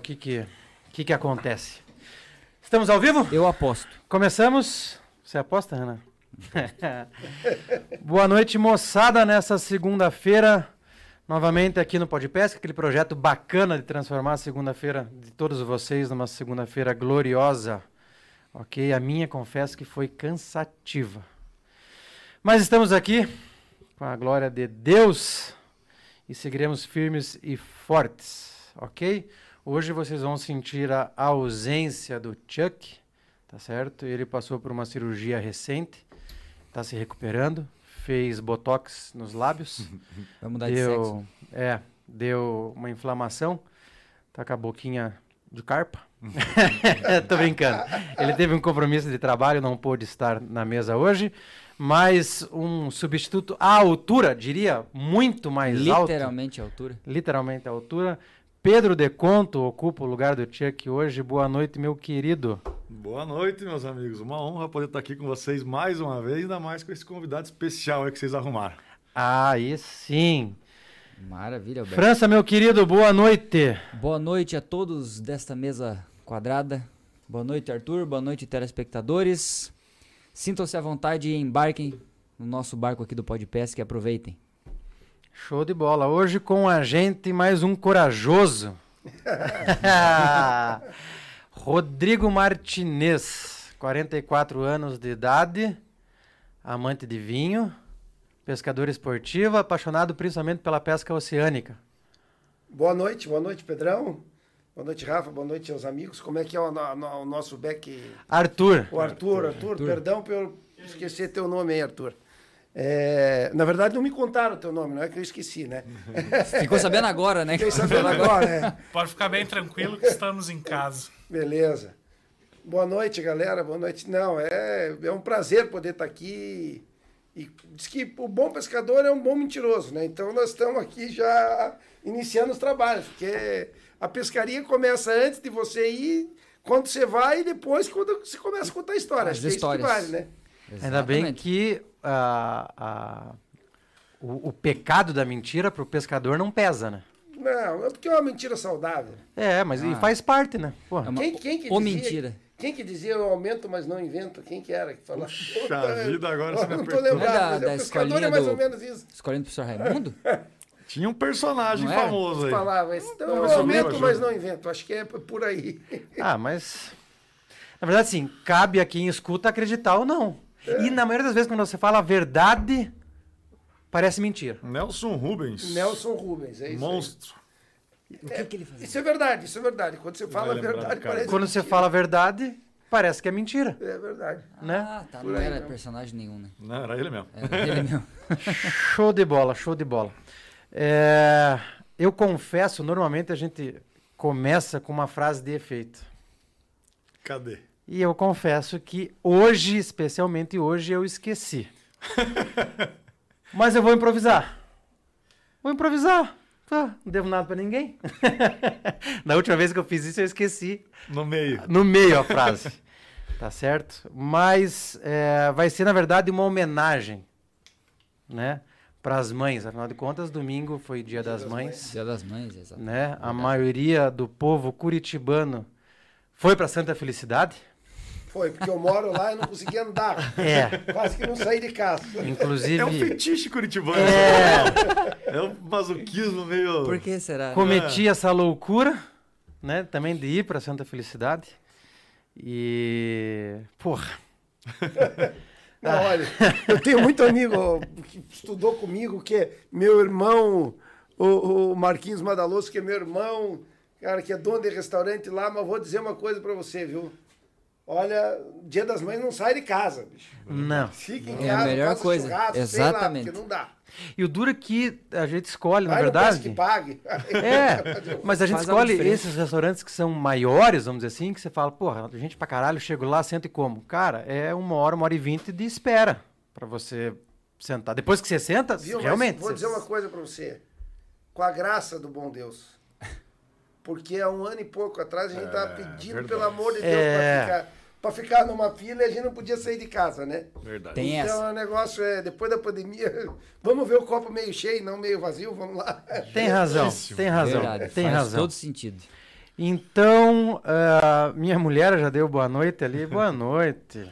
o que que, que que acontece. Estamos ao vivo? Eu aposto. Começamos. Você aposta, Renan? Boa noite, moçada, nessa segunda-feira. Novamente aqui no Podpesca, aquele projeto bacana de transformar a segunda-feira de todos vocês numa segunda-feira gloriosa. Ok? A minha, confesso que foi cansativa. Mas estamos aqui com a glória de Deus e seguiremos firmes e fortes. Ok? Hoje vocês vão sentir a ausência do Chuck, tá certo? Ele passou por uma cirurgia recente, está se recuperando, fez botox nos lábios. Vai mudar de deu, sexo. É, deu uma inflamação, tá com a boquinha de carpa. Tô brincando. Ele teve um compromisso de trabalho, não pôde estar na mesa hoje, mas um substituto à altura, diria, muito mais alto. Literalmente a altura. Literalmente à altura. Pedro Deconto ocupa o lugar do Chuck hoje. Boa noite, meu querido. Boa noite, meus amigos. Uma honra poder estar aqui com vocês mais uma vez, ainda mais com esse convidado especial aí que vocês arrumaram. Aí sim. Maravilha, Alberto. França, meu querido, boa noite. Boa noite a todos desta mesa quadrada. Boa noite, Arthur. Boa noite, telespectadores. Sintam-se à vontade e embarquem no nosso barco aqui do Podpesca e aproveitem. Show de bola. Hoje com a gente mais um corajoso. Rodrigo Martinez, 44 anos de idade, amante de vinho, pescador esportivo, apaixonado principalmente pela pesca oceânica. Boa noite, boa noite, Pedrão. Boa noite, Rafa. Boa noite aos amigos. Como é que é o, no- o nosso back? Arthur, O Arthur, Arthur, Arthur. perdão por eu esquecer teu nome aí, Arthur. É, na verdade, não me contaram o teu nome, não é que eu esqueci, né? Ficou sabendo agora, né? Fiquei sabendo agora, né? Pode ficar bem tranquilo que estamos em casa. Beleza. Boa noite, galera. Boa noite. Não, é, é um prazer poder estar aqui. E diz que o bom pescador é um bom mentiroso, né? Então nós estamos aqui já iniciando os trabalhos, porque a pescaria começa antes de você ir, quando você vai e depois quando você começa a contar a história. As Acho que é isso que histórias. vale, né? ainda bem Exatamente. que ah, ah, o, o pecado da mentira pro pescador não pesa, né? Não, é porque é uma mentira saudável. É, mas e Ah. faz parte, né? Porra. É uma- Quem, quem que Ou dizia, mentira. Quem que dizia eu aumento, mas não invento? Quem que era que falava? Puxa vida, agora você me Não tô apertou. lembrado, Não é da- mas da o pescador escolinha é mais do- ou menos isso. Escolhendo o professor Raimundo? Tinha um personagem Não é? famoso aí. Falava, então Não, eu aumento, mas não invento. Acho que é por aí. Ah, mas. Na verdade, sim, cabe a quem escuta acreditar ou não. E na maioria das vezes, quando você fala a verdade, parece mentira. Nelson Rubens. Nelson Rubens, é isso. aí. Monstro. O que, que ele fazia? Isso é verdade, isso é verdade. Quando você fala a verdade, parece Quando você fala a verdade, parece que é mentira. É verdade. Né? Ah, tá. Por Não aí era mesmo. personagem nenhum, né? Não, era ele mesmo. Era ele mesmo. Show de bola, show de bola. É, eu confesso, normalmente a gente começa com uma frase de efeito. Cadê? E eu confesso que hoje, especialmente hoje, eu esqueci. Mas eu vou improvisar. Vou improvisar. Não devo nada pra ninguém. Na última vez que eu fiz isso, eu esqueci No meio. no meio a frase. tá certo? Mas é, vai ser, na verdade, uma homenagem, né? Para as mães. Afinal de contas, domingo foi dia, das, mães, Dia das Mães, exato. né? A maioria do povo curitibano foi para Santa Felicidade. Foi, porque eu moro lá e não conseguia andar. É. Quase que não saí de casa. Inclusive, É um fetiche curitibano. É. É um masoquismo meio... Por que será? cometi essa loucura, né? Também de ir para Santa Felicidade. E. Porra. Não, olha, eu tenho muito amigo que estudou comigo, que é meu irmão, o, o Marquinhos Madaloso, que é meu irmão, cara, que é dono de restaurante lá, mas vou dizer uma coisa pra você, viu? Olha, dia das mães não sai de casa, bicho. Não. Fica em É a casa, melhor coisa. churrasco, Exatamente. Sei lá, porque não dá. E o duro é que a gente escolhe, na Vai Peço verdade. que pague. É, mas a gente Faz escolhe esses restaurantes que são maiores, vamos dizer assim, que você fala, porra, gente pra caralho, eu chego lá, sento e como. Cara, é uma hora, uma hora e vinte de espera pra você sentar. Depois que você senta, Viu? Mas realmente. Vou você- dizer uma coisa pra você. Com a graça do bom Deus. Porque há um ano e pouco atrás a gente tava pedindo, verdade. pelo amor de Deus, É. pra, ficar, pra ficar numa fila e a gente não podia sair de casa, né? Verdade. Tem então essa. o negócio é, depois da pandemia, vamos ver o copo meio cheio, não meio vazio, vamos lá. Tem razão, Certíssimo. tem razão, Verdade. tem faz razão. todo sentido. Então, ah, minha mulher já deu boa noite ali. Boa noite.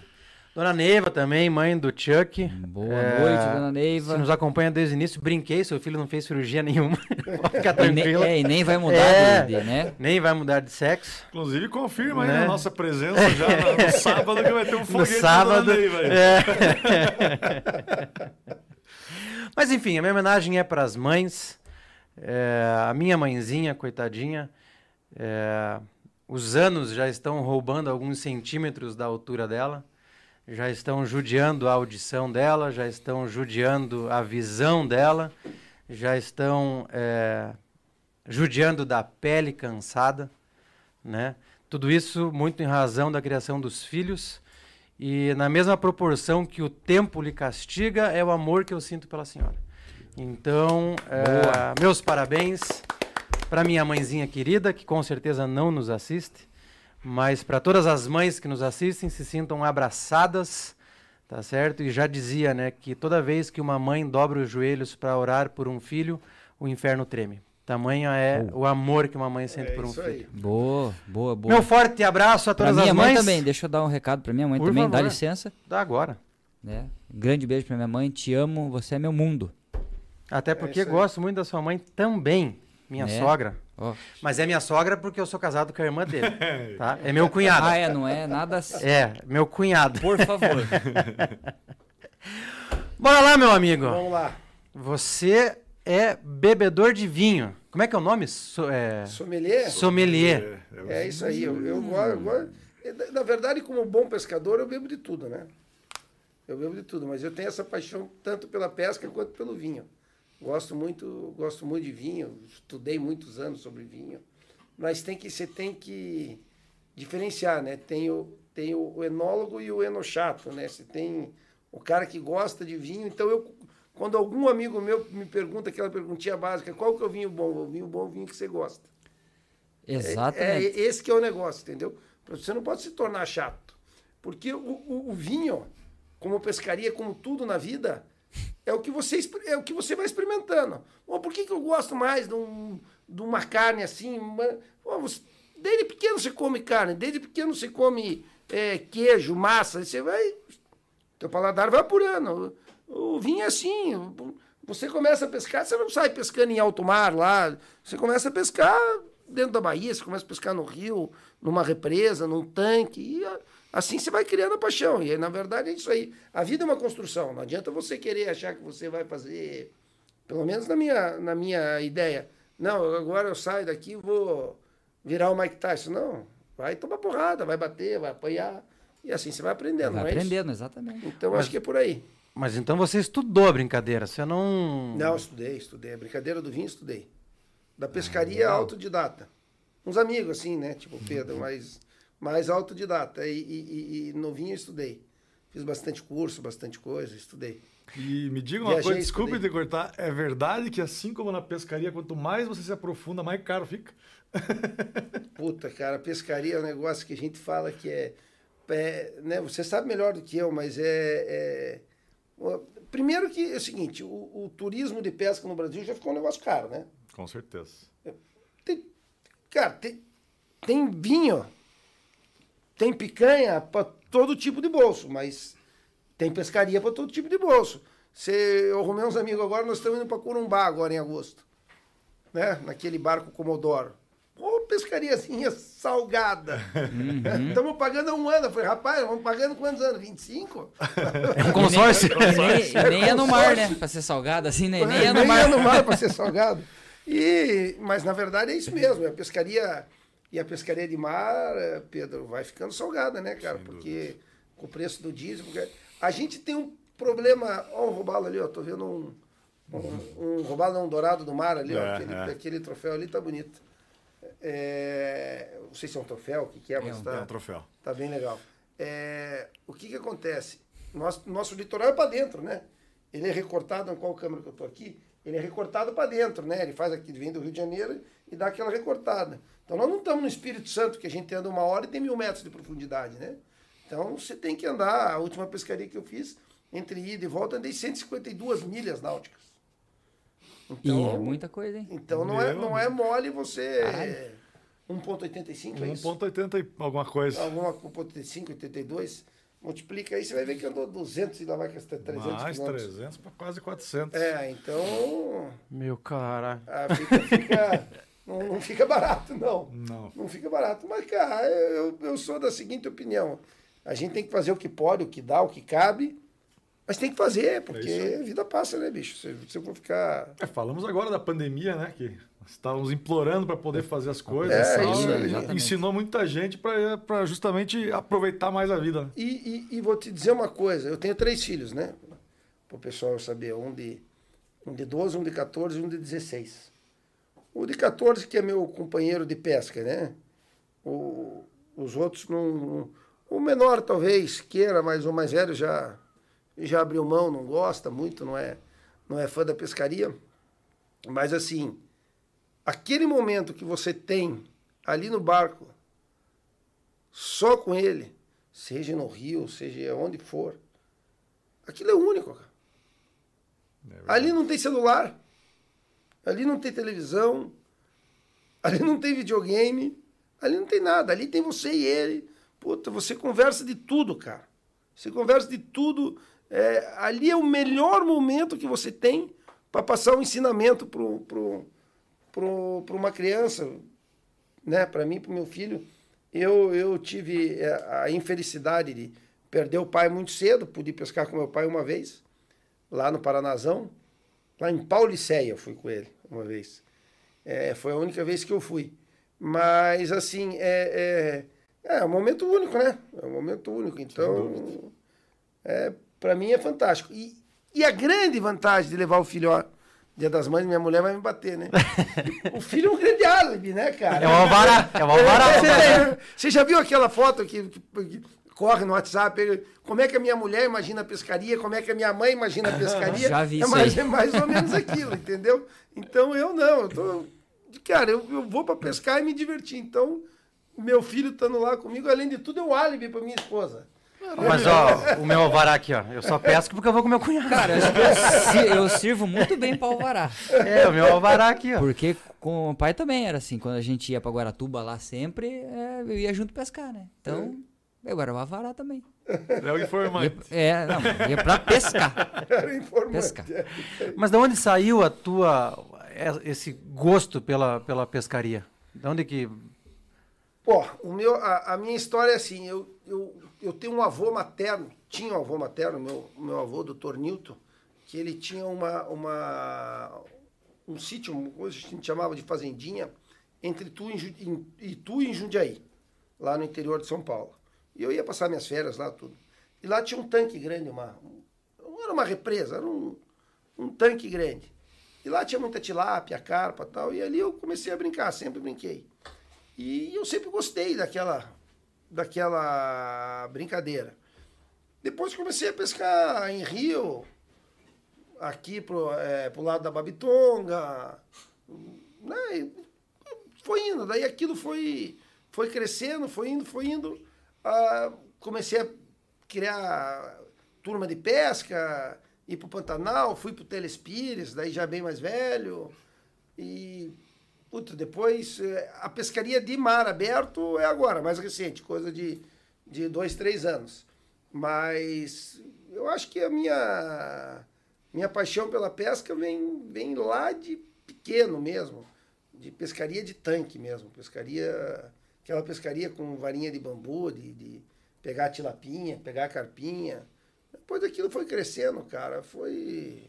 Dona Neiva também, mãe do Chuck. Boa É, noite, dona Se Neiva. nos acompanha desde o início, brinquei, seu filho não fez cirurgia nenhuma. Pode ficar E ne- tranquilo. é, e nem vai mudar É. de, né? Nem vai mudar de sexo. Inclusive, confirma aí Né? a nossa presença já no, no sábado que vai ter um No foguete da sábado. Dona Neiva aí. é. Mas enfim, a minha homenagem é para as mães. É, a minha mãezinha, coitadinha, é, os anos já estão roubando alguns centímetros da altura dela, já estão judiando a audição dela, já estão judiando a visão dela, já estão é, judiando da pele cansada, né? Tudo isso muito em razão da criação dos filhos e na mesma proporção que o tempo lhe castiga é o amor que eu sinto pela senhora. Então, é, meus parabéns para minha mãezinha querida, que com certeza não nos assiste, mas para todas as mães que nos assistem, se sintam abraçadas, tá certo? E já dizia, né, que toda vez que uma mãe dobra os joelhos para orar por um filho, o inferno treme. Tamanho é o amor que uma mãe sente É por um filho. aí. Boa, boa, boa. Meu forte abraço a pra todas minha as mãe mães. também, deixa eu dar um recado pra minha mãe Por também, dá favor. licença. Dá agora. Né? Grande beijo pra minha mãe, te amo, você é meu mundo. Até porque isso aí. gosto muito da sua mãe também, minha É. sogra. Ó. Mas é minha sogra porque eu sou casado com a irmã dele, tá? É meu cunhado. Ah, é, não é nada assim. É, meu cunhado. Por favor. Bora lá, meu amigo. Vamos lá. Você é bebedor de vinho. Como é que é o nome? So- é... Sommelier? Sommelier. É, É isso aí. Eu, eu, eu na- Na verdade, como bom pescador, eu bebo de tudo, né? Eu bebo de tudo, mas eu tenho essa paixão tanto pela pesca quanto pelo vinho. Gosto muito, gosto muito de vinho, estudei muitos anos sobre vinho, mas tem que você tem que diferenciar, né? Tem o, tem o, enólogo e o enochato, né? Você tem o cara que gosta de vinho, então eu quando algum amigo meu me pergunta aquela perguntinha básica, qual que é o vinho bom? O vinho bom é o vinho que você gosta. É, Exatamente. esse que é o negócio, entendeu? Você não pode se tornar chato. Porque o, o- o vinho, como pescaria, como tudo na vida, é o que você, é o que você vai experimentando. Bom, por que, que eu gosto mais de, um- de uma carne assim? Bom, você- desde pequeno você come carne, desde pequeno você come é, queijo, massa, você vai. Teu paladar vai apurando. O, o vinho é assim. Você começa a pescar, você não sai pescando em alto mar lá. Você começa a pescar dentro da Bahia, você começa a pescar no rio, numa represa, num tanque. E assim você vai criando a paixão. E na verdade é isso aí. A vida é uma construção. Não adianta você querer achar que você vai fazer. Pelo menos na minha, na minha ideia. Não, agora eu saio daqui e vou virar o Mike Tyson. Não. Vai tomar porrada, vai bater, vai apanhar. E assim você vai aprendendo, Vai não é isso? aprendendo, exatamente. Então acho que é por aí. Mas então você estudou a brincadeira, você não... Não, estudei, estudei. A brincadeira do vinho, estudei. Da pescaria, autodidata. Uns amigos, assim, né? Tipo o Pedro, mas mais autodidata. E, e, e- e no vinho eu estudei. Fiz bastante curso, bastante coisa, estudei. E me diga uma Viajei, coisa, desculpe te cortar, é verdade que assim como na pescaria, quanto mais você se aprofunda, mais caro fica? Puta, cara, pescaria é um negócio que a gente fala que é. é, né, você sabe melhor do que eu, mas é. é- primeiro que é o seguinte: o, o turismo de pesca no Brasil já ficou um negócio caro, né? Com certeza. Tem, cara, tem, tem vinho, tem picanha para todo tipo de bolso, mas tem pescaria para todo tipo de bolso. Cê, eu arrumei uns amigos agora, nós estamos indo para Corumbá agora em agosto, né? Naquele barco Comodoro. Pô, pescariazinha salgada. Estamos pagando há um ano. Eu falei, rapaz, vamos pagando quantos anos? 25? É um consórcio. E nem, e nem é no mar, né? Pra ser salgado assim, nem, nem é no Nem mar. é no mar para ser salgado. E, mas na verdade é isso mesmo. A pescaria e a pescaria de mar, eh, Pedro, vai ficando salgada, né, cara? Porque com o preço do diesel, porque a gente tem um problema. Ó, um robalo ali, ó. Tô vendo um, um, um robalo não, um dourado do mar ali, ó. É, Aquele, é. aquele troféu ali tá bonito. É, não sei se é um troféu, o que, que é, mas um- tá. É um troféu. Tá bem legal. É, o que que acontece? Nosso, nosso litoral é para dentro, né? Ele é recortado, em qual câmera que eu tô aqui? Ele é recortado para dentro, né? Ele faz aqui, vem do Rio de Janeiro e dá aquela recortada. Então nós não estamos no Espírito Santo, que a gente anda uma hora e tem mil metros de profundidade, né? Então você tem que andar. A última pescaria que eu fiz, entre ida e volta, andei 152 milhas náuticas. E é muita coisa, hein? Então não é, não é mole você. Caralho. 1,85 é isso? 1,80 e alguma coisa. Alguma 1,85, 82. Multiplica aí, você vai ver que andou 200 e lá vai que 300 Mais quilômetros. 300 para quase 400. É, então Meu cara. ah, fica, fica- não, não fica barato, não. Não. Não fica barato. Mas, cara, eu, eu sou da seguinte opinião. A gente tem que fazer o que pode, o que dá, o que cabe. Mas tem que fazer, porque É a vida passa, né, bicho? Se, se eu for ficar. É, falamos agora da pandemia, né? Que estávamos implorando para poder fazer as coisas. É, isso aí. Ensinou muita gente para justamente aproveitar mais a vida. E, e, e vou te dizer uma coisa: eu tenho três filhos, né? Para o pessoal saber. Um de, um de 12, um de 14 e um de 16. O de 14, que é meu companheiro de pesca, né? O, os outros não, O menor talvez queira, mas o mais velho já, já abriu mão, não gosta muito, não é, não é fã da pescaria. Mas assim, aquele momento que você tem ali no barco, só com ele, seja no rio, seja onde for, aquilo é único, cara. Ali não tem celular, ali não tem televisão, ali não tem videogame, ali não tem nada, ali tem você e ele. Puta, você conversa de tudo, cara. Você conversa de tudo. É, ali é o melhor momento que você tem para passar um ensinamento para pro, pro, pro uma criança, né? Para mim, para meu filho. Eu, eu tive é, a infelicidade de perder o pai muito cedo, pude pescar com meu pai uma vez, lá no Paranazão, lá em Pauliceia eu fui com ele uma vez. É, foi a única vez que eu fui. Mas, assim, é, é, é um momento único, né? É um momento único. Então, é, para mim é fantástico. E, e a grande vantagem de levar o filho, ó, Dia das Mães, minha mulher vai me bater, né? o filho é um grande álibi, né, cara? É o alvará. É o alvará. É, Você já viu aquela foto que- que corre no WhatsApp? Como é que a minha mulher imagina a pescaria? Como é que a minha mãe imagina a pescaria? Já vi é mais, aí. é mais ou menos aquilo, entendeu? Então eu não, eu tô. Cara, eu, eu vou para pescar e me divertir. Então, meu filho estando lá comigo, além de tudo, é um álibi para minha esposa. Mas, ó, o meu alvará aqui, ó. Eu só pesco porque eu vou com meu cunhado. Cara, eu, eu, si- eu sirvo muito bem pra alvará. É, o meu alvará aqui, ó. Porque com o pai também era assim. Quando a gente ia pra Guaratuba lá sempre, é, eu ia junto pescar, né? Então, eu agora o alvará também. É o informante. Ia, é, não, ia pra pescar. Era informante. Pescar. é. Mas de onde saiu a tua é, esse gosto pela, pela pescaria? De onde que Pô, o meu, a, a minha história é assim, eu, eu, eu tenho um avô materno, tinha um avô materno, meu, meu avô, doutor Newton, que ele tinha uma, uma, um sítio, hoje a gente chamava de fazendinha, entre Itu e, em, Itu e em Jundiaí, lá no interior de São Paulo. E eu ia passar minhas férias lá, tudo. E lá tinha um tanque grande, uma, não era uma represa, era um, um tanque grande. E lá tinha muita tilápia, carpa e tal, e ali eu comecei a brincar, sempre brinquei. E eu sempre gostei daquela, daquela brincadeira. Depois comecei a pescar em rio, aqui pro, é, pro lado da Babitonga. Né? Foi indo, daí aquilo foi, foi crescendo, foi indo, foi indo. Ah, comecei a criar turma de pesca, ir pro Pantanal, fui pro Telespires, daí já bem mais velho. E Puta, depois eh, a pescaria de mar aberto é agora, mais recente, coisa de, de dois, três anos. Mas eu acho que a minha, minha paixão pela pesca vem, vem lá de pequeno mesmo, de pescaria de tanque mesmo, pescaria, aquela pescaria com varinha de bambu, de, de pegar a tilapinha, pegar a carpinha. Depois daquilo foi crescendo, cara, foi...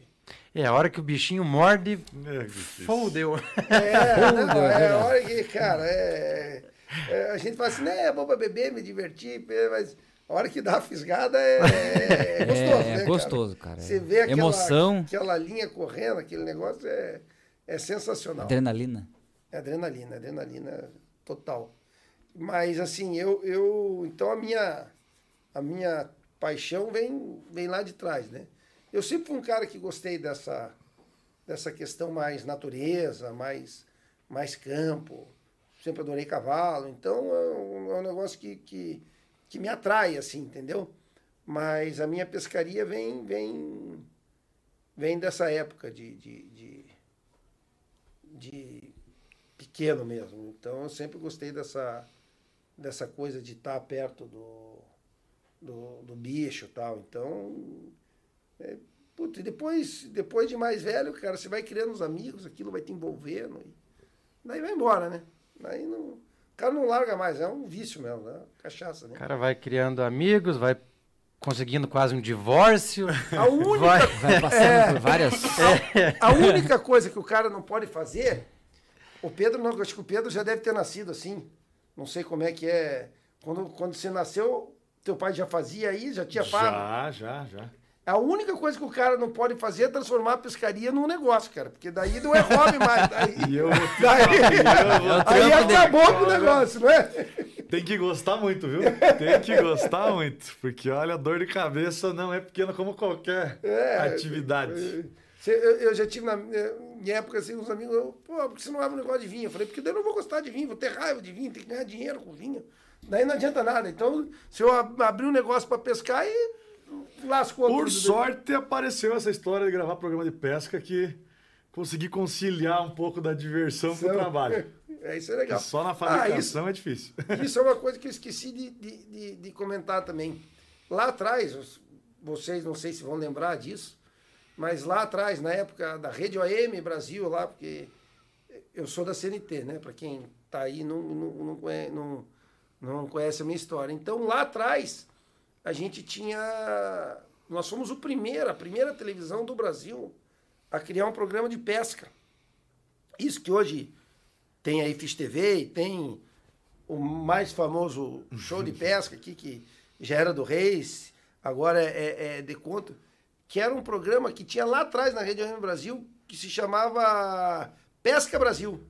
É, a hora que o bichinho morde, É, fodeu. É, não, Deus, é a hora que, cara, é, é, a gente fala assim, né, é bom pra beber, me divertir, mas a hora que dá a fisgada é, é gostoso, É, né, é gostoso, cara. Você vê aquela, Emoção. aquela linha correndo, aquele negócio é, é sensacional. Adrenalina. É adrenalina, adrenalina total. Mas assim, eu, eu então a minha a minha paixão vem vem lá de trás, né? Eu sempre fui um cara que gostei dessa dessa questão mais natureza, mais mais campo. Sempre adorei cavalo, então é um, é um negócio que, que que me atrai assim, entendeu? Mas a minha pescaria vem vem vem dessa época de, de, de, de pequeno mesmo. Então eu sempre gostei dessa, dessa coisa de estar perto do, do, do bicho tal. Então, é, putz, e depois, depois de mais velho, cara, você vai criando os amigos, aquilo vai te envolvendo. E daí vai embora, né? Daí não, o cara não larga mais, é um vício mesmo, né? Cachaça, né? O cara vai criando amigos, vai conseguindo quase um divórcio. A única, Vai- Vai passando É. por várias. a única coisa que o cara não pode fazer, o Pedro não, acho que o Pedro já deve ter nascido assim. Não sei como é que é. Quando, quando você nasceu, teu pai já fazia aí, já tinha pago. Já, já, já. A única coisa que o cara não pode fazer é transformar a pescaria num negócio, cara. Porque daí não é hobby mais. Daí, E eu daí, aí trampo acabou com o negócio, não é? Tem que gostar muito, viu? Tem que gostar muito. Porque, olha, a dor de cabeça não é pequena como qualquer É, atividade. Cê- Eu, eu já tive na em época assim, uns amigos, eu, pô, por que você não abre um negócio de vinho? Eu falei, porque daí eu não vou gostar de vinho, vou ter raiva de vinho, tem que ganhar dinheiro com vinho. Daí não adianta nada. Então, se eu ab- abrir um negócio para pescar, aí lascou Por tudo. sorte, apareceu essa história de gravar programa de pesca que consegui conciliar um pouco da diversão com o trabalho. É, isso é legal. Que só na Ah, isso, fabricação é difícil. Isso é uma coisa que eu esqueci de, de, de, de comentar também. Lá atrás, vocês não sei se vão lembrar disso, mas lá atrás, na época da Rede OM Brasil, lá, porque eu sou da CNT, né? Para quem tá aí não, não, não, conhece, não, conhece a minha história. Então, lá atrás, a gente tinha. Nós fomos o primeiro, a primeira televisão do Brasil a criar um programa de pesca. Isso que hoje tem aí Fish TV e tem o mais famoso show de pesca aqui, que já era do Reis, agora é, é, é de conto, que era um programa que tinha lá atrás na Rede OM Brasil, que se chamava Pesca Brasil,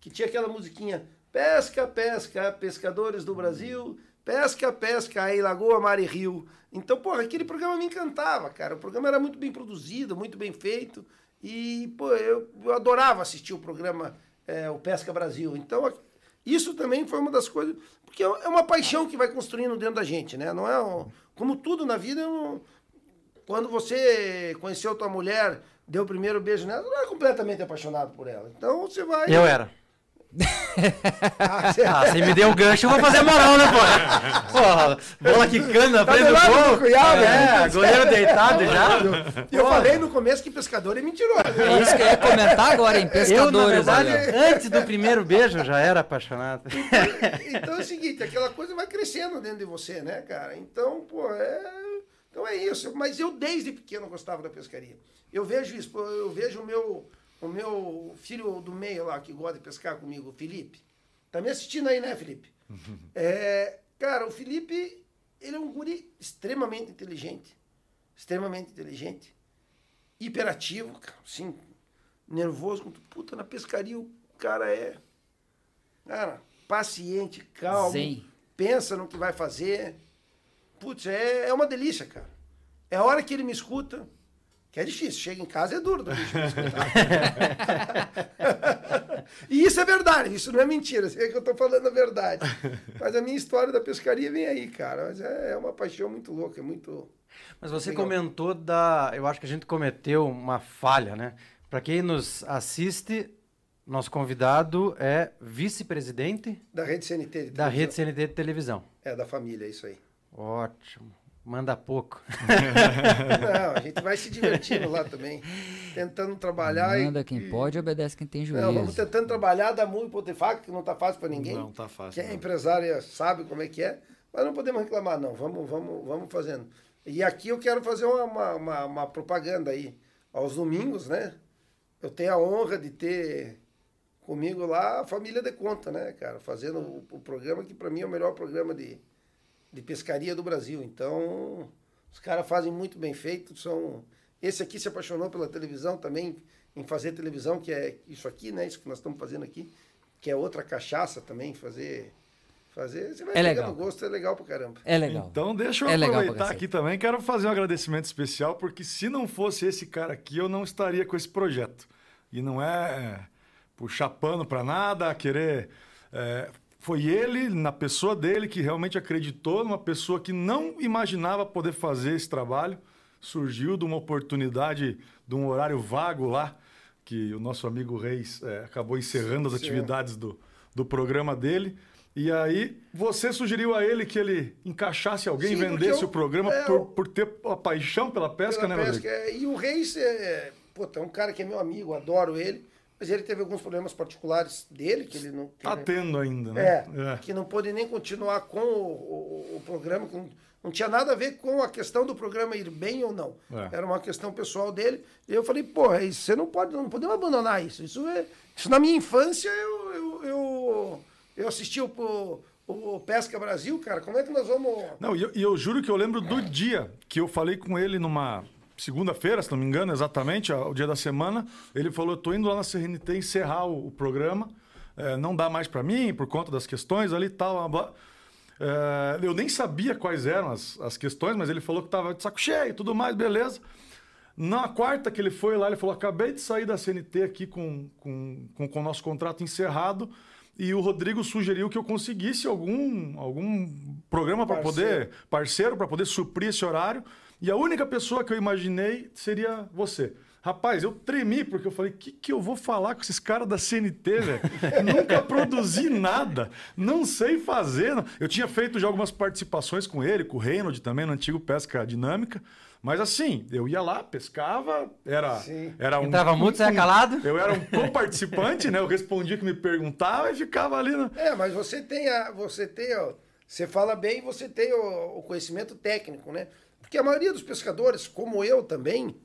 que tinha aquela musiquinha Pesca, pesca, pescadores do Brasil, pesca, pesca, aí Lagoa, Mar e Rio. Então, porra, aquele programa me encantava, cara. O programa era muito bem produzido, muito bem feito. E, pô, eu, eu adorava assistir o programa é, O Pesca Brasil. Então, isso também foi uma das coisas. Porque é uma paixão que vai construindo dentro da gente, né? Não é. um- como tudo na vida, eu não- quando você conheceu tua mulher, deu o primeiro beijo nela, não é completamente apaixonado por ela. Então você vai. Eu era. Ah, você- Ah, você me deu o gancho, eu vou fazer moral, né, pô? Porra, bola quicando na Tá frente do gol. cunhado, É, né? goleiro deitado já. E eu falei no começo que pescador é mentiroso. É isso que eu ia comentar agora, hein? Eu, na Pescadores verdade, antes do primeiro beijo, já era apaixonado. Então é o seguinte, aquela coisa vai crescendo dentro de você, né, cara? Então, pô, é. Então é isso. Mas eu desde pequeno gostava da pescaria. Eu vejo isso, eu vejo o meu, o meu filho do meio lá que gosta de pescar comigo, o Felipe. Tá me assistindo aí, né, Felipe? É, cara, o Felipe, ele é um guri extremamente inteligente. Extremamente inteligente. Hiperativo, cara, assim, nervoso. Puta, na pescaria o cara é. Cara, paciente, calmo. Zen. Pensa no que vai fazer. Putz, é, é uma delícia, cara. É a hora que ele me escuta, que é difícil. Chega em casa é duro do bicho me escutar. e isso é verdade, isso não é mentira. Sei que eu tô falando a verdade. Mas a minha história da pescaria vem aí, cara. Mas é, é uma paixão muito louca, é muito. Mas você Legal. comentou da. Eu acho que a gente cometeu uma falha, né? Para quem nos assiste, nosso convidado é vice-presidente Da rede CNT. de da televisão. rede CNT de televisão. É, da família, é isso aí. Ótimo. Manda pouco. Não, a gente vai se divertindo lá também. Tentando trabalhar. e- Manda quem e- pode, obedece quem tem juízo. Não, vamos tentando trabalhar, dar muito pro faca, que não tá fácil para ninguém. Não tá fácil, Quem é empresário sabe como é que é, mas não podemos reclamar, não. Vamos, vamos, vamos fazendo. E aqui eu quero fazer uma, uma, uma- uma propaganda aí. Aos domingos, né? Eu tenho a honra de ter comigo lá a família de conta, né, cara? Fazendo o, o programa que para mim é o melhor programa de, de pescaria do Brasil. Então, os caras fazem muito bem feito. São esse aqui se apaixonou pela televisão também, em fazer televisão, que é isso aqui, né? Isso que nós estamos fazendo aqui, que é outra cachaça também, fazer. Fazer. Você vai É legal. gosto, é legal pra caramba. É legal. Então deixa eu É pra aproveitar aqui também. Quero fazer um agradecimento especial, porque se não fosse esse cara aqui, eu não estaria com esse projeto. E não é puxar pano para nada, querer. é, foi ele, na pessoa dele, que realmente acreditou numa pessoa que não imaginava poder fazer esse trabalho. Surgiu de uma oportunidade, de um horário vago lá, que o nosso amigo Reis é, acabou encerrando as Sim. atividades do, do programa dele. E aí você sugeriu a ele que ele encaixasse alguém, Sim, vendesse eu- o programa é, por, por ter a paixão pela pesca, pela né, pesca, é, E o Reis é, puta, é um cara que é meu amigo, adoro ele, mas ele teve alguns problemas particulares dele, que ele não. Tá ele- tendo ainda, né? É, que não pôde nem continuar com o, o- o programa, que não, não tinha nada a ver com a questão do programa ir bem ou não. É. Era uma questão pessoal dele. E eu falei, porra, isso, você não pode, não podemos abandonar isso. Isso é. Isso na minha infância eu, eu, eu, eu assisti o, o, Pesca Brasil, cara. Como é que nós vamos. Não, e eu, e eu juro que eu lembro do dia que eu falei com ele numa segunda-feira, se não me engano, exatamente, o dia da semana. Ele falou: eu tô indo lá na CRNT encerrar o, o programa. é, não dá mais para mim por conta das questões ali e tal. blá. É, eu nem sabia quais eram as, as questões, mas ele falou que tava de saco cheio tudo mais, beleza. Na quarta que ele foi lá, ele falou: acabei de sair da CNT aqui com, com, com, com o nosso contrato encerrado. E o Rodrigo sugeriu que eu conseguisse algum, algum programa para poder. parceiro, para poder suprir esse horário. E a única pessoa que eu imaginei seria você. Rapaz, eu tremi porque eu falei: o que, que eu vou falar com esses caras da CNT, velho? Nunca produzi nada, não sei fazer. Eu tinha feito já algumas participações com ele, com o Reynolds também, no antigo Pesca Dinâmica. Mas assim, eu ia lá, pescava, era, Sim. era um. Entrava muito, saia calado. Eu era um co-participante, né? Eu respondia o que me perguntava e ficava ali. né? É, mas você tem a. Você tem, ó, você fala bem, você tem o, o conhecimento técnico, né? Porque a maioria dos pescadores, como eu também,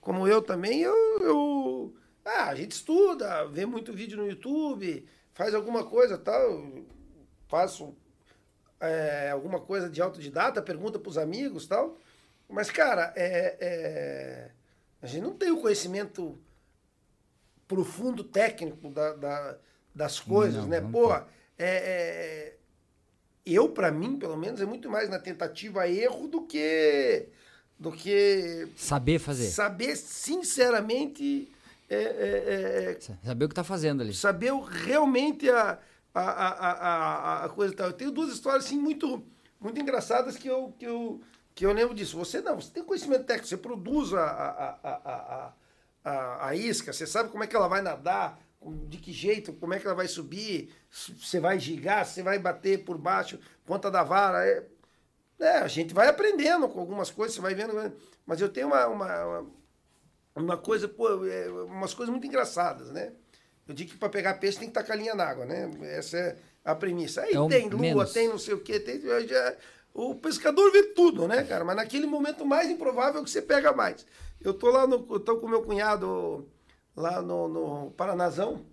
como eu também, eu, eu ah, a gente estuda, vê muito vídeo no YouTube, faz alguma coisa tal, eu faço é, alguma coisa de autodidata, pergunta para os amigos tal. Mas, cara, é, é, a gente não tem o conhecimento profundo técnico da, da- das coisas, Não, né? não Pô, é, é- eu, para mim, pelo menos, é muito mais na tentativa erro do que do que Saber fazer. saber sinceramente é, é, é, é, Saber o que tá fazendo ali. saber realmente a, a, a, a, a- a coisa e tal. Eu tenho duas histórias assim, muito, muito engraçadas que eu, que, eu, que eu lembro disso. Você não, você tem conhecimento técnico, você produz a, a, a, a, a, a isca, você sabe como é que ela vai nadar, de que jeito, como é que ela vai subir, você vai gigar, você vai bater por baixo, ponta da vara. É, é, a gente vai aprendendo com algumas coisas, você vai vendo. Mas eu tenho uma, uma, uma, coisa, pô, é, umas coisas muito engraçadas, né? Eu digo que para pegar peixe tem que tacar a linha na água, né? Essa é a premissa. Aí É o tem lua, menos. tem não sei o quê, tem. já- o pescador vê tudo, né, cara? Mas naquele momento mais improvável que você pega mais. Eu tô lá no. Eu tô com meu cunhado lá no, no Paranazão.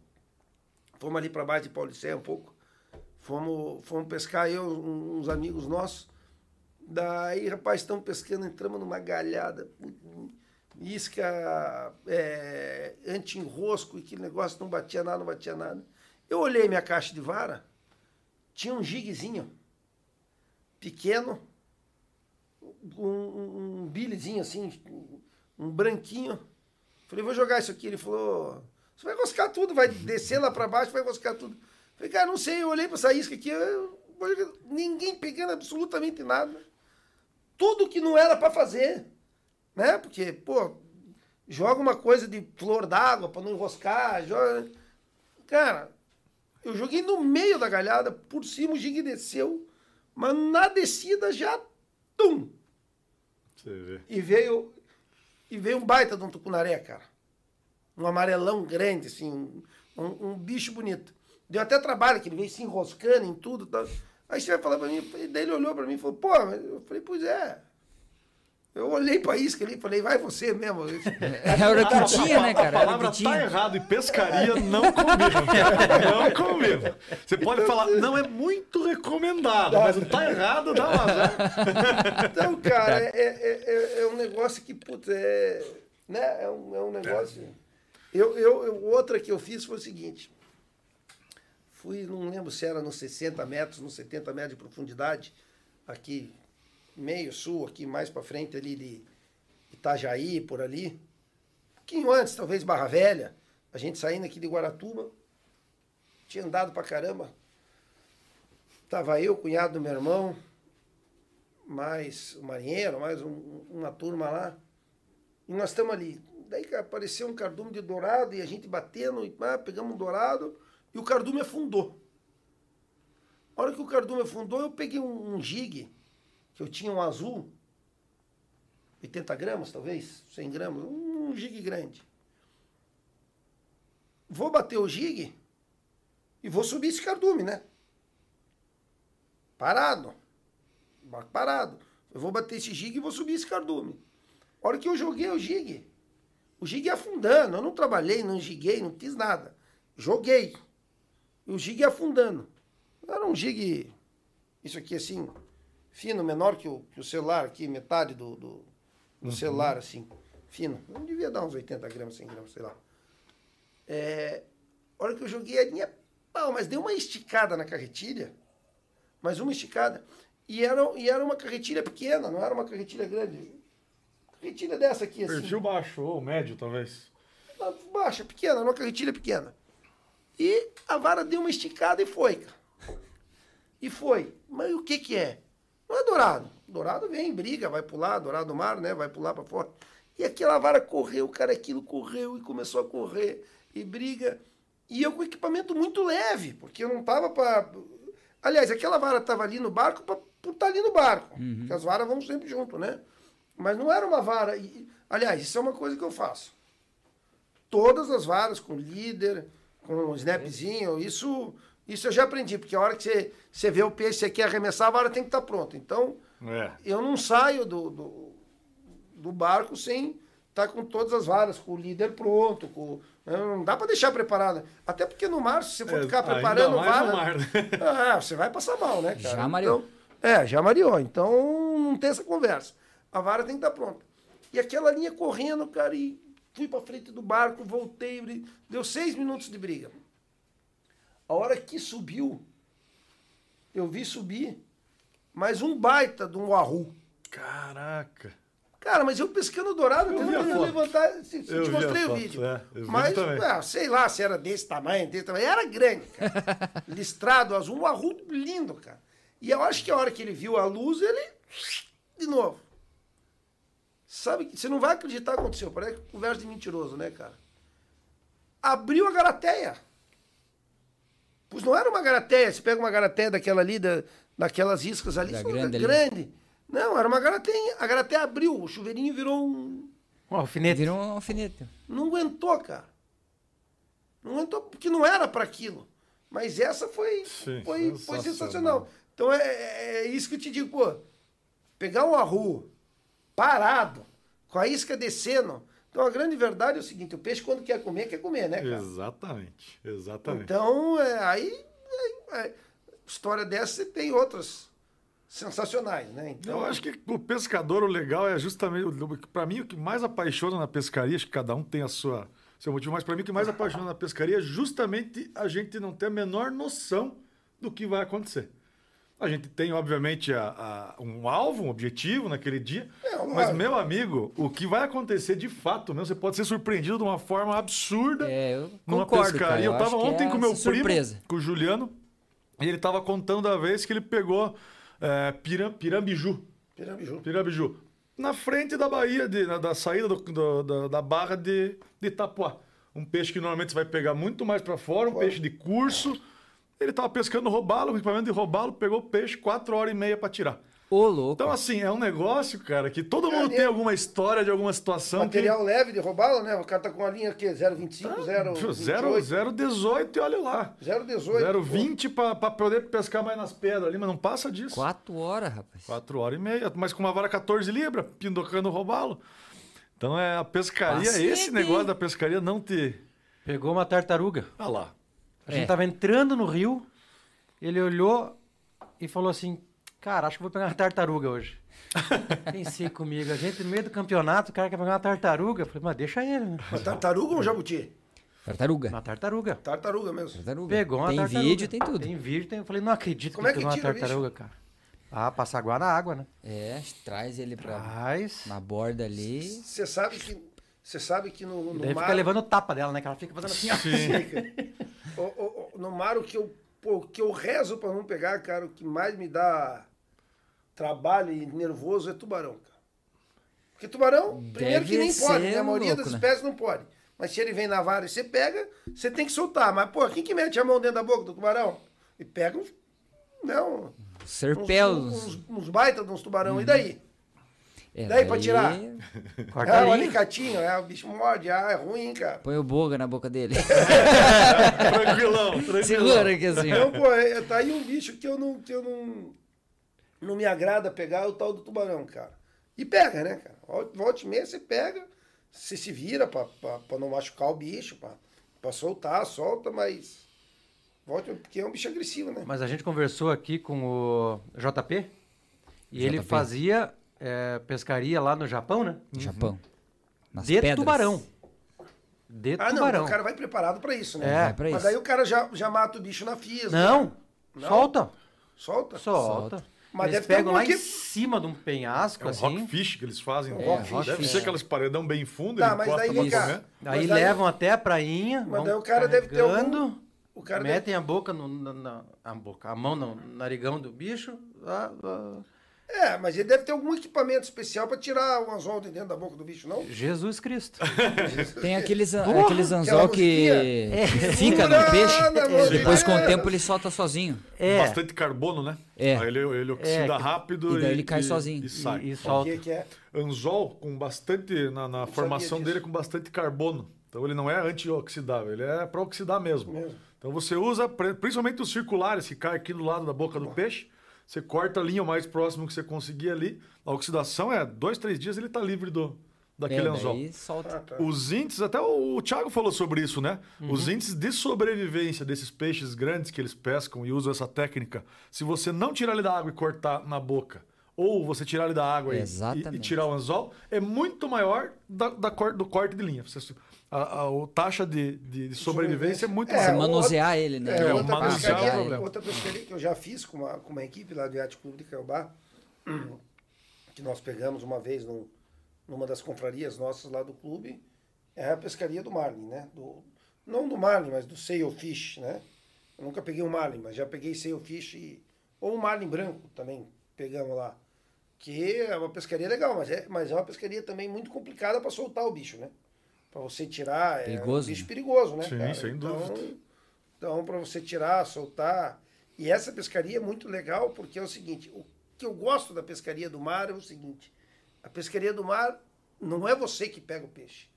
Fomos ali para baixo de Paulicéia um pouco. Fomos, fomos pescar, eu, uns amigos nossos. Daí, rapaz, estamos pescando, entramos numa galhada. Isca é, anti-enrosco, aquele negócio não batia nada, não batia nada. Eu olhei minha caixa de vara, tinha um jiguezinho pequeno, um, um, um assim, um branquinho. Falei, vou jogar isso aqui. Ele falou, você vai roscar tudo, vai descer lá para baixo, vai roscar tudo. Falei, cara, não sei, eu olhei para essa isca aqui, eu ninguém pegando absolutamente nada. Tudo que não era para fazer, né? Porque, pô, joga uma coisa de flor d'água para não enroscar, joga... Cara, eu joguei no meio da galhada, por cima o gigue desceu, mas na descida já, tum, Você vê. e veio e veio um baita de um tucunaré, cara. Um amarelão grande, assim, um, um- bicho bonito. Deu até trabalho, que ele veio se enroscando em tudo. Tal. Aí você vai falar pra mim, daí ele olhou pra mim e falou, pô, eu falei, pois é. Eu olhei pra isca ali e falei, vai você mesmo. Era o que tinha, né, A cara? Era o palavra que tá errado e pescaria não combina. Não combina. Você pode falar, não é muito recomendado, mas não tá errado, dá uma. Então, cara, é, é, é- é um negócio que, putz, é. Né? É um, é um negócio. Eu, eu, eu- outra que eu fiz foi o seguinte. Fui, não lembro se era nos 60 metros, nos 70 metros de profundidade, aqui, meio sul, aqui mais para frente ali de Itajaí, por ali. Um pouquinho antes, talvez Barra Velha. A gente saindo aqui de Guaratuba. Tinha andado pra caramba. Tava eu, o cunhado do meu irmão, mais o marinheiro, mais um- uma turma lá. E nós estamos ali, daí apareceu um cardume de dourado e a gente batendo, e, ah, pegamos um dourado e o cardume afundou. A hora que o cardume afundou, eu peguei um, um que eu tinha um azul, 80 gramas talvez, 100 gramas, um jig grande. Vou bater o jig e vou subir esse cardume, né? Parado. Parado. Eu vou bater esse jig e vou subir esse cardume. A hora que eu joguei o jig, o ia afundando. Eu não trabalhei, não giguei, não fiz nada. Joguei. E o ia afundando. Era um jig, isso aqui assim, fino, menor que o, que o celular aqui, metade do, do, do celular, assim, fino. Não devia dar uns 80 gramas, 100 gramas, sei lá. É, a hora que eu joguei a linha, pau, mas deu uma esticada na carretilha, mais uma esticada. E era, e era uma carretilha pequena, não era uma carretilha grande. Carretilha dessa aqui, assim. Perfil baixo ou médio, talvez. Baixa, pequena, uma carretilha pequena. E a vara deu uma esticada e foi, cara. E foi. Mas o que que é? Não é dourado. Dourado vem, briga, vai pular, dourado do mar, né? Vai pular para fora. E aquela vara correu, cara, aquilo correu e começou a correr e briga. E eu com equipamento muito leve, porque eu não tava para Aliás, aquela vara tava ali no barco para estar ali no barco. Porque as varas vão sempre junto, né? Mas não era uma vara. e- Aliás, isso é uma coisa que eu faço. Todas as varas com líder, com snapzinho, isso, isso eu já aprendi, porque a hora que você, você vê o peixe, você quer arremessar, a vara tem que estar pronta. Então, É. eu não saio do, do, do barco sem estar com todas as varas, com o líder pronto, com, né, não dá para deixar preparada. Até porque no mar, se você for É, ficar preparando vara, mar, né? ah, você vai passar mal, né, cara? Já mareou. Então, é, já mareou. Então não tem essa conversa. A vara tem que estar pronta. E aquela linha correndo, cara, e fui para frente do barco, voltei, deu seis minutos de briga. A hora que subiu, eu vi subir mais um baita de um arru. Caraca. Cara, mas eu pescando dourado, Eu foto. levantar. Se, se Eu te mostrei o vídeo. é, mas, ah, sei lá se era desse tamanho, desse tamanho. Era grande, cara. Listrado, azul, um arrudo lindo, cara. E eu acho que a hora que ele viu a luz, ele. De novo. Sabe que você não vai acreditar o que aconteceu. Parece conversa de mentiroso, né, cara? Abriu a garateia. Não era uma garateia. Você pega uma garateia daquela ali, da, daquelas iscas ali, Da isso não grande é ali. grande. Não, era uma garateia. A garateia abriu, o chuveirinho virou um. Um alfinete. Virou um alfinete. Não aguentou, cara. Não aguentou, porque não era para aquilo. Mas essa foi, Sim, foi, foi sensacional. sensacional. Então é, é- é isso que eu te digo, pô. Pegar um arru parado, com a isca descendo. Então a grande verdade é o seguinte: o peixe, quando quer comer, quer comer, né, cara? Exatamente. Exatamente. Então, é, aí, é, é, história dessa você tem outras sensacionais, né? Então, Eu acho que o pescador, o legal é justamente. Para mim, o que mais apaixona na pescaria, acho que cada um tem a sua seu motivo, mas para mim o que mais apaixona na pescaria é justamente a gente não ter a menor noção do que vai acontecer. A gente tem, obviamente, a- a- um alvo, um objetivo naquele dia, É, mas, meu amigo, o que vai acontecer de fato mesmo, você pode ser surpreendido de uma forma absurda É, eu numa concordo, pescaria. cara. Eu acho tava que ontem é com o meu surpresa. primo, com o Juliano, e ele tava contando da vez que ele pegou é, piram, pirambiju. Pirambiju. Pirambiju. Na frente da Bahia, de- na- da saída do- do- da, da barra de, de Itapuá. Um peixe que normalmente você vai pegar muito mais para fora, um Fora. peixe de curso. Ele tava pescando robalo, com equipamento de robalo, pegou o peixe, quatro horas e meia para tirar. Ô, louco. Então, assim, é um negócio, cara, que todo mundo Maneiro. tem alguma história de alguma situação Material leve de roubá-lo, né? O cara tá com a linha aqui, 0,25, 0, que... 0, 0,18 e olha lá. 0,18. 0,20 para poder pescar mais nas pedras ali, mas não passa disso. Quatro horas, rapaz. Quatro horas e meia, mas com uma vara 14 libras, pindocando o robalo. Então é a pescaria, Paciente, esse negócio da pescaria não ter. Pegou uma tartaruga. Ah lá. A gente É. tava entrando no rio, ele olhou e falou assim: Cara, acho que vou pegar uma tartaruga hoje. Pensei comigo, a gente no meio do campeonato, o cara quer pegar uma tartaruga. Eu Falei, mas deixa ele, né? Uma tartaruga ou um jabuti? Tartaruga. Uma tartaruga. Tartaruga mesmo. Tartaruga. Pegou uma tem tartaruga. vídeo, tem tudo. Tem vídeo, tem. Eu falei, não acredito Como é que que pegou uma o bicho? tartaruga, cara. Ah, passa água na água, né? É, traz ele pra, Mas. na borda ali. Você sabe que, você sabe que no, no mar... fica levando tapa dela, né? Que ela fica fazendo assim, ó. O- o- o- no mar, o que eu, pô, o que eu rezo pra não pegar, cara, o que mais me dá trabalho e nervoso é tubarão, cara. Porque tubarão, primeiro que Deve nem pode, né? A maioria louco, das né? espécies não pode. Mas se ele vem na vara e você pega, você tem que soltar. Mas, pô, quem que mete a mão dentro da boca do tubarão? E pega uns. Não. Uns, Serpelos. uns, uns baita de uns tubarão. Uhum. E daí? É, daí pra tirar? Corta É linha. alicatinho, é, o bicho morde, ah, é ruim, cara. Põe o boga na boca dele. Tranquilão, tranquilão. Segura aqui assim. Então, pô, é, tá aí um bicho que eu não, que eu não, não me agrada pegar, é o tal do tubarão, cara. E pega, né, cara? Vol- Volte e meia, você pega, você se vira pra, pra, pra não machucar o bicho, pra, pra soltar, solta, mas. Volte, porque é um bicho agressivo, né? Mas a gente conversou aqui com o JP e ele JP. fazia é, pescaria lá no Japão, né? Japão. Nas de pedras. tubarão. De Ah, não, tubarão. então o cara vai preparado pra isso, né? É. Vai pra Mas isso. aí o cara já, já mata o bicho na fisga. Não, Não? solta. Solta? Solta. Mas Eles deve ter pegam lá em que- cima de um penhasco, É um assim. rockfish que eles fazem. Um né? rockfish. Deve É. ser aqueles paredão bem fundo, Tá, mas daí pra Mas daí- levam até a prainha, Mas daí o cara deve ter algum- O cara deve metem a boca no, na, na- a boca, a mão no narigão do bicho. ah, ah. É, mas ele deve ter algum equipamento especial pra tirar o anzol de dentro da boca do bicho, não? Jesus Cristo. Tem aqueles, Porra, aqueles anzol que, que fica no peixe. Depois, com o dele. tempo, ele solta sozinho. É, Bastante carbono, né? É. Aí ele, ele oxida É, rápido e daí ele cai sozinho. E, sai. e, e O solta. que, que é? Anzol com bastante, na, na formação dele, com bastante carbono. Então ele não é antioxidável, ele é para oxidar mesmo. Mesmo. Então você usa, principalmente os circulares que caem aqui do lado da boca do peixe, você corta a linha o mais próximo que você conseguir ali. A oxidação é dois, três dias ele está livre do, daquele é, anzol. solta. Ah, tá. Os índices, até o, o Thiago falou sobre isso, né? Uhum. Os índices de sobrevivência desses peixes grandes que eles pescam e usam essa técnica, se você não tirar ele da água e cortar na boca, ou você tirar ele da água e- e, tirar o anzol, é muito maior da, da cor- do corte de linha. Você- a, a, a taxa de, de- sobrevivência é muito É, maior. manusear ele, né? É, É, outra, é o pescaria, problema. outra pescaria que eu já fiz com uma, com uma equipe lá do Iate Clube de Caiobá, que nós pegamos uma vez num- numa das confrarias nossas lá do clube, é a pescaria do Marlin, né? Do, não do Marlin, mas do Sailfish, né? Eu nunca peguei o Marlin, mas já peguei Sailfish e, ou o Marlin branco também pegamos lá. Que é uma pescaria legal, mas é, mas é uma pescaria também muito complicada para soltar o bicho, né? Para você tirar, é Perigoso, um bicho né? perigoso, né? Sim, cara? sem então, dúvida. Então, para você tirar, soltar. E essa pescaria é muito legal porque é o seguinte: o que eu gosto da pescaria do mar é o seguinte: a pescaria do mar não é você que pega o peixe,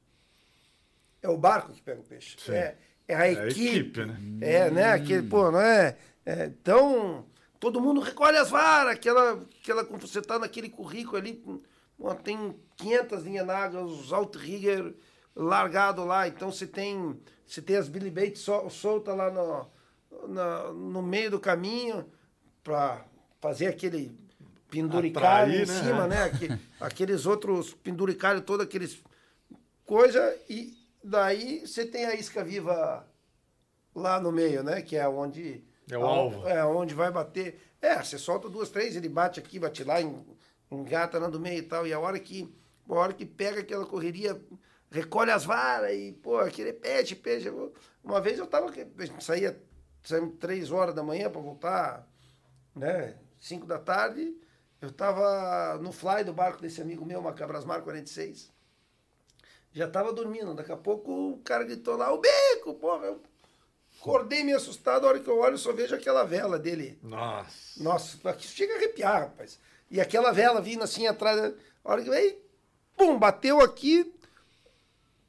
é o barco que pega o peixe. Sim. É, é a É a equipe. equipe, né? É, né? Aquele, pô, não é, é, Então, todo mundo recolhe as varas, aquela, aquela, quando você tá naquele currículo ali, pô, tem 500 linhas d'água, os outrigger largado lá, então você tem, você tem as billy bait sol, solta lá no, na- no meio do caminho para fazer aquele penduricalho Atrair, em né? cima, né? Aque- aqueles outros penduricalhos, todos aqueles coisa e daí você tem a isca viva lá no meio, né? Que é onde É o alvo. É onde vai bater. É, você solta duas, três, ele bate aqui, bate lá, en- engata lá do meio e tal. E a hora que a hora que pega aquela correria, recolhe as varas e pô, aquele peixe, peixe. Eu- Uma vez eu tava saía saímos três horas da manhã para voltar, né? Cinco da tarde. Eu tava no fly do barco desse amigo meu, Macabrasmar 46 já tava dormindo. Daqui a pouco o cara gritou lá, o bico, porra. Eu acordei meio assustado, a hora que eu olho, eu só vejo aquela vela dele. Nossa. Nossa, aqui chega a arrepiar, rapaz. E aquela vela vindo assim atrás, a hora que veio, pum, bateu aqui,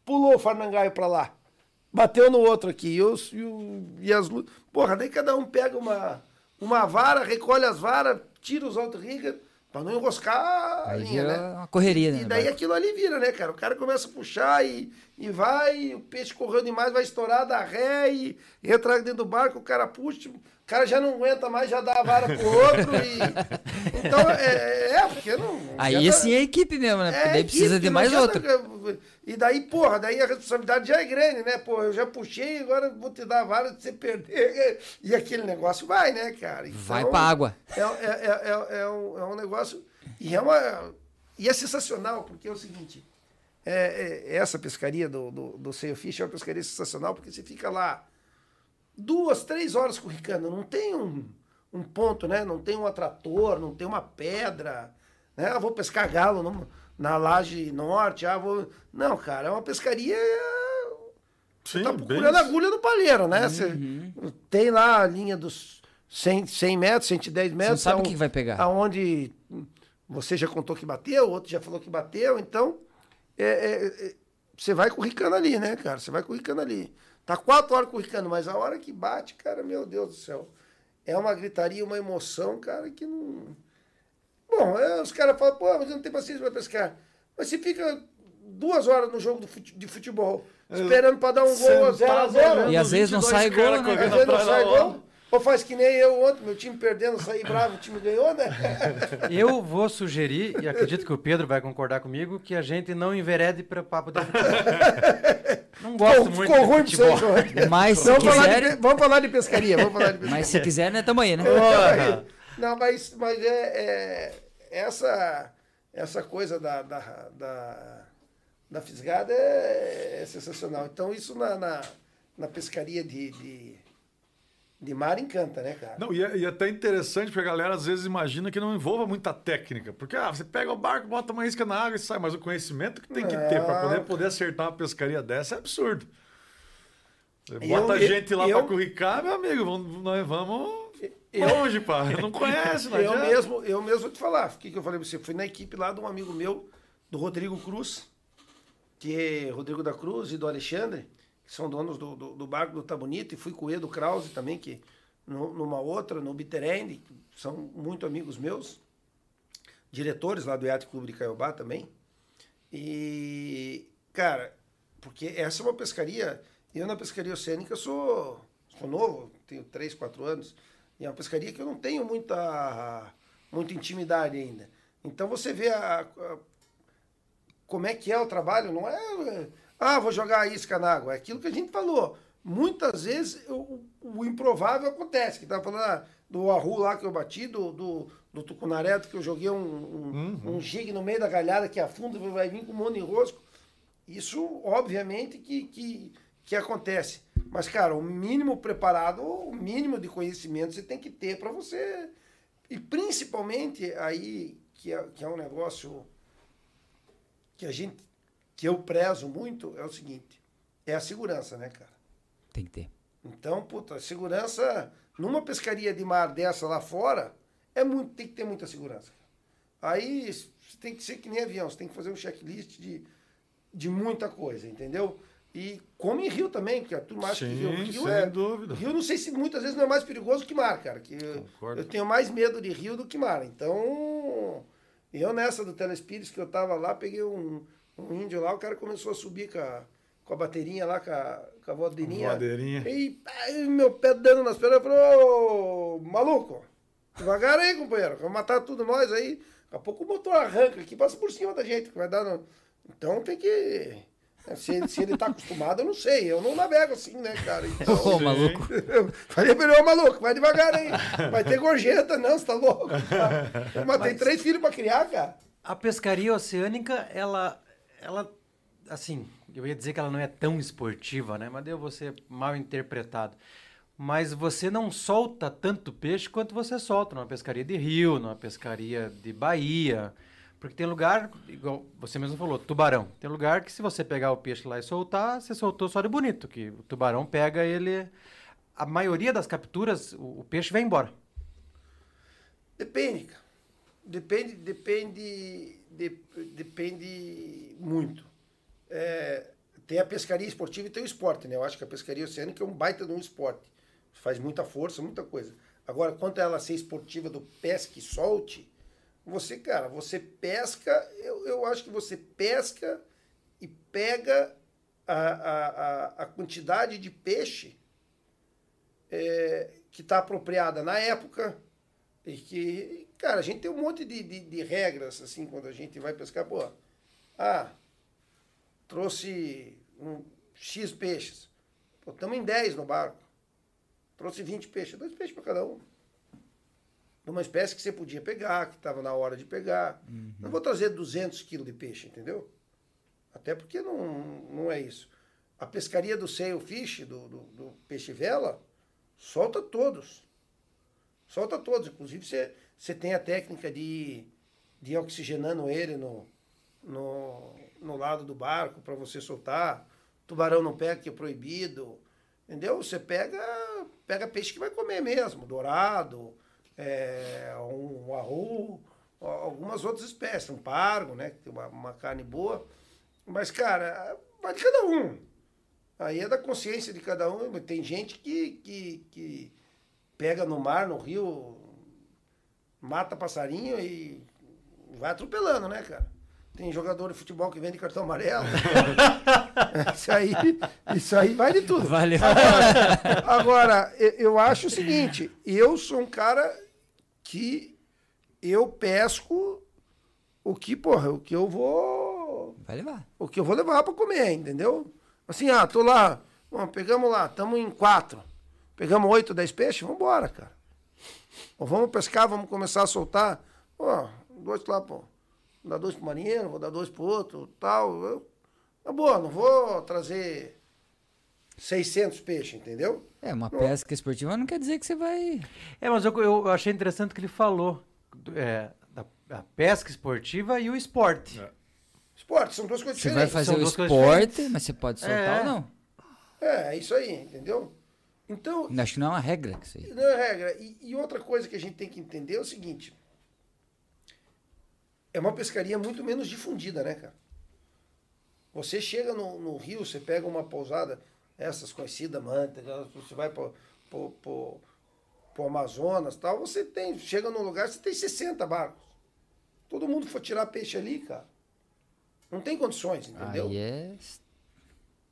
pulou o farnangaio pra lá. Bateu no outro aqui. E, os, e, o- e as luzes. Porra, daí cada um pega uma, uma vara, recolhe as varas, tira os outrigger, pra não enroscar a Aí linha, né? uma correria, né? E daí aquilo ali vira, né, cara? O cara começa a puxar e, e vai, o peixe correndo demais, vai estourar, dá ré e entra dentro do barco, o cara puxa, o cara já não aguenta mais, já dá a vara pro outro. E... Então, é, é, porque não. Aí adianta- sim é equipe mesmo, né? Porque é, daí equipe, precisa de mais adianta- outra. E daí, porra, daí a responsabilidade já é grande, né? Pô, eu já puxei, agora vou te dar a vara de você perder. E aquele negócio vai, né, cara? Vai Então, pra água. é, é, é, é, é um, é um negócio. E é, uma, e é sensacional, porque é o seguinte: é, é- essa pescaria do, do, do Sailfish é uma pescaria sensacional, porque você fica lá duas, três horas curricando, não tem um, um ponto, né? Não tem um atrator, não tem uma pedra. Né? Ah, vou pescar galo numa, na laje norte, ah, vou... Não, cara, é uma pescaria. Sim, tá bem procurando isso. agulha no palheiro, né? Você tem lá a linha dos 100, 100 metros, 110 Você metros. não sabe o que vai pegar. Aonde você já contou que bateu, o outro já falou que bateu, então é, é, é, você vai curricando ali, né, cara? Você vai curricando ali. Tá quatro horas curricando, mas a hora que bate, cara, meu Deus do céu. É uma gritaria, uma emoção, cara, que não. Bom, é, os caras falam, pô, mas eu não tenho paciência pra pescar. Mas você fica duas horas no jogo de futebol, esperando pra dar um gol 0 a 0 E às vezes não 22 sai gol, né? às vezes não sai gol. Ou faz que nem eu ontem, meu time perdendo, saí bravo, o time ganhou, né? Eu vou sugerir, e acredito que o Pedro vai concordar comigo, que a gente não enverede para papo de futebol. Não gosto Ficou- muito ficou de ruim pra futebol. vocês. Mas se Vamos falar, de, vamos falar de pescaria, vamos falar de pescaria. mas se quiser, né, tamo aí, né? Porra. Não, mas, mas é, é- essa, essa coisa da, da, da, da fisgada é, é sensacional. Então, isso na, na, na pescaria de, de, de mar encanta, né, cara? Não, e é, e é até interessante, porque a galera às vezes imagina que não envolva muita técnica. Porque ah, você pega o barco, bota uma isca na água e sai. Mas o conhecimento que tem que ter para poder, poder acertar uma pescaria dessa é absurdo. Você Eu- bota eu- gente lá eu- para curricar, meu amigo, vamos, nós vamos longe, pá. Não conhece, não Eu mesmo, eu mesmo vou te falar. O que, que eu falei pra você? Fui na equipe lá de um amigo meu, do Rodrigo Cruz, que é Rodrigo da Cruz e do Alexandre, que são donos do, do, do barco do Tá Bonito, e fui com o Edu Krause também, que no- numa outra, no Bitterend, são muito amigos meus, diretores lá do Yacht Clube de Caiobá também. E, cara, porque essa é uma pescaria. Eu na pescaria oceânica sou, sou novo, tenho 3, 4 anos. E é uma pescaria que eu não tenho muita, muita intimidade ainda. Então você vê a, a- como é que é o trabalho, não é. Ah, vou jogar a isca na água. É aquilo que a gente falou. Muitas vezes o, o improvável acontece. Que tava falando ah, do arru lá que eu bati, do, do, do tucunaré que eu joguei um, um, um jig no meio da galhada que afunda e vai vir com um monte de enrosco. Isso, obviamente, que, que, que acontece. Mas, cara, o mínimo preparado, o mínimo de conhecimento você tem que ter para você. E principalmente aí, que é, que é um negócio que a gente, que eu prezo muito, é o seguinte: é a segurança, né, cara? Tem que ter. Então, puta, a segurança numa pescaria de mar dessa lá fora é muito, tem que ter muita segurança. Aí você tem que ser que nem avião, você tem que fazer um checklist de, de muita coisa, entendeu? E como em rio também, porque tudo mais que Sim, rio, rio sem é dúvida. Rio não sei se muitas vezes não é mais perigoso que mar, cara. Que Concordo. eu tenho mais medo de rio do que mar. Então, eu nessa do Telespires que eu tava lá, peguei um, um índio lá, o cara começou a subir com a, com a bateria lá, com a, com a voadeirinha. Voadeirinha. E aí, meu pé dando nas pernas, eu falei, ô, maluco, devagar aí, companheiro, vai matar tudo nós aí. Daqui a pouco o motor arranca aqui, passa por cima da gente, que vai dar no... Então tem que... Se ele, se ele tá acostumado, eu não sei. Eu não navego assim, né, cara? Então, Ô, maluco. eu falei pra ele, ô maluco, vai devagar aí. Vai ter gorjeta, não, você tá louco? Eu matei três filhos pra criar, cara. A pescaria oceânica, ela, ela, assim, eu ia dizer que ela não é tão esportiva, né? Mas eu vou ser mal interpretado. Mas você não solta tanto peixe quanto você solta numa pescaria de rio, numa pescaria de Bahia. Porque tem lugar, igual você mesmo falou, tubarão. Tem lugar que se você pegar o peixe lá e soltar, você soltou só de bonito, que o tubarão pega ele... A maioria das capturas, o, o peixe vai embora. Depende, cara. Depende, depende, de- depende muito. É, tem a pescaria esportiva e tem o esporte, né? Eu acho que a pescaria oceânica é um baita de um esporte. Faz muita força, muita coisa. Agora, quanto a ela ser esportiva do pesque e solte, você, cara, você pesca, eu, eu acho que você pesca e pega a, a, a, a quantidade de peixe é, que está apropriada na época. E que, cara, a gente tem um monte de, de, de regras, assim, quando a gente vai pescar. Pô, ah, trouxe um X peixes. Pô, estamos em 10 no barco. Trouxe 20 peixes, dois peixes para cada um. Numa espécie que você podia pegar, que estava na hora de pegar. Não vou trazer 200 quilos de peixe, entendeu? Até porque não, não é isso. A pescaria do sail fish, do, do, do peixe vela, solta todos. Solta todos. Inclusive, você, você tem a técnica de, de oxigenando ele no, no, no lado do barco para você soltar. Tubarão não pega, que é proibido. Entendeu? Você pega, pega peixe que vai comer mesmo, dourado, é, um arroz, algumas outras espécies, um pargo, né? Que tem uma, uma carne boa. Mas, cara, vai de cada um. Aí é da consciência de cada um. Tem gente que, que, que pega no mar, no rio, mata passarinho e vai atropelando, né, cara? Tem jogador de futebol que vende cartão amarelo. isso, aí, isso aí vai de tudo. Valeu. Agora, agora, eu- acho o seguinte, eu sou um cara que eu pesco o que, porra, o que eu vou Vai levar. o que eu vou levar para comer, entendeu? Assim, ah, tô lá, bom, pegamos lá, estamos em quatro, pegamos oito, dez peixes, vamos embora, cara. Ou vamos pescar, vamos começar a soltar, ó, dois lá, pô, vou dar dois pro marinheiro, vou dar dois pro outro, tal. Eu, tá boa, não vou trazer 600 peixes, entendeu? É, uma pesca esportiva não quer dizer que você vai. É, mas eu, eu achei interessante o que ele falou é, da, da pesca esportiva e o esporte. É. Esporte, são duas coisas Você vai diferentes. fazer São o esporte, mas você pode soltar É. ou não. É, é isso aí, entendeu? Então, Acho que não é uma regra que aí. Não é regra. E, e outra coisa que a gente tem que entender é o seguinte: é uma pescaria muito menos difundida, né, cara? Você chega no, no rio, você pega uma pousada, essas conhecidas, manta, você vai para o Amazonas tal, você tem, chega num lugar, você tem 60 barcos. Todo mundo for tirar peixe ali, cara. Não tem condições, entendeu? Aí é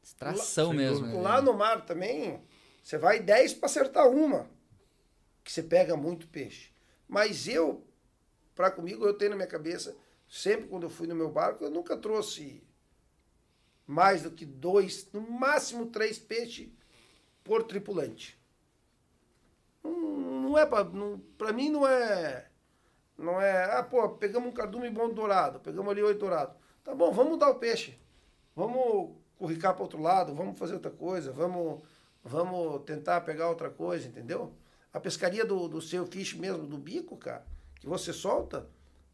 extração Sem mesmo. dúvida. né? Lá no mar também, você vai 10 para acertar uma. Que você pega muito peixe. Mas eu, para comigo, eu tenho na minha cabeça, sempre quando eu fui no meu barco, eu nunca trouxe mais do que dois, no máximo três peixes por tripulante. Não, não é para mim não é não é, ah, pô, pegamos um cardume bom dourado, pegamos ali oito dourado. Tá bom, vamos dar o peixe. Vamos curricar para outro lado, vamos fazer outra coisa, vamos vamos tentar pegar outra coisa, entendeu? A pescaria do, do seu fish mesmo, do bico, cara, que você solta,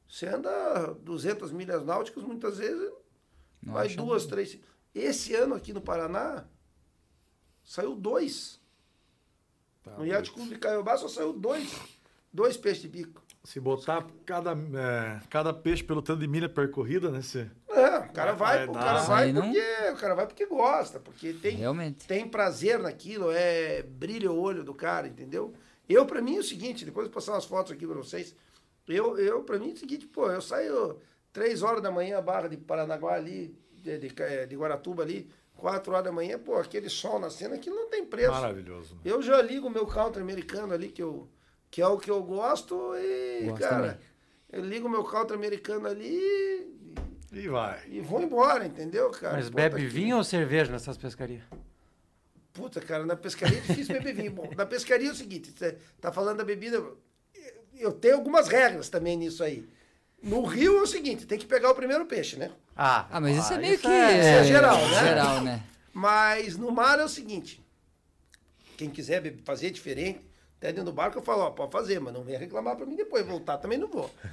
você anda 200 milhas náuticas, muitas vezes Não vai duas, nada. três. Esse ano aqui no Paraná, saiu dois. Tá no Yacht. Clube de Caiobá só saiu dois. Dois peixes de bico. Se botar cada, é, cada peixe pelo tanto de milha percorrida, né? Você... É, o cara vai, o cara vai não- porque o cara vai porque gosta, porque tem, Realmente. tem prazer naquilo, é brilha o olho do cara, entendeu? Eu para mim é o seguinte, depois eu vou passar umas fotos aqui para vocês. Eu eu para mim é o seguinte, pô, eu saio três horas da manhã a barra de Paranaguá ali, de, de, Ca- de Guaratuba ali, quatro horas da manhã, pô, aquele sol nascendo, aquilo não tem preço. Maravilhoso. Né? Eu já ligo o meu counter americano ali, que, eu, que é o que eu gosto, e, Gosto cara, eu ligo o meu counter americano ali e, vai. e vou embora, entendeu, cara? Mas bebe vinho ou cerveja nessas pescarias? Puta, cara, na pescaria é difícil beber vinho. Bom, na pescaria é o seguinte, você tá falando da bebida, eu tenho algumas regras também nisso aí. No rio é o seguinte, tem que pegar o primeiro peixe, né? Ah, Ah, mas isso é meio que. é- isso é geral, né? Geral, né? Mas no mar é o seguinte, quem quiser fazer diferente, até dentro do barco eu falo, ó, pode fazer, mas não venha reclamar pra mim depois, voltar também não vou.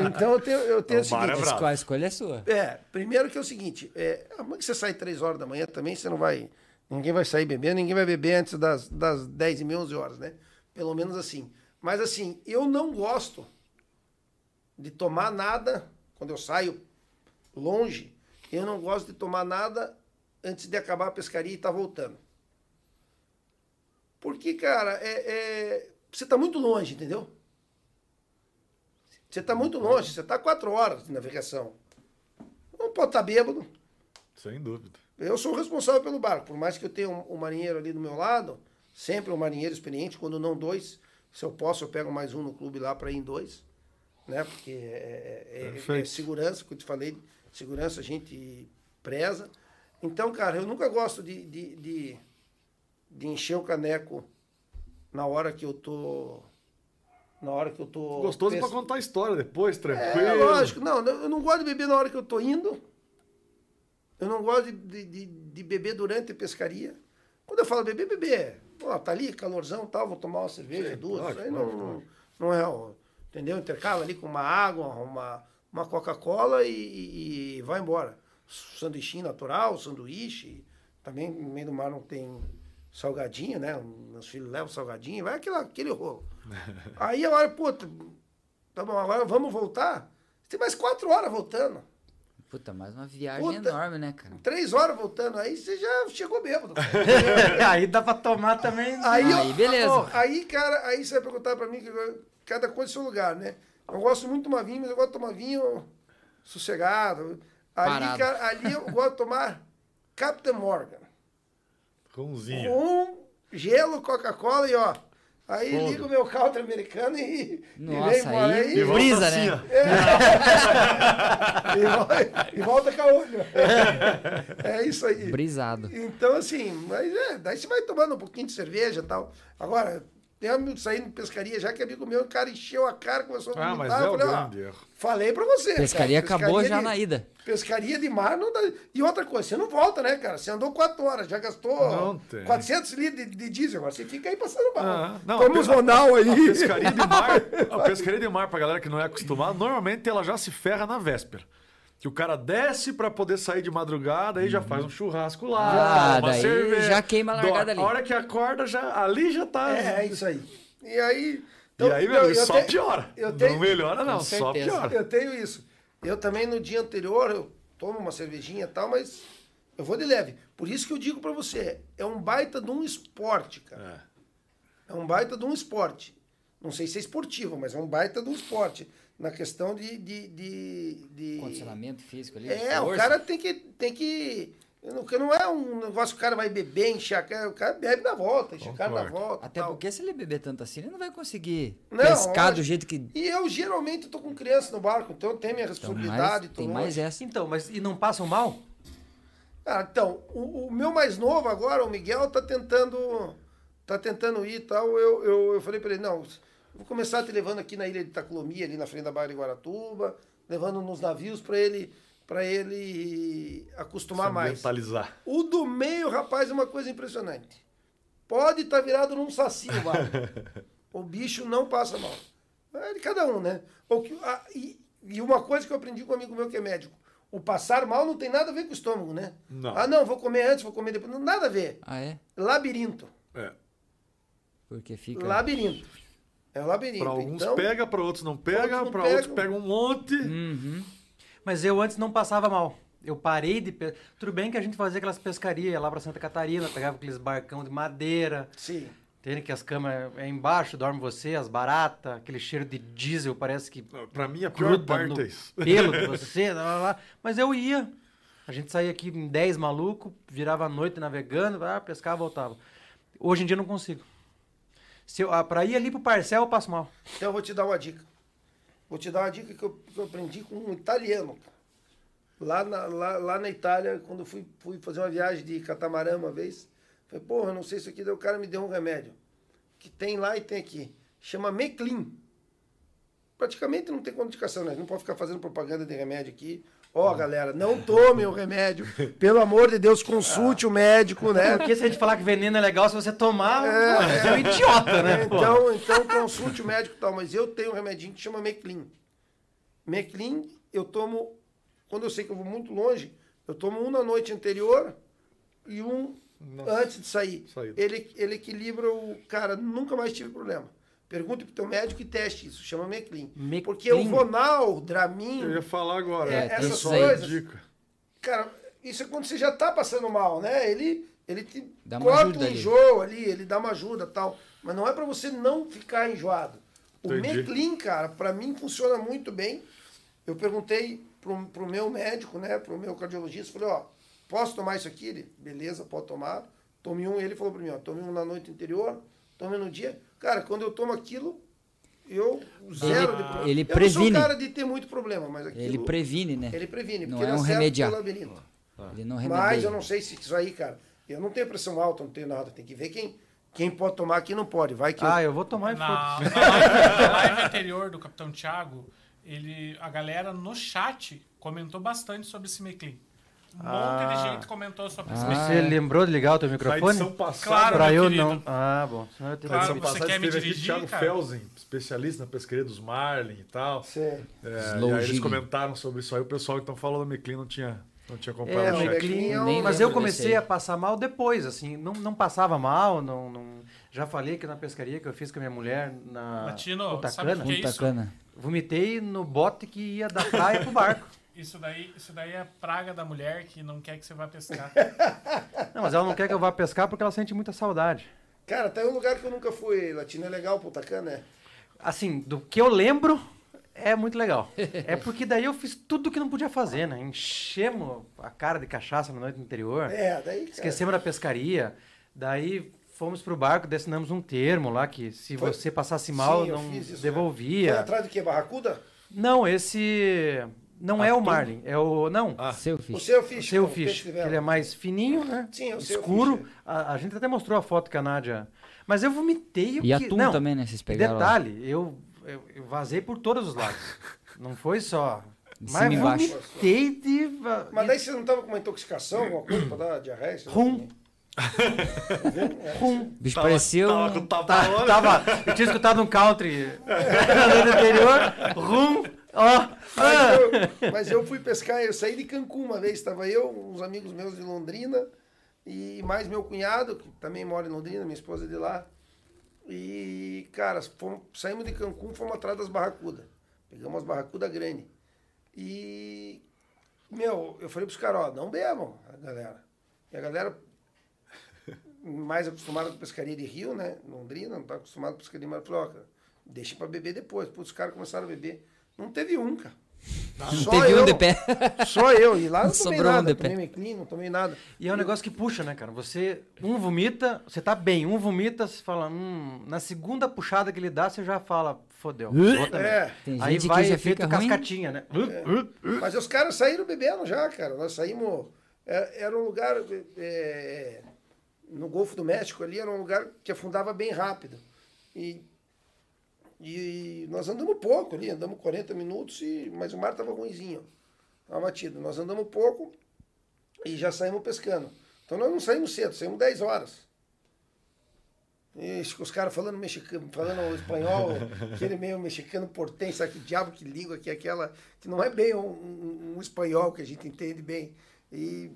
Então, então eu tenho, eu tenho o O é seguinte, bravo. A escolha é sua. É, primeiro que é o seguinte, é, é que você sai três horas da manhã também, você não vai. Ninguém vai sair bebendo, ninguém vai beber antes das, das 10 e meia, 11 horas, né? Pelo menos assim. Mas assim, eu não gosto de tomar nada, quando eu saio longe, eu não gosto de tomar nada antes de acabar a pescaria e estar voltando. Porque, cara, é, é, você está muito longe, entendeu? Você está muito longe, você está quatro horas de navegação. Não pode estar bêbado. Sem dúvida. Eu sou o responsável pelo barco. Por mais que eu tenha um, um marinheiro ali do meu lado, sempre um marinheiro experiente, quando não dois. Se eu posso, eu pego mais um no clube lá para ir em dois. Né? Porque é, é- é- é segurança, que eu te falei, segurança a gente preza. Então, cara, eu nunca gosto de, de, de, de encher o caneco na hora que eu tô. Na hora que eu tô. Gostoso pes- pra contar a história depois, tranquilo. é, lógico. Não, eu não gosto de beber na hora que eu tô indo. Eu não gosto de, de, de- beber durante a pescaria. Quando eu falo beber, beber. Pô, tá ali, calorzão e tal, vou tomar uma cerveja, Sim, duas. lógico, isso aí lógico, não, lógico. não é. o- Entendeu? Intercala ali com uma água, uma, uma Coca-Cola e, e- e vai embora. Sanduichinho natural, sanduíche. Também no meio do mar não tem salgadinho, né? Meus filhos levam salgadinho, vai aquele, aquele rolo. Aí a hora, puta, tá bom, agora vamos voltar? Tem mais quatro horas voltando. Puta, mais uma viagem Puta. enorme, né, cara? Três horas voltando. Aí você já chegou bêbado. aí dá pra tomar também. Aí, Aí, eu- beleza. ó, aí, cara, aí você vai perguntar pra mim que eu- cada coisa em seu lugar, né? Eu gosto muito de tomar vinho, mas eu gosto de tomar vinho sossegado. Ali, cara, ali eu gosto de tomar Captain Morgan. Ronzinho. Com gelo, Coca-Cola e ó. Aí Foda. ligo o meu country americano e, Nossa, e vem embora. aí- E volta Brisa, assim, né? ó. e, volta, e volta com a olho. É isso aí. Brisado. Então, assim, mas é, daí você vai tomando um pouquinho de cerveja e tal. Agora, tem amigo saindo de pescaria, já que amigo meu, o cara encheu a cara, começou a Ah, vomitar. mas é eu o falei, ó, grande erro. falei pra você. Pescaria cara, acabou já de- na ida. Pescaria de mar não dá. E outra coisa, você não volta, né, cara? Você andou quatro horas, já gastou Não tem. 400 litros de, de diesel, agora você fica aí passando mal. Ah, não, Toma a os pe- Ronal aí. A pescaria de mar, a pescaria de mar, pra galera que não é acostumada, normalmente ela já se ferra na véspera. Que o cara desce pra poder sair de madrugada, aí já faz um churrasco lá, Ah, uma daí cerveja. já queima a largada dorme. ali. A hora que acorda, já, ali já tá. É, é isso aí. E aí. e aí, meu, eu- eu só tenho- piora. Eu tenho, Não melhora, não, só piora. Eu tenho isso. Eu também no dia anterior eu tomo uma cervejinha e tal, mas eu vou de leve. Por isso que eu digo pra você, é um baita de um esporte, cara. É, um baita de um esporte. Não sei se é esportivo, mas é um baita de um esporte. Na questão de. de, de, de- Condicionamento físico ali. É, o força. cara tem que. Tem que não, que não é um negócio que o cara vai beber, cara. O cara bebe na volta, cara na volta. Até tal. porque se ele beber tanto assim, ele não vai conseguir Não, pescar do lógico. jeito que. E eu geralmente tô com criança no barco, então eu tenho minha Então, responsabilidade. mais, tô tem longe. mais essa. Então, mas e não passam mal? Ah, então, o, o meu mais novo agora, o Miguel, tá tentando. Tá tentando ir e tal. Eu, eu, eu falei pra ele, não, vou começar te levando aqui na ilha de Itacolomi, ali na frente da Baía de Guaratuba, levando nos navios pra ele para ele acostumar Se mais. Ambientalizar. O do meio, rapaz, é uma coisa impressionante. Pode estar virado num saci o barco. o bicho não passa mal. É de cada um, né? O que, a- e, e uma coisa que eu aprendi com um amigo meu que é médico. O passar mal não tem nada a ver com o estômago, né? Não. Ah, não, vou comer antes, vou comer depois. Não, nada a ver. Ah, é? Labirinto. É. Porque fica. Labirinto. É o labirinto. Pra alguns então, pega, pra outros não pega, pra outros pegam. pega um monte. Uhum. Mas eu antes não passava mal. Eu parei de. Pe... Tudo bem que a gente fazia aquelas pescarias ia lá pra Santa Catarina, pegava aqueles barcão de madeira. Sim. Tem que as camas é embaixo, dorme você, as baratas, aquele cheiro de diesel, parece que Pra mim, a pior parte no é isso. pelo de você, lá, lá, lá. Mas eu ia. A gente saía aqui em 10 maluco, virava a noite navegando, ah, pescava, voltava. Hoje em dia eu não consigo. Se eu, ah, pra ir ali pro parcel, eu passo mal. Então eu vou te dar uma dica. Vou te dar uma dica que eu, que eu aprendi com um italiano. Lá na, lá, lá na Itália, quando eu fui, fui fazer uma viagem de catamarã uma vez, falei, porra, não sei isso aqui, daí o cara me deu um remédio. Que tem lá e tem aqui. Chama Meclin. Praticamente não tem contraindicação, né? Não pode ficar fazendo propaganda de remédio aqui. Ó, galera, não tome o remédio. Pelo amor de Deus, consulte o médico, né? Porque se a gente falar que veneno é legal, se você tomar, É, pô, você é um idiota, né? pô? Então, então consulte o médico e tal. Mas eu tenho um remedinho que chama Meclin. Meclin, eu tomo, quando eu sei que eu vou muito longe, eu tomo um na noite anterior e um Nossa. antes de sair. Saída. Ele, ele equilibra o. Cara, nunca mais tive problema. Pergunte pro teu médico e teste isso. Chama Meclin. Meclin. Porque o Vonal, o Dramin, Eu ia falar agora. É, É, essas coisas- dica. Cara, isso é quando você já tá passando mal, né? Ele, ele te Dá uma corta ajuda o ali. enjoo ali, ele dá uma ajuda tal. Mas não é pra você não ficar enjoado. O Entendi. Meclin, cara, pra mim funciona muito bem. Eu perguntei pro, pro meu médico, né, pro meu cardiologista, falei, ó, posso tomar isso aqui? Ele, beleza, pode tomar. Tome um, ele falou pra mim, ó, tome um na noite anterior, tome no dia. Cara, quando eu tomo aquilo, eu zero de problema. ele eu não previne. sou um cara de ter muito problema, mas aquilo... Ele previne, né? Ele previne, Não porque é um remediar. labirinto. Ele não Mas remedia. eu não sei se isso aí, cara. Eu não tenho pressão alta, não tenho nada. Tem que ver quem, quem pode tomar, quem não pode. Vai que. eu- Ah, eu vou tomar e Na, foda-se. na live, na live anterior do Capitão Thiago, ele, a galera no chat comentou bastante sobre esse Meclin. Um monte Ah. de gente comentou sobre isso. Ah, Você é. lembrou de ligar o teu microfone? passada, Claro, Pra eu querido. não. Ah, bom. Senão eu teria Claro, que- você quer me dirigir, Thiago cara? Felsen, especialista na pescaria dos Marlin e tal. Sim. É, e aí eles comentaram sobre isso aí. O pessoal então falou da McLean não tinha, não tinha comprado É, o cheque. Meclin, eu nem mas eu comecei a passar mal depois, assim, não, não passava mal, não, não- já falei que na pescaria que eu fiz com a minha mulher na Latino, Punta sabe o Cana, que é vomitei no bote que ia da praia pro barco. Isso daí, isso daí é praga da mulher que não quer que você vá pescar. Não, mas ela não quer que eu vá pescar porque ela sente muita saudade. Cara, tem um lugar que eu nunca fui, Latino, é legal, Punta Cana, né? Assim, do que eu lembro, é muito legal. É porque daí eu fiz tudo que não podia fazer, né? Enchemos a cara de cachaça na noite anterior. É, daí, cara, Esquecemos da pescaria. Daí fomos pro barco, assinamos um termo lá que se Foi- você passasse mal, Sim, não isso, devolvia. Foi atrás do que? Barracuda? Não, esse não é o Marlin, é o não. Ah, Seu O fish. seu o fish. seu o peixe fish, vela. ele é mais fininho, né? Sim, é o seu Escuro. fish, A, a gente até mostrou a foto que a Nádia. Mas eu vomitei o E que... atum não, também, né? Vocês e pegaram detalhe, eu, eu, eu vazei por todos os lados. não foi só. De mas e vomitei de. Mas daí você não tava com uma intoxicação, alguma coisa pra dar diarreia? Rum. Rum. Bicho parecia um... Tava com tapa Tá, tava, eu tinha escutado um country no interior. Rum. Ó. Mas ah. eu, mas eu fui pescar, eu saí de Cancún uma vez, estava eu, uns amigos meus de Londrina e mais meu cunhado, que também mora em Londrina, minha esposa é de lá. E, cara, fomos- saímos de Cancún, fomos atrás das barracudas. Pegamos as barracudas grandes. E, meu, eu falei pros caras, ó, não bebam, a galera. E a galera mais acostumada com pescaria de rio, né? Londrina, não tá acostumada com pescaria de mar. Eu falei, ó, cara, deixa pra beber depois. Putz, os caras começaram a beber. Não teve um, cara. Só Teve eu, um de pé. Só eu. E lá não tomei Sobrou um nada. de pé. tomei Meclin, não tomei nada. E é um negócio que puxa, né, cara? Você, um vomita, você tá bem, um vomita, você fala, hum, na segunda puxada que ele dá, você já fala, fodeu. É. Tem Aí vai que já efeito fica ruim. cascatinha, né? Mas os caras saíram bebendo já, cara. Nós saímos. Era, era um lugar. é, no Golfo do México ali, era um lugar que afundava bem rápido. E, e nós andamos pouco ali, andamos 40 minutos, e, mas o mar estava ruimzinho. Estava batido. Nós andamos pouco e já saímos pescando. Então nós não saímos cedo, saímos 10 horas. E os caras falando mexicano, falando espanhol, aquele meio mexicano portenho, sabe que diabo que língua que é aquela, que não é bem um, um- um espanhol que a gente entende bem. E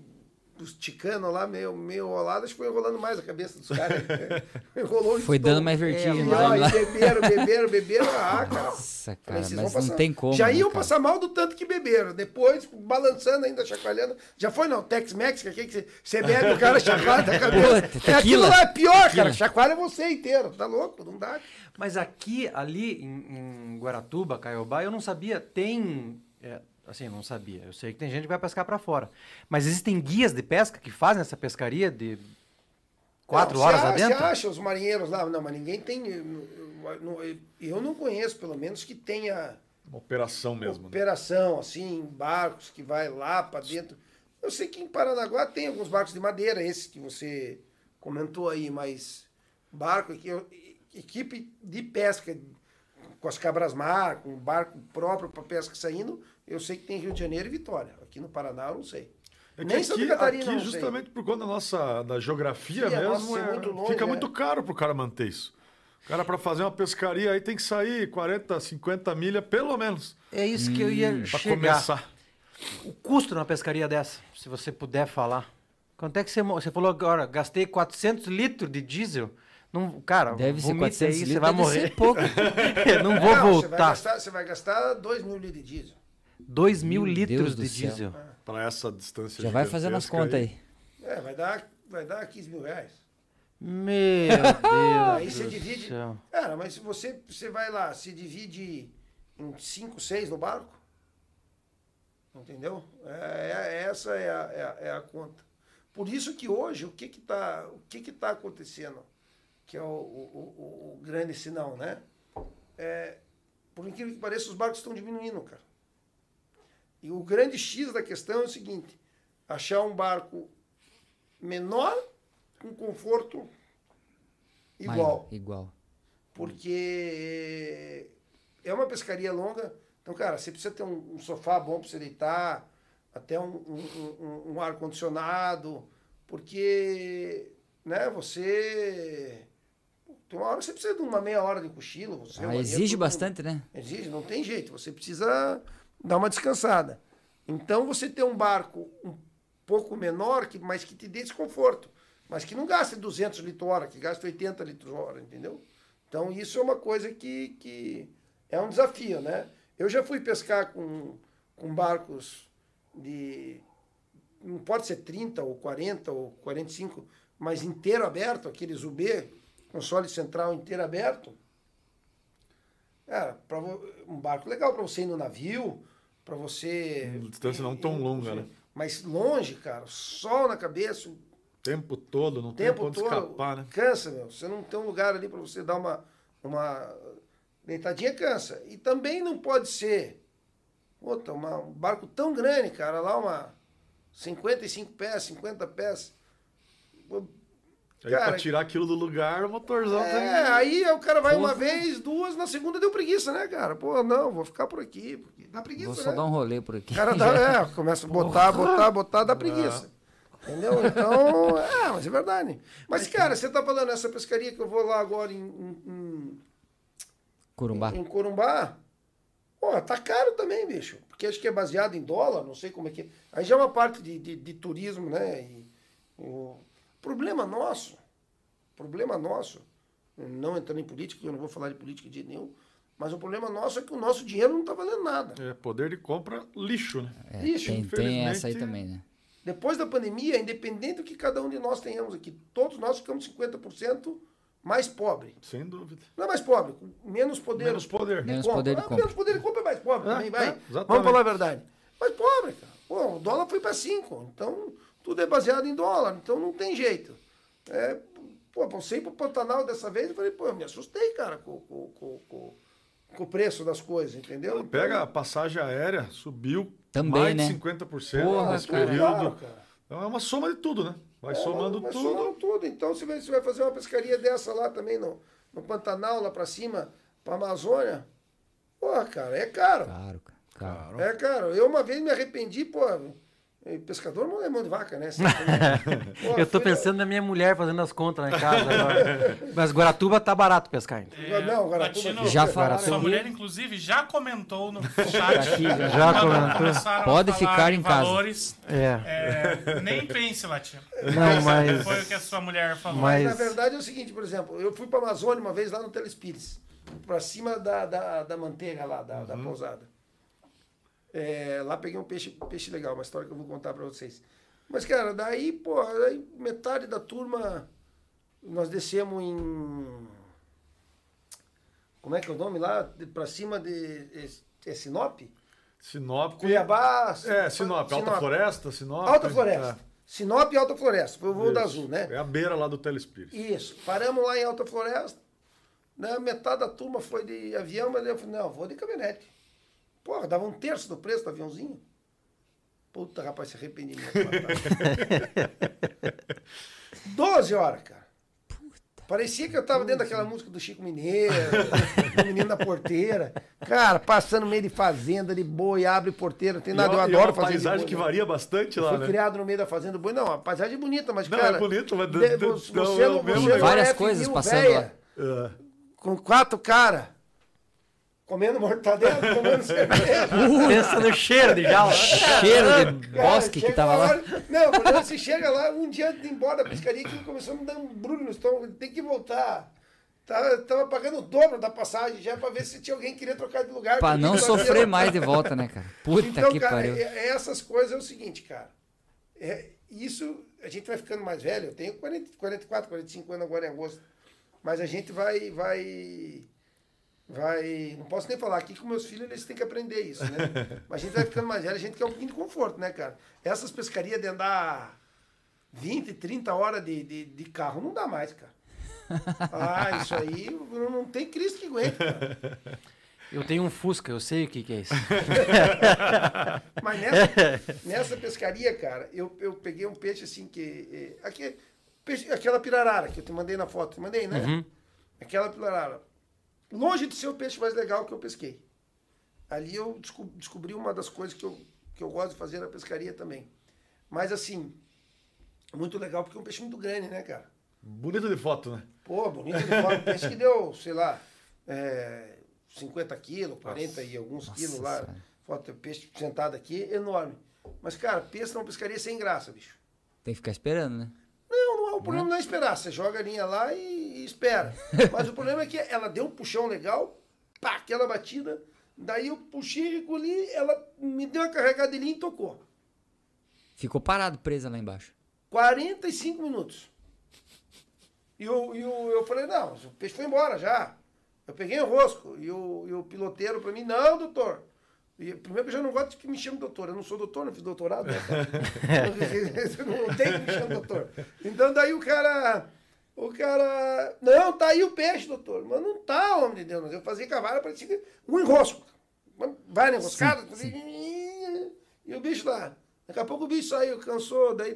os ticanos lá, meio, meio que foi enrolando mais a cabeça dos caras. Enrolou Foi dando mais vertigem lá. e beberam, beberam, beberam. Ah, cara. Nossa, Falei, cara, vocês mas vão não passar. tem como. Já né, iam cara? passar mal do tanto que beberam. Depois, balançando ainda, chacoalhando. Já foi não, Tex-Mex, que aqui que você- bebe, o cara chacoalha a cabeça. Puta, é aquilo lá é pior, Tequila. cara. Chacoalha você inteiro. Tá louco? Não dá. Mas aqui, ali em, em Guaratuba, Caiobá, eu não sabia, tem. é, assim, não sabia. Eu sei que tem gente que vai pescar pra fora. Mas existem guias de pesca que fazem essa pescaria de quatro Não, horas você lá a- dentro? Você acha os marinheiros lá? Não, mas ninguém tem. Eu, eu- eu não conheço, pelo menos, que tenha Uma operação mesmo. né? operação, assim, barcos que vai lá para dentro. Eu sei que em Paranaguá tem alguns barcos de madeira, esses que você comentou aí, mas barco equipe de pesca com as cabras mar, com barco próprio para pesca saindo, eu sei que tem Rio de Janeiro e Vitória. Aqui no Paraná eu não sei. É Nem aqui, Santa Catarina aqui justamente por conta da nossa da geografia Sim, mesmo, nossa é é- muito longe, fica é. muito caro pro cara manter isso. O cara para fazer uma pescaria aí tem que sair 40, 50 milha pelo menos É isso que eu ia para chegar. começar. O custo numa pescaria dessa, se você puder falar. Quanto é que você, você falou agora? Gastei 400 litros de diesel. Não, cara, Deve ser vomita 400 aí, litros, você vai deve morrer. ser pouco. Eu não vou Não, Você vai, voltar. gastar, você vai gastar 2 mil litros de diesel. 2 mil Meu litros Deus do de diesel. Para essa distância Já vai fazendo as contas aí. É, vai dar, vai dar 15 mil reais. Meu Deus. Aí você divide. céu. Cara, mas se você, você vai lá, se divide em 5, 6 no barco. Entendeu? É, é- essa é a, é, a, é a conta. Por isso que hoje, o que que está que que tá acontecendo? Que é o, o, o- o grande sinal, né? É, por incrível que pareça, os barcos estão diminuindo, cara. E o grande X da questão é o seguinte: achar um barco menor com conforto igual Maior, igual. porque é uma pescaria longa. Então, cara, você precisa ter um, um sofá bom para você deitar. até um, um, um- ar-condicionado, porque né, você. Uma hora que você precisa de uma meia hora de cochilo. Você, Ah, Maria, exige bastante, né? Exige, não tem jeito. Você precisa dar uma descansada. Então, você ter um barco um pouco menor, que, mas que te dê desconforto. Mas que não gaste 200 litros hora, que gaste 80 litros hora, entendeu? Então, isso é uma coisa que, que é um desafio, né? Eu já fui pescar com, com barcos de... Não pode ser 30 ou 40 ou 45, mas inteiro aberto, aqueles UB, console central inteiro aberto. Cara, um barco legal para você ir no navio, para você. Uma distância não tão longa, né? Mas longe, cara, sol na cabeça, o tempo todo, não tem tempo todo. escapar, né? Cansa, meu. Você não tem um lugar ali para você dar uma, uma deitadinha, cansa. E também não pode ser puta, uma, um barco tão grande, cara, lá uma 55 pés, 50 pés. Aí Cara, pra tirar aquilo do lugar, o motorzão É, tem. aí o cara vai uma Porra. vez, duas, na segunda deu preguiça, né, cara? Pô, não, vou ficar por aqui. Porque dá preguiça, Vou só né? dar um rolê por aqui. O cara dá, é, começa a botar, botar, botar, dá preguiça. Entendeu? Então, é, mas é verdade. Mas, cara, você tá falando essa pescaria que eu vou lá agora em, em, em- Corumbá. em Corumbá, pô, tá caro também, bicho. Porque acho que é baseado em dólar, não sei como é que é. Aí já é uma parte de, de, de turismo, né? E, o problema nosso, problema nosso, não entrando em política, eu não vou falar de política de nenhum, mas o problema nosso é que o nosso dinheiro não tá valendo nada. É, poder de compra, lixo, né? É, Ixi, tem, tem essa aí infelizmente- também, né? Depois da pandemia, independente do que cada um de nós tenhamos aqui, todos nós ficamos 50% mais pobre. Sem dúvida. Não é mais pobre, com menos poder. Menos poder. de Menos compra. poder de Ah, compra. Menos poder de compra é mais pobre É, também, é, vai. exatamente. Vamos falar a verdade. Mais pobre, cara. Pô, o dólar foi para 5, então tudo é baseado em dólar, então não tem jeito. É, pô, ir pro Pantanal dessa vez, eu falei, pô, eu me assustei, cara, com, com, com, com, com o preço das coisas, entendeu? Então, Pega a passagem aérea, subiu Também, mais né? de 50% Porra, nesse cara. período. Claro, cara. Então é uma soma de tudo, né? Vai É, somando vai tudo. somando tudo. Então, você vai, você vai fazer uma pescaria dessa lá também, no, no Pantanal, lá pra cima, pra Amazônia. Porra, cara, é caro. Caro, cara. Caro. É caro. Eu uma vez me arrependi, pô. Eh, Pescador não é mão de vaca, né? Né? Pô, Eu tô pensando na minha mulher fazendo as contas lá em casa agora. Mas Guaratuba tá barato pescar ainda. É, Não, agora Latino, tudo Já sua falaram mulher, aqui. inclusive, já comentou no chat. aqui, já. Comentou. Pode ficar em casa. valores, É. é, nem pense, Latino. Não, mas. Foi o que a sua mulher falou. Mas- Na verdade é o seguinte, por exemplo, eu fui pra Amazônia uma vez lá no Telespires, pra cima da, da, da manteiga lá, da, da pousada. É, lá peguei um peixe, peixe legal, uma história que eu vou contar pra vocês. Mas, cara, daí, pô, aí metade da turma, nós descemos em. Como é que é o nome lá? Pra cima de. É, é Sinop? Sinop. Cuiabá. É, Sinop. Alta Floresta, Sinop. Alta Floresta. Sinop e Alta Floresta. Foi o voo Isso. da Azul, né? É a beira lá do Telespires. Isso. Paramos lá em Alta Floresta. Né? Metade da turma foi de avião, mas eu falei, não, vou de caminhonete. Porra, dava um terço do preço do aviãozinho. Puta, rapaz, se arrependi. mesmo, rapaz. 12 horas, cara. Parecia que eu tava dentro daquela música do Chico Mineiro, do Menino da Porteira. Cara, passando no meio de fazenda, de boi, abre porteira. Tem nada, e eu uma- e adoro uma fazenda de paisagem boi, que né? varia bastante Eu lá, fui né? criado no meio da fazenda do boi. Não, a paisagem é bonita, mas, Não, cara... é bonito, mas... de- de- você, não, você é não, você não Várias é coisas passando véia, É. Com quatro caras. Comendo mortadela, tomando cerveja. Pensa no cheiro de jala. Cheiro de Cara, bosque que tava lá. hora- Não, quando você chega lá, um dia antes de ir embora da pescaria, que começou a me dar um brulho no estômago. Tem que voltar. Tava, tava pagando o dobro da passagem já pra ver se tinha alguém que queria trocar de lugar. Pra não sofrer mais de volta, né, cara? Puta então, que cara, pariu. é- é essas coisas é o seguinte, cara. É, isso, a gente vai ficando mais velho. Eu tenho 40, 44, 45 anos agora em agosto. Mas a gente vai, vai, vai... Não posso nem falar aqui que meus filhos eles têm que aprender isso, né? Mas a gente vai ficando mais velho, a gente quer um pouquinho de conforto, né, cara? Essas pescarias de andar 20, 30 horas de, de, de carro não dá mais, cara. Ah, isso aí não, não tem Cristo que aguente, cara. Eu tenho um Fusca, eu sei o que, que é isso. Mas nessa, nessa pescaria, cara, eu, eu peguei um peixe assim que. eh, aqui, peixe- aquela pirarara que eu te mandei na foto, te mandei, né? Uhum. Aquela pirarara. Longe de ser o peixe mais legal que eu pesquei. Ali eu desco- descobri uma das coisas que eu que eu gosto de fazer na pescaria também. Mas assim, muito legal porque é um peixe muito grande, né, cara? Bonito de foto, né? Pô, bonito de fora. Peixe que deu, sei lá, é, 50 quilos, 40 e alguns Nossa quilos lá. Senhora. Foto, peixe sentado aqui, enorme. Mas, cara, peixe não pescaria sem graça, bicho. Tem que ficar esperando, né? Não, não é o problema não é esperar. Você joga a linha lá e, e espera. Mas o problema é que ela deu um puxão legal, pá, aquela batida. Daí eu puxei, recolhi, ela me deu uma linha e tocou. Ficou parado, presa lá embaixo. 45 minutos. E eu, e eu, eu falei, não, o peixe foi embora já. Eu peguei o rosco. E o, e o piloteiro para mim, não, doutor. E, primeiro que eu já não gosto de que me chame doutor. Eu não sou doutor, não fiz doutorado. Né, não tem que me chamar doutor. Então daí o cara. O cara. Não, tá aí o peixe, doutor. Mas não tá, homem de Deus. Eu fazia cavalo, parecia um enrosco. Vai na enroscada. E o bicho lá. Daqui a pouco o bicho saiu, cansou. Daí,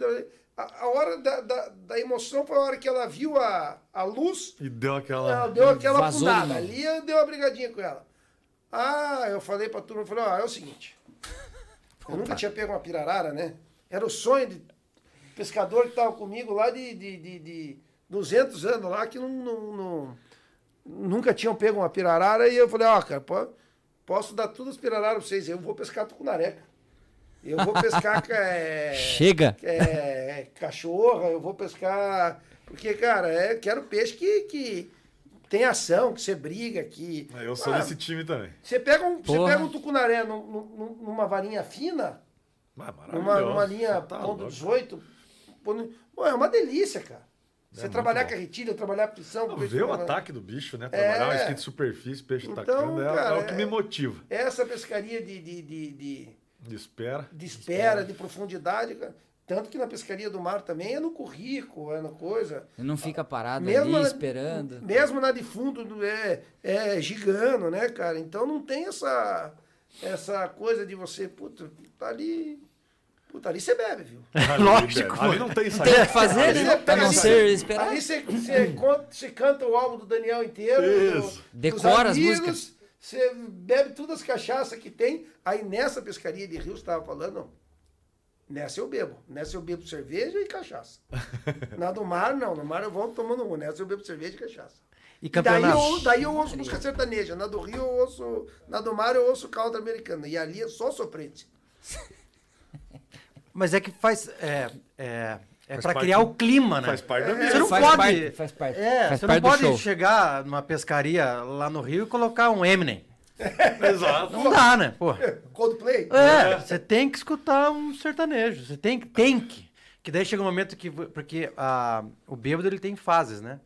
a, a hora da, da, da emoção foi a hora que ela viu a, a luz. E deu aquela. Ela deu aquela Vazou novo. Ali eu dei uma brigadinha com ela. Ah, eu falei pra turma, eu falei, ó, é o seguinte. Eu nunca tinha pego uma pirarara, né? Era o sonho de pescador que tava comigo lá de, de, de, de 200 anos lá, que não, não, não- nunca tinham pego uma pirarara. E eu falei, ó, cara, po- posso dar todas as pirararas pra vocês. Eu vou pescar tucunareca. Eu vou pescar é, Chega! é, cachorra, eu vou pescar. Porque, cara, é, quero peixe que, que tem ação, que você briga, que. Eu sou Ah, desse time também. Você pega um, você pega um tucunaré num- num- numa varinha fina, Ah, numa, maravilhoso. numa linha tá ponto louco. 18. ponto- Pô, é uma delícia, cara. Você muito trabalhar carretilha, trabalhar pressão. Não, ver o trabalhar- ataque do bicho, né? Trabalhar É. uma skin de superfície, peixe Então, tacando, é, cara, é o que me é- motiva. Essa pescaria de, de, de, de, De espera. de espera, de profundidade, cara. Tanto que na pescaria do mar também é no currículo, é na coisa. Não fica parado Mesmo ali na- esperando. Mesmo na de fundo é, é gigando, né, cara? Então não tem essa, essa coisa de você, puta, tá ali. Puta, ali você bebe, viu? Lógico. Ali não tem Tem saída. que fazer, Ali né? não ali, ser esperar. Ali você, você, conta- você canta o álbum do Daniel inteiro. do- Isso. Decora dos as amigos, músicas. Você bebe todas as cachaças que tem. Aí nessa pescaria de rio, você estava falando, não. Nessa eu bebo. Nessa eu bebo cerveja e cachaça. Na do mar, não. No mar eu vou tomando um. Nessa eu bebo cerveja e cachaça. E E daí campeonato? eu, daí eu ouço música sertaneja. Na do Rio eu ouço. Na do mar eu ouço country americana. E ali é só sofrente. Mas é que faz. É, é, é Faz pra parte- criar o clima, né? Faz parte da Você vida. não Faz pode. parte, faz parte. É, Faz você parte não pode chegar numa pescaria lá no Rio e colocar um Eminem. Exato. Não dá, né? Pô. Coldplay? É, você tem que escutar um sertanejo. Você tem que. Tem que. Que daí chega um momento que. Porque a, o bêbado ele tem fases, né?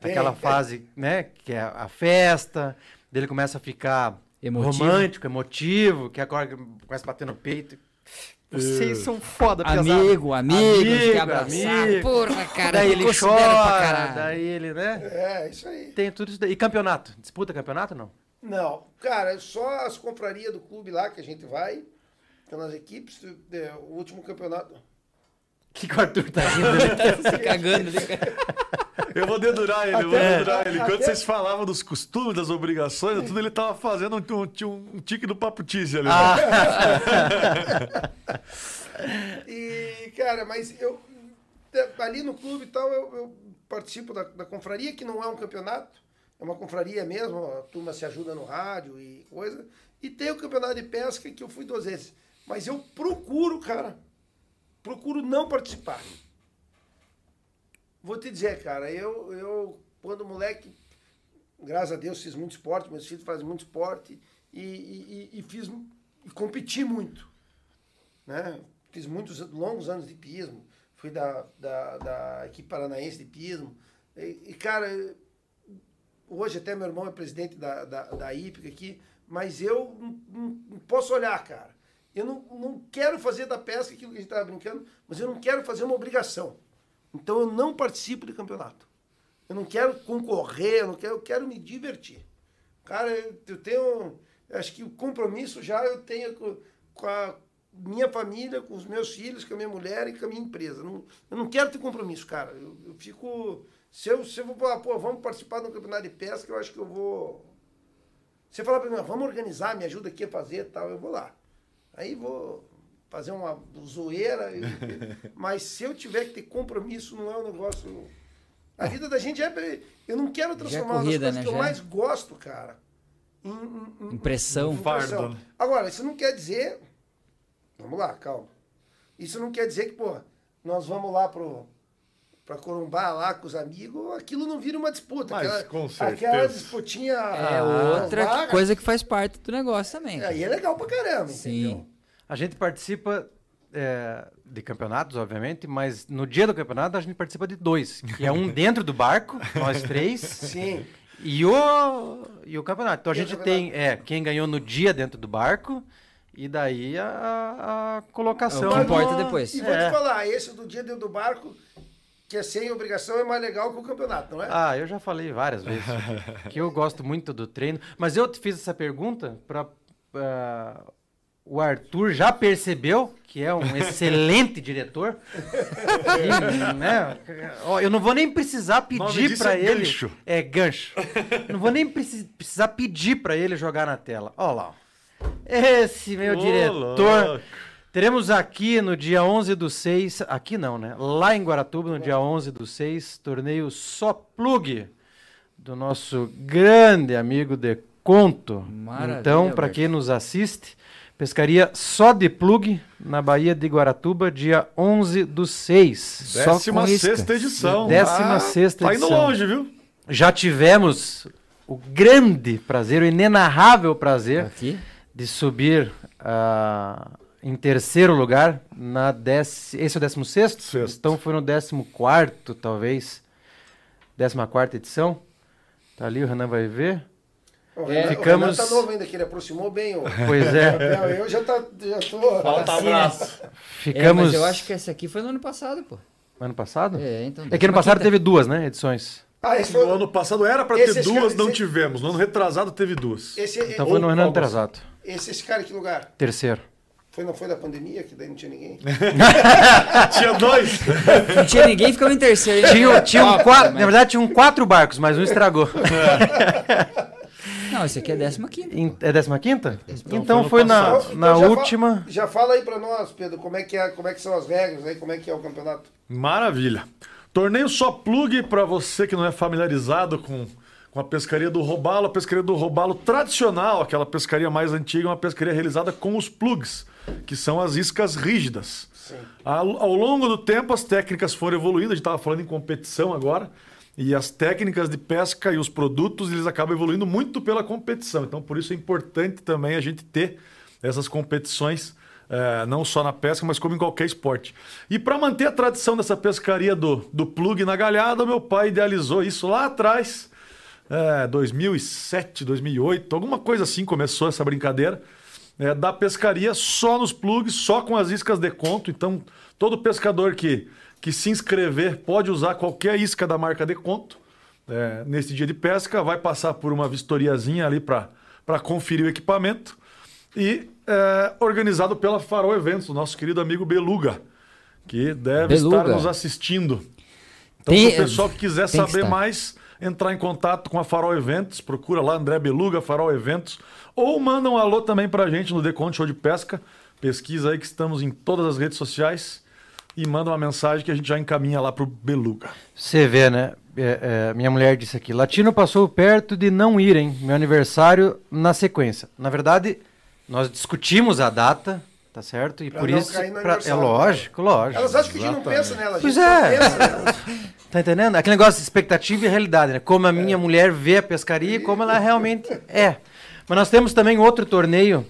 Tem. Aquela fase, né? Que é a festa. Daí ele começa a ficar Emotivo. romântico, emotivo, que agora começa a bater no peito. Vocês são foda, pesado. Amigo, amigo, Amigo, abraçado. amigo. Porra, cara, daí ele chora, caralho. daí ele, né? É, isso aí. Tem tudo isso daí. E campeonato? Disputa campeonato ou não? Não, cara, só as confrarias do clube lá que a gente vai. Então, as equipes, é, o último campeonato. Que, que o Arthur tá rindo? ali? Se cagando ali, cara. Eu vou dedurar ele, eu vou Até- dedurar ele. Enquanto até- vocês falavam dos costumes, das obrigações, tudo ele tava fazendo um, um, um tique do papo tise ali. Ah. E, cara, mas eu. é, Ali no clube e tal, eu, eu participo da, da confraria, que não é um campeonato, é uma confraria mesmo, a turma se ajuda no rádio e coisa. E tem o campeonato de pesca, que eu fui duas vezes. Mas eu procuro, cara, procuro não participar. Vou te dizer, cara, eu, eu quando moleque, graças a Deus, fiz muito esporte, meus filhos fazem muito esporte e, e, e- fiz e competi muito. Né? Fiz muitos longos anos de pismo, fui da, da, da equipe paranaense de pismo. E, e, cara, hoje até meu irmão é presidente da, da, da IPIC aqui, mas eu não- não posso olhar, cara. Eu não, não quero fazer da pesca aquilo que a gente estava brincando, mas eu não quero fazer uma obrigação. Então eu não participo de campeonato. Eu não quero concorrer, eu não quero, eu quero me divertir. Cara, eu, tenho. acho que o compromisso já eu tenho com, a minha família, com os meus filhos, com a minha mulher e com a minha empresa. Não- eu não quero ter compromisso, cara. Eu, eu fico. Se eu, se eu vou falar, pô, vamos participar de um campeonato de pesca, eu acho que eu vou. Você falar pra mim, "Ah, vamos organizar, me ajuda aqui a fazer tal, eu vou lá. Aí vou fazer uma zoeira. e- mas se eu tiver que ter compromisso, não é um negócio. A vida da gente é. Eu não quero transformar uma das corrida, coisas né? que eu Já é. mais gosto, cara. Em, em- em- Impressão. em fardo, pressão. né? Agora, isso não quer dizer. Vamos lá, calma. Isso não quer dizer que, pô, nós vamos lá pro. Pra Corumbá lá com os amigos, aquilo não vira uma disputa. Mas, aquela, com aquela certeza. disputinha. É outra vaga, coisa que faz parte do negócio também. Aí é legal pra caramba, Sim. entendeu? A gente participa é, de campeonatos, obviamente, mas no dia do campeonato a gente participa de dois. Que é um dentro do barco, nós três, Sim. e o, e o campeonato. Então a E gente tem é, quem ganhou no dia dentro do barco e daí a, a colocação. É o que importa no- depois. E vou É. te falar, esse do dia dentro do barco, que é sem obrigação, é mais legal que o campeonato, não é? Ah, eu já falei várias vezes que eu gosto muito do treino, mas eu te fiz essa pergunta para o Arthur já percebeu que é um excelente diretor. E, né, ó, eu não vou nem precisar pedir para é ele. gancho. É gancho. Não vou nem preci- precisar pedir para ele jogar na tela. Olha lá. Esse meu Ô, diretor. louco. Teremos aqui no dia 11 do 6, aqui não, né? Lá em Guaratuba, no dia 11 do 6, torneio Só Plug, do nosso grande amigo De Conto. Maravilha, então, para quem nos assiste, pescaria só de plug na Baía de Guaratuba, dia 11 do 6. Só Décima sexta edição. Décima Ah, sexta Tá indo edição. longe, viu? Já tivemos o grande prazer, o inenarrável prazer Aqui. de subir ah, em terceiro lugar na esse é o décimo sexto? Sexto. Então foi no décimo quarto, talvez. Décima quarta edição. Tá ali, o Renan vai ver. O Renan, ficamos- o Renan tá novo ainda, que ele aproximou bem o Pois é. Eu já, tá, já tô... Falta Assim, né? abraço. É, Ficamos. mas eu acho que esse aqui foi no ano passado, pô. Ano passado? É, então. É que ano passado teve duas, né? Edições. Ah, esse No foi... ano passado era pra Esse- ter esse duas, cara- não esse- tivemos. No ano retrasado teve duas. Esse, Então foi no ano algo atrasado. esse, esse cara, que lugar? Terceiro. Foi, não foi da pandemia, que daí não tinha ninguém? Tinha dois. Não tinha ninguém, ficava em terceiro. hein? Tinha, tinha um quatro, mas- na verdade, tinham quatro barcos, mas um estragou. Não, esse aqui é 15 quinta. Em- é décima quinta? Então Então foi foi no na, passado. na Então já fa- última. já fala aí pra nós, Pedro, como é, que é, como é que são as regras aí, como é que é o campeonato. Maravilha. Torneio só plug para você que não é familiarizado com, com a pescaria do robalo. A pescaria do robalo tradicional, aquela pescaria mais antiga, é uma pescaria realizada com os plugs, que são as iscas rígidas. Ao, ao longo do tempo, as técnicas foram evoluindo. A gente estava falando em competição agora. E as técnicas de pesca e os produtos, eles acabam evoluindo muito pela competição. Então, por isso é importante também a gente ter essas competições, eh, não só na pesca, mas como em qualquer esporte. E para manter a tradição dessa pescaria do, do plug na galhada, meu pai idealizou isso lá atrás, eh, 2007, 2008, alguma coisa assim começou essa brincadeira é, da pescaria só nos plugs, só com as iscas de conto. Então, todo pescador que, que se inscrever pode usar qualquer isca da marca de conto. É, nesse dia de pesca, vai passar por uma vistoriazinha ali para conferir o equipamento. E é, organizado pela Farol Eventos, o nosso querido amigo Beluga, que deve Beluga. estar nos assistindo. Então, Tem- se o pessoal que quiser que saber estar. mais, entrar em contato com a Farol Eventos, procura lá André Beluga, Farol Eventos, ou manda um alô também pra gente no Deconto Show de Pesca. Pesquisa aí que estamos em todas as redes sociais e manda uma mensagem que a gente já encaminha lá pro Beluga. Você vê, né? É, é, minha mulher disse aqui: Latino passou perto de não ir, hein? Meu aniversário na sequência. Na verdade, nós discutimos a data, tá certo? E Pra por isso. pra- é lógico, lógico. Elas acham que a gente não pensa nela, a gente Pois é. pensa. Tá entendendo? Aquele negócio de expectativa e realidade, né? Como a minha mulher vê a pescaria e como ela realmente é. Mas nós temos também outro torneio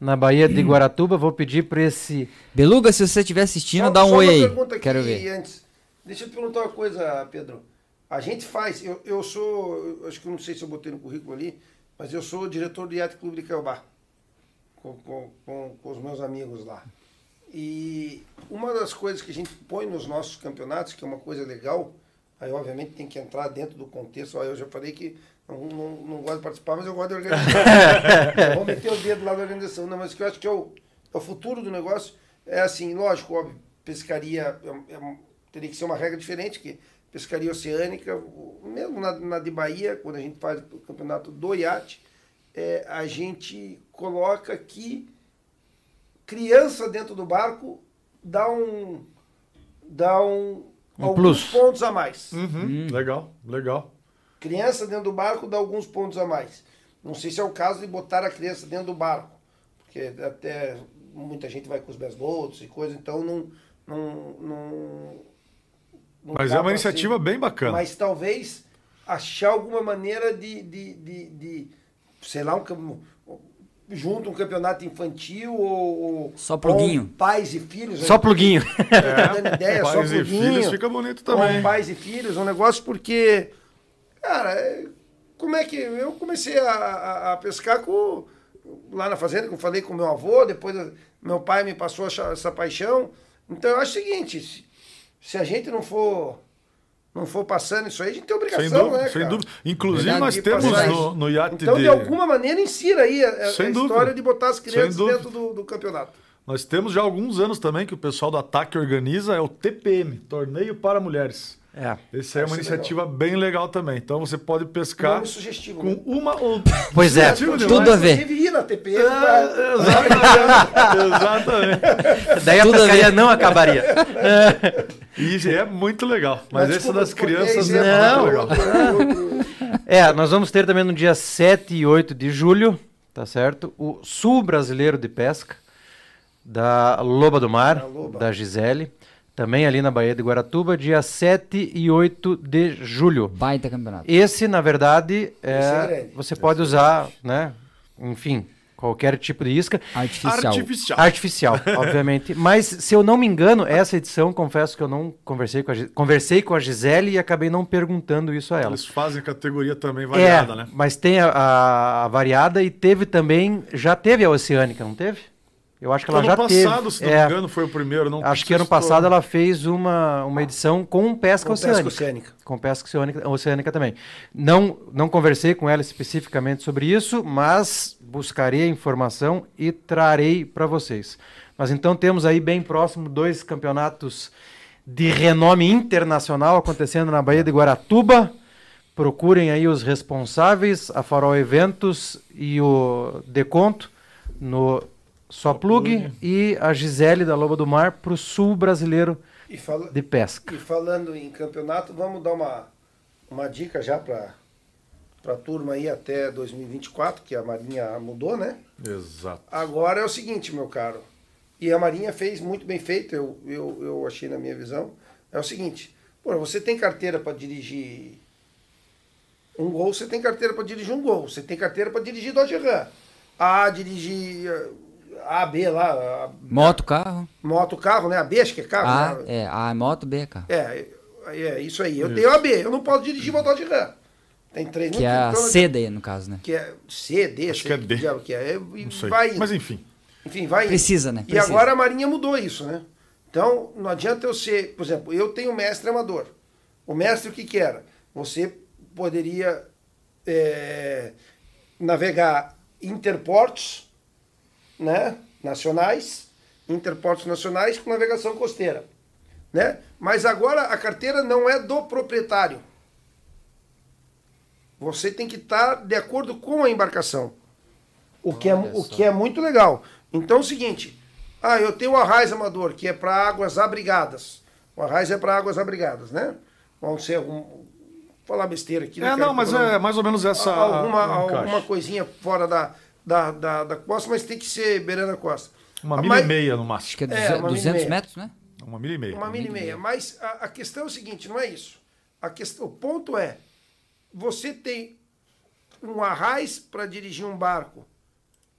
na Baía de Guaratuba. Vou pedir para esse. Beluga, se você estiver assistindo, Só- dá um só oi uma aí. pergunta aqui Quero ver. antes. Deixa eu te perguntar uma coisa, Pedro. A gente faz, eu, eu sou, eu acho que eu não sei se eu botei no currículo ali, mas eu sou diretor do Iate Clube de Caiobá, com, com, com, com os meus amigos lá. E uma das coisas que a gente põe nos nossos campeonatos, que é uma coisa legal, aí obviamente tem que entrar dentro do contexto, aí eu já falei que não, não, não gosto de participar, mas eu gosto de organizar. eu vou meter o dedo lá na organização, não, mas o que eu acho que é o, é o futuro do negócio é assim, lógico, óbvio, pescaria é, é teria que ser uma regra diferente, que pescaria oceânica, mesmo na, na de Bahia, quando a gente faz o campeonato do iate, é, a gente coloca que criança dentro do barco dá um. dá um. Um alguns plus. pontos a mais. Uhum, Legal, legal. Criança dentro do barco dá alguns pontos a mais. Não sei se é o caso de botar a criança dentro do barco, porque até muita gente vai com os besbotos e coisa, então não. não, não, não Mas é uma iniciativa ser- bem bacana. Mas talvez achar alguma maneira de, de, de, de, sei lá, um, junto um campeonato infantil ou, ou Só pluguinho. pais e filhos. Só pluguinho. dando ideia, só Pais e pluguinho. filhos fica bonito Com também. pais e filhos, um negócio porque, cara, é- como é que eu comecei a, a- a pescar com lá na fazenda, que eu falei com meu avô, depois eu- meu pai me passou essa, essa paixão. Então eu acho o seguinte, se, se a gente não for não for passando isso aí, a gente tem Sem obrigação, dúvida, né, sem cara? dúvida. Inclusive, Verdade. nós temos no, no iate Então, de. de alguma maneira, insira aí a, a- Sem dúvida. história de botar as crianças dentro do, do campeonato. Nós temos já alguns anos também que o pessoal do Ataque organiza, é o TPM Torneio para Mulheres. É. Esse aí é uma iniciativa bem legal também. Então você pode pescar sugestivo. com né? uma ou. Pois é. Tudo a ver. Inclusive, ir na TPM. É, pra- exatamente, exatamente. Daí a Tudo a pescaria ver. não acabaria. E é muito legal. Mas, esse desculpa, das cortei, crianças é Não. muito legal. É, nós vamos ter também no dia 7 e 8 de julho, tá certo? O Sul Brasileiro de Pesca, da Loba do Mar, Da Loba. da Gisele. Também ali na Baía de Guaratuba, dia 7 e 8 de julho. Baita campeonato. Esse, na verdade, é, Esse é você pode usar, né? Enfim, qualquer tipo de isca. Artificial. Artificial. Artificial, obviamente. Mas, se eu não me engano, essa edição, confesso que eu não conversei com a, conversei com a Gisele e acabei não perguntando isso a ela. Eles fazem categoria também variada, é, né? mas tem a, a- a variada e teve também, já teve a oceânica, não teve? Eu acho que ela ano já passado, teve. se não é, me engano, foi o primeiro. Não acho que ano passado ela fez uma, uma edição com pesca Com oceânica. pesca oceânica. Com pesca oceânica, oceânica também. Não, não conversei com ela especificamente sobre isso, mas buscarei a informação e trarei para vocês. Mas então temos aí bem próximo dois campeonatos de renome internacional acontecendo na Baía de Guaratuba. Procurem aí os responsáveis, a Farol Eventos e o Deconto no Só Plug e a Gisele da Loba do Mar para o sul brasileiro E, fala- de pesca. e falando em campeonato, vamos dar uma, uma dica já para a turma aí até 2024, que a Marinha mudou, né? Exato. Agora é o seguinte, meu caro. E a Marinha fez muito bem feito, eu, eu, eu achei na minha visão. É o seguinte, pô, você tem carteira para dirigir um gol, você tem carteira para dirigir um gol. Você tem carteira para dirigir Dodge Ram. A dirigir A, B lá, a Moto, carro. moto, carro, né? A B acho que é carro, A, né? é, A moto, B é carro. É, é isso aí. Eu tenho a B, eu não posso dirigir uma Dodge Ram. Tem três Que é a então, C daí, no caso, né? Que é C, D, Acho que é D. diabo que é. E Não sei. Mas enfim. Enfim, vai indo. Precisa, né? E Precisa. agora a Marinha mudou isso, né? Então, não adianta eu ser, por exemplo, eu tenho mestre amador. O mestre o que que era? Você poderia é, navegar interportos, né? Nacionais, interportos nacionais com navegação costeira, né? Mas agora a carteira não é do proprietário. Você tem que estar de acordo com a embarcação. O que, é, o que é muito legal. Então é o seguinte: ah, eu tenho o arraiz amador, que é para águas abrigadas. O arraiz é para águas abrigadas, né? Vamos ser algum. Vou falar besteira aqui. É, quero não, mas é mais ou menos essa. alguma, alguma coisinha fora da, da, da, da costa, mas tem que ser beirando a costa. Uma Ah, milha mas- e meia no Acho máximo. que é, É, duze- uma 200 milha e meia. metros, né? Uma milha e meia. Uma milha e meia. Mas a, a questão é o seguinte, não é isso. A questão, o ponto é, você tem um arraiz para dirigir um barco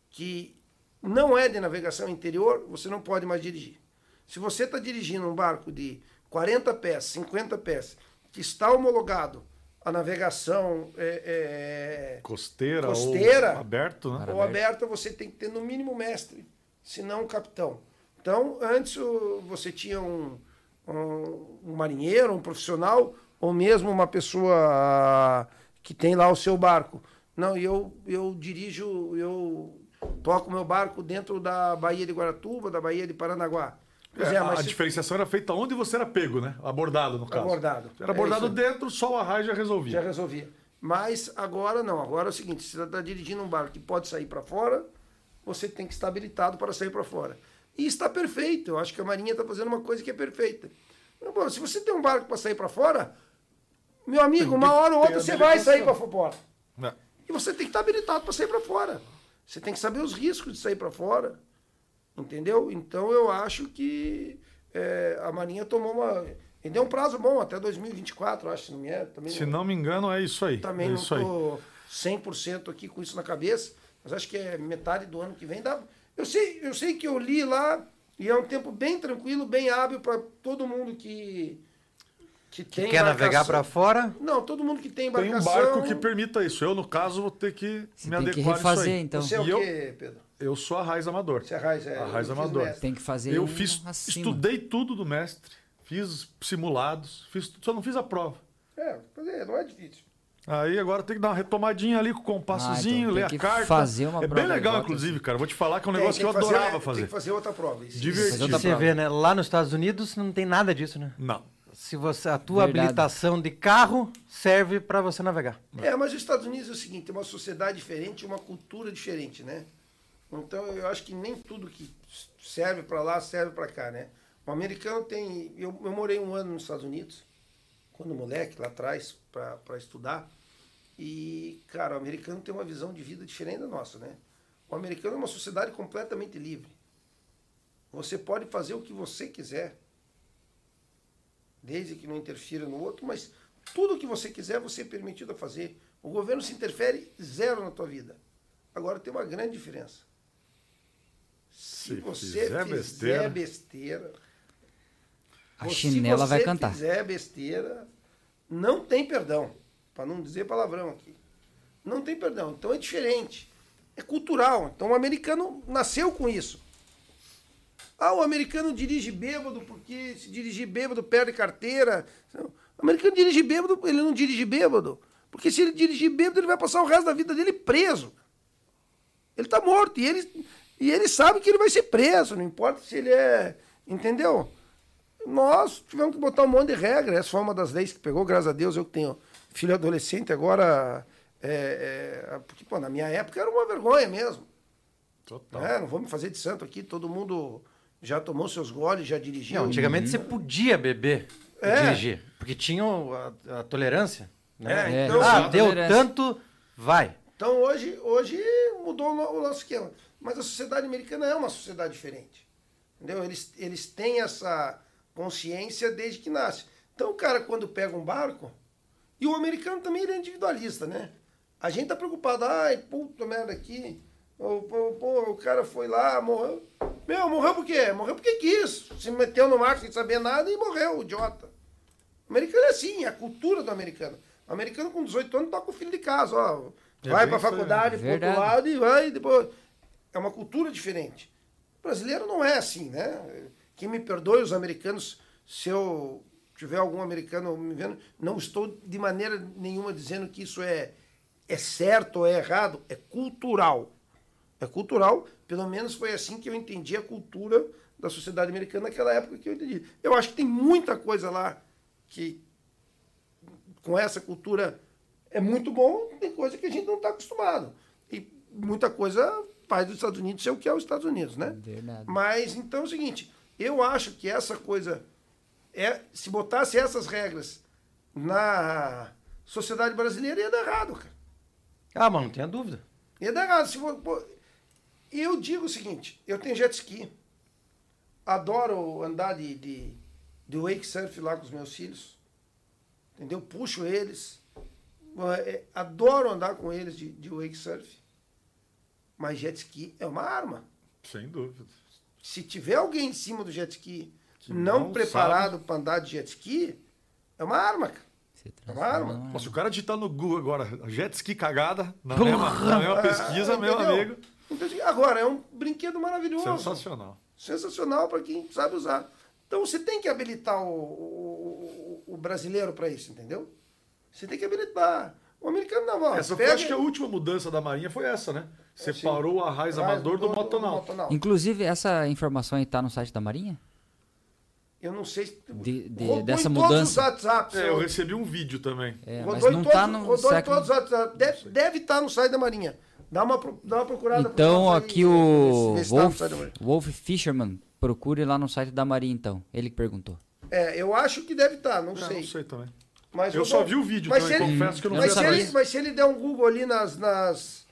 que não é de navegação interior, você não pode mais dirigir. Se você está dirigindo um barco de 40 pés, 50 pés, que está homologado a navegação é, Costeira, Costeira. ou aberto, né? é, ou aberta, você tem que ter no mínimo mestre, se não um capitão. Então, antes você tinha um, um, um marinheiro, um profissional, ou mesmo uma pessoa que tem lá o seu barco. Não, eu, eu dirijo, eu toco meu barco dentro da Baía de Guaratuba, da Baía de Paranaguá. É, é, a se- diferenciação era feita onde você era pego, né? Abordado, no caso. Abordado. Era É abordado isso. dentro, só o arraio já resolvia. já resolvia. Mas agora não. Agora é o seguinte: se você está dirigindo um barco que pode sair para fora, você tem que estar habilitado para sair para fora. E está perfeito. Eu acho que a Marinha está fazendo uma coisa que é perfeita. Bom, se você tem um barco para sair para fora, meu amigo, uma hora ou outra você vai sair para fora. Não. E você tem que estar habilitado para sair para fora. Você tem que saber os riscos de sair para fora. Entendeu? Então eu acho que é, a Marinha tomou uma. E deu um prazo bom, até 2024, acho, se não me é. Também Se não me engano, é isso aí. também é não isso aí. estou 100% aqui com isso na cabeça, mas acho que é metade do ano que vem. Dá... Eu, sei, eu sei que eu li lá e é um tempo bem tranquilo, bem hábil para todo mundo que, que tem Quer navegar embarcação. para fora? Não, todo mundo que tem Tem um embarcação. barco que permita isso. Eu, no caso, vou ter que Você me tem que adequar a isso refazer, aí. então. Você é o E eu- quê, Pedro? Eu sou a Raiz Amador. Você é raiz, é. A raiz amador. Tem que fazer Eu um fiz, acima. estudei tudo do mestre, fiz simulados, fiz, só não fiz a prova. É, fazer, não é difícil. Aí agora tem que dar uma retomadinha ali com o compassozinho, Ah, então ler tem a que carta. fazer uma é bem legal, inclusive, cara. Vou te falar que é um Tem- negócio tem que eu fazer- adorava Tem fazer. que fazer outra prova. Isso. Divertido. Outra Você prova. vê, né? Lá nos Estados Unidos não tem nada disso, né? Não. Se você a tua Verdade. habilitação de carro serve para você navegar. É, mas os Estados Unidos é o seguinte, tem uma sociedade diferente, uma cultura diferente, né? Então eu acho que nem tudo que serve para lá serve para cá, né? O americano tem. Eu, eu morei um ano nos Estados Unidos, quando moleque, lá atrás, para estudar. E, cara, o americano tem uma visão de vida diferente da nossa, né? O americano é uma sociedade completamente livre. Você pode fazer o que você quiser, desde que não interfira no outro, mas tudo que você quiser você é permitido a fazer. O governo se interfere zero na tua vida. Agora tem uma grande diferença. Se, Se você fizer fizer besteira- besteira, A chinela se vai você cantar. fizer besteira, não tem perdão. Para não dizer palavrão aqui. Não tem perdão. Então é diferente. É cultural. Então o americano nasceu com isso. Ah, o americano dirige bêbado porque se dirigir bêbado perde carteira. O americano dirige bêbado, ele não dirige bêbado. Porque se ele dirigir bêbado, ele vai passar o resto da vida dele preso. Ele está morto. E ele, e ele sabe que ele vai ser preso. Não importa se ele é. Entendeu? Nós tivemos que botar um monte de regra. Essa foi uma das leis que pegou, graças a Deus, eu que tenho filho adolescente agora. É, é, porque, pô, na minha época era uma vergonha mesmo. Total. É, não vou me fazer de santo aqui, todo mundo já tomou seus goles, já dirigiu. Não, antigamente você podia beber e É. dirigir, porque tinha a, a tolerância. Né? É, então- ah, deu Tolerância. tanto, vai. Então hoje, hoje mudou o nosso esquema. Mas a sociedade americana é uma sociedade diferente. Entendeu? Eles, eles têm essa consciência desde que nasce. Então o cara, quando pega um barco, e o americano também ele é individualista, né? A gente tá preocupado, ai, puta merda aqui. Pô, pô, pô, o cara foi lá, morreu. Meu, morreu por quê? Morreu porque quis. Se meteu no mar sem saber nada e morreu, idiota. O americano é assim, é a cultura do americano. O americano com 18 anos toca o filho de casa, ó. É vai pra faculdade, pro outro lado e vai, depois. É uma cultura diferente. O brasileiro não é assim, né? Que me perdoe os americanos se eu tiver algum americano me vendo. Não estou de maneira nenhuma dizendo que isso é, é certo ou é errado. É cultural. É cultural. Pelo menos foi assim que eu entendi a cultura da sociedade americana naquela época que eu entendi. Eu acho que tem muita coisa lá que com essa cultura é muito bom, tem coisa que a gente não está acostumado. E muita coisa faz dos Estados Unidos ser o que é os Estados Unidos, né? Verdade. Mas então é o seguinte, eu acho que essa coisa é se botasse essas regras na sociedade brasileira ia dar errado, cara. Ah, mas não tenha dúvida. Ia dar errado. Se, for- pô, eu digo o seguinte, eu tenho jet ski. Adoro andar de, de, de wake surf lá com os meus filhos. Entendeu? Puxo eles. É, Adoro andar com eles de, de wake surf. Mas jet ski é uma arma. Sem dúvida. Se tiver alguém em cima do jet ski Que não, não preparado para andar de jet ski, é uma arma, cara. Se uma arma. Pô, se o cara digitar no Google agora, jet ski cagada, na mesma, na mesma pesquisa, Ah, meu amigo. Então, assim, agora, é um brinquedo maravilhoso. Sensacional. sensacional para quem sabe usar. Então você tem que habilitar o, o, o- o brasileiro para isso, entendeu? Você tem que habilitar. O americano ó, Essa foi, pega- acho que a última mudança da Marinha foi essa, né? É, Separou a raiz Traz amador do motonal. motonal. Inclusive, essa informação aí tá no site da Marinha? Eu não sei se... De- de- rodou dessa em mudança? Todos os WhatsApps. É, eu recebi um vídeo também. É, rodou mas em não todos, tá no rodou em site. todos os WhatsApp. Deve, deve estar no site da Marinha. Dá uma, pro- dá uma procurada. Então pra aqui ver o se tá no Wolf, site da Marinha. Wolf Fisherman Procure lá no site da Maria, então. Ele que perguntou. É, eu acho que deve estar, não, Não, sei. não sei também. Mas Eu o só vi o vídeo mas também, se ele- confesso que eu não Mas vi se, ele, mas se ele der um Google ali nas, nas,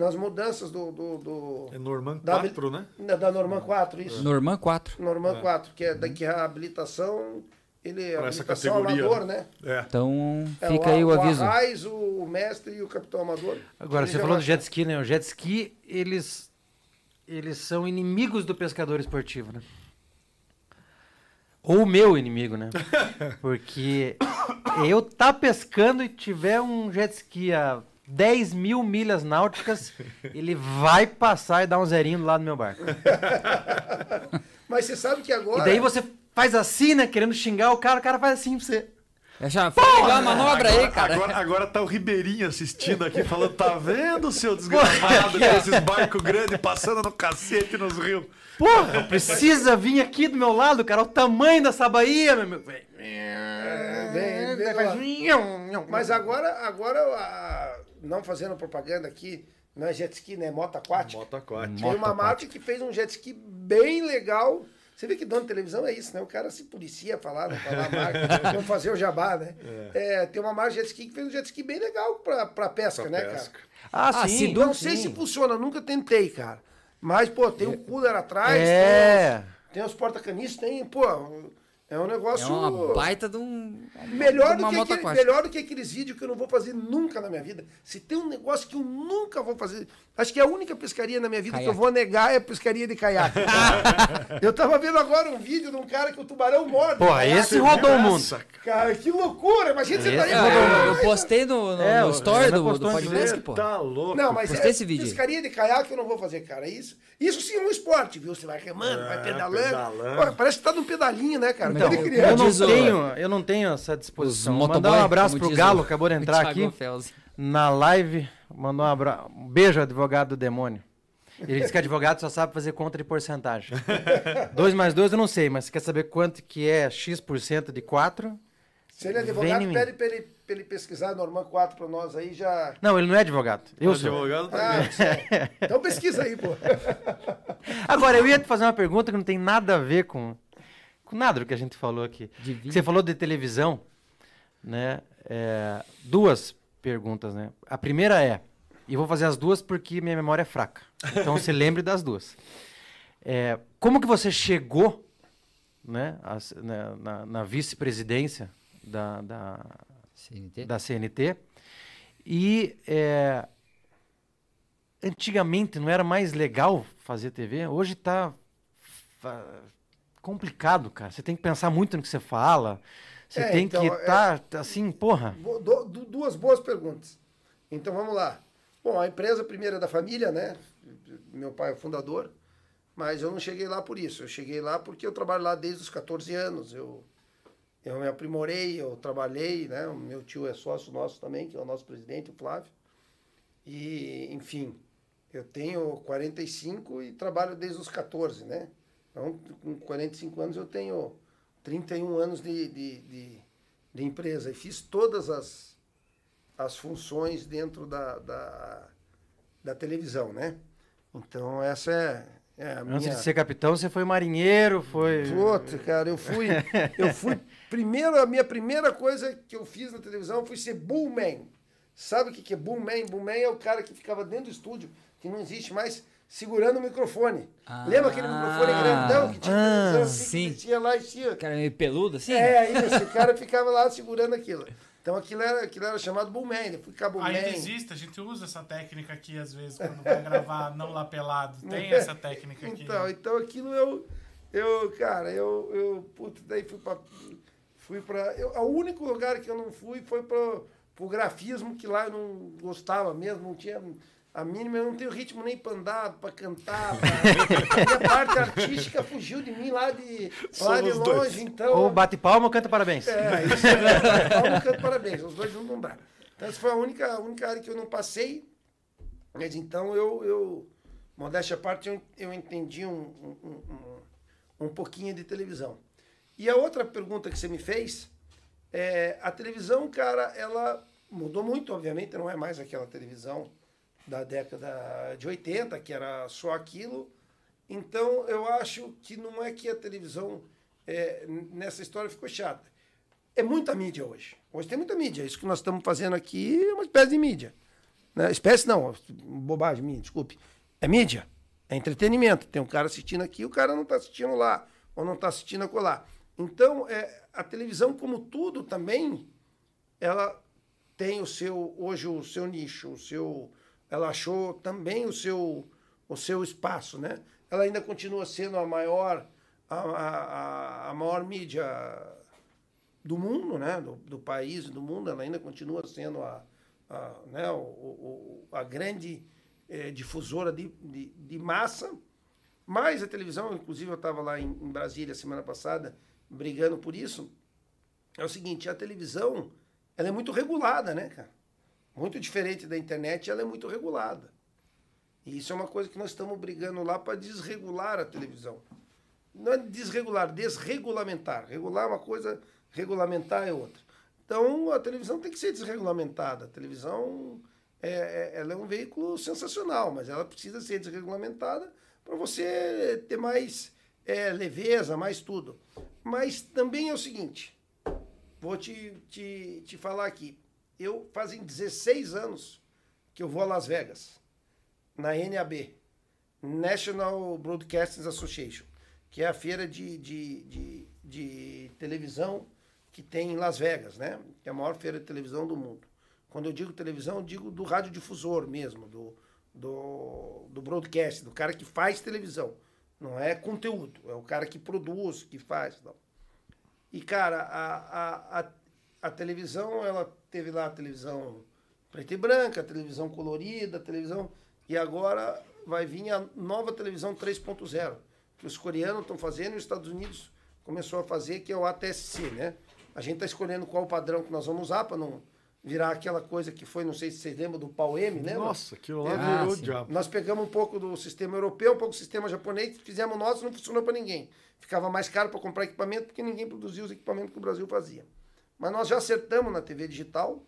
nas mudanças do, do, do- É Norman Da- 4, né? da, Norman 4, isso. Norman 4. Norman 4, que é daqui a habilitação, ele é essa categoria, amador, né? né? É. Então, É, fica aí o aviso. Arraiz, o, o mestre e o capitão amador. Agora, você falou do jet ski, né? O jet ski, eles, eles são inimigos do pescador esportivo, né? Ou o meu inimigo, né? Porque eu tá pescando e tiver um jet ski a 10 mil milhas náuticas, ele vai passar e dar um zerinho do lado do meu barco. Mas você sabe que agora. E daí você faz assim, né? Querendo xingar o cara, o cara faz assim pra você. Já foi legal a manobra aí, cara. Agora, agora tá o Ribeirinho assistindo aqui, falando: tá vendo, seu desgramado, com esses barcos grandes passando no cacete nos rios. Porra, precisa vir aqui do meu lado, cara. Olha o tamanho dessa baía, meu. É, vem Faz Mas agora, agora a- não fazendo propaganda aqui, não é jet ski, né? Moto aquática. Moto aquático. Tem uma marca que fez um jet ski bem legal. Você vê que dono de televisão é isso, né? O cara se policia a falar, não falar a marca, não fazer o jabá, né? É, tem uma marca de jet ski que fez um jet ski bem legal pra, pra pesca, Pra né, pesca. cara? Ah, Ah, sim. se Não sei se funciona, nunca tentei, cara. Mas, pô, tem um cooler atrás, É. tem os, tem os porta-canistas, tem, pô, é um É negócio... uma baita de um. Melhor, de do que aquele- melhor do que aqueles vídeos que eu não vou fazer nunca na minha vida. Se tem um negócio que eu nunca vou fazer. Acho que é a única pescaria na minha vida que eu Caiaque. vou negar é a pescaria de caiaque. eu tava vendo agora um vídeo de um cara que o tubarão morde. Caiaque. esse rodou o mundo. Cara, que loucura! Imagina você tá Esse aí. O eu, eu postei no, no, É, no story do, do podcast, pô. tá louco. Não, mas Postei é, esse vídeo. pescaria de caiaque eu não vou fazer, cara. Isso, isso sim é um esporte, viu? Você vai remando, vai pedalando. pedalando. Pô, parece que tá num pedalinho, né, cara? Então, eu- não, tenho, eu não tenho essa disposição. Mandar um abraço pro Galo, o- acabou de entrar aqui na live. Mandou um, abra... um beijo, advogado do demônio. Ele disse que advogado só sabe fazer conta de porcentagem. 2 mais 2 eu não sei, mas você quer saber quanto que é X% de 4? Se ele é advogado, pede pra ele, pra ele pesquisar Norman 4 pra nós aí já. Não, ele não é advogado. Eu O sou. advogado tá Ah, então pesquisa aí, pô. Agora, eu ia te fazer uma pergunta que não tem nada a ver com, com nada do que a gente falou aqui. Você falou de televisão, né? É, duas perguntas, né? A primeira é, e vou fazer as duas porque minha memória é fraca. Então se lembre das duas. É, como que você chegou, né, a s- né, na, na vice-presidência da, da, CNT? da CNT? E é, antigamente não era mais legal fazer TV? Hoje está complicado, cara. Você tem que pensar muito no que você fala. Você É, tem então, que é- estar assim, porra. Bo- do- du- duas boas perguntas. Então vamos lá. Bom, a empresa primeira é da família, né? Meu pai é o fundador, mas eu não cheguei lá por isso. Eu cheguei lá porque eu trabalho lá desde os 14 anos. Eu, eu me aprimorei, eu trabalhei, né? O meu tio é sócio nosso também, que é o nosso presidente, o Flávio. E, enfim, eu tenho 45 e trabalho desde os 14, né? Então, com 45 anos eu tenho 31 anos de, de, de, de empresa e fiz todas as, as funções dentro da, da, da televisão, né? Então, essa é, é a minha... Antes de ser capitão, você foi marinheiro, foi. Puta, cara, eu fui. Eu fui. Primeiro, a minha primeira coisa que eu fiz na televisão foi ser bullman. Sabe o que que é bullman? Bullman é o cara que ficava dentro do estúdio, que não existe mais, segurando o microfone. Ah. Lembra aquele microfone grandão que tinha Ah, assim, sim. que descia lá e tinha. Cara meio peludo assim? É, isso, o cara ficava lá segurando aquilo. Então aquilo era, aquilo era chamado bullman. Fui ficar bullman. Ainda existe, a gente usa essa técnica aqui às vezes quando vai gravar não lá pelado. Tem essa técnica aqui. Então, né? então aquilo eu, eu cara, eu, eu, putz, daí fui pra, fui pra, eu, o único lugar que eu não fui foi pro, pro grafismo, que lá eu não gostava mesmo, não tinha a mínima, eu não tenho ritmo nem pra andar, pra cantar, pra, a minha parte artística fugiu de mim lá de, lá de Somos dois. longe, então... Ou bate palma ou canta parabéns. É, isso é. Palma, canto, parabéns. Os dois não dá. Então, essa foi a única, a única área que eu não passei. Mas então eu, eu modéstia à parte, eu, eu entendi um, um, um, um pouquinho de televisão. E a outra pergunta que você me fez é: a televisão, cara, ela mudou muito, obviamente, não é mais aquela televisão da década de 80, que era só aquilo. Então, eu acho que não é que a televisão é, nessa história ficou chata. É muita mídia hoje. Hoje tem muita mídia. Isso que nós estamos fazendo aqui é uma espécie de mídia. Né? Espécie não, bobagem minha, desculpe. É mídia. É entretenimento. Tem um cara assistindo aqui, o cara não está assistindo lá, ou não está assistindo acolá. Então, é, a televisão, como tudo também, ela tem o seu, hoje, o seu nicho, o seu, ela achou também o seu, o seu espaço, né? Ela ainda continua sendo a maior, a, a, a maior mídia do mundo, né? Do, do país, do mundo, ela ainda continua sendo a, a, né? o, o, a grande é, difusora de, de, de, massa. Mas a televisão, inclusive eu estava lá em, em Brasília semana passada, brigando por isso, é o seguinte, a televisão, ela é muito regulada, né, cara? Muito diferente da internet, ela é muito regulada. E isso é uma coisa que nós estamos brigando lá para desregular a televisão. Não é desregular, desregulamentar. Regular é uma coisa, regulamentar é outra. Então, a televisão tem que ser desregulamentada. A televisão é, é, ela é um veículo sensacional, mas ela precisa ser desregulamentada para você ter mais é, leveza, mais tudo. Mas também é o seguinte, vou te, te, te falar aqui. Eu fazem 16 anos que eu vou a Las Vegas, na NAB, National Broadcasting Association, que é a feira de, de, de, de televisão que tem em Las Vegas, né? Que é a maior feira de televisão do mundo. Quando eu digo televisão, eu digo do radiodifusor mesmo, do, do, do broadcast, do cara que faz televisão. Não é conteúdo, é o cara que produz, que faz. Não. E, cara, a, a, a, a televisão, ela teve lá a televisão preta e branca, a televisão colorida, a televisão. E agora vai vir a nova televisão 3.0, que os coreanos estão fazendo e os Estados Unidos começou a fazer, que é o ATSC, né? A gente está escolhendo qual padrão que nós vamos usar para não virar aquela coisa que foi, não sei se vocês lembram do pau M, né? Nossa, aquilo lá Ah, virou o diabo. Nós pegamos um pouco do sistema europeu, um pouco do sistema japonês, fizemos nosso, não funcionou para ninguém. Ficava mais caro para comprar equipamento porque ninguém produzia os equipamentos que o Brasil fazia. Mas nós já acertamos na TV digital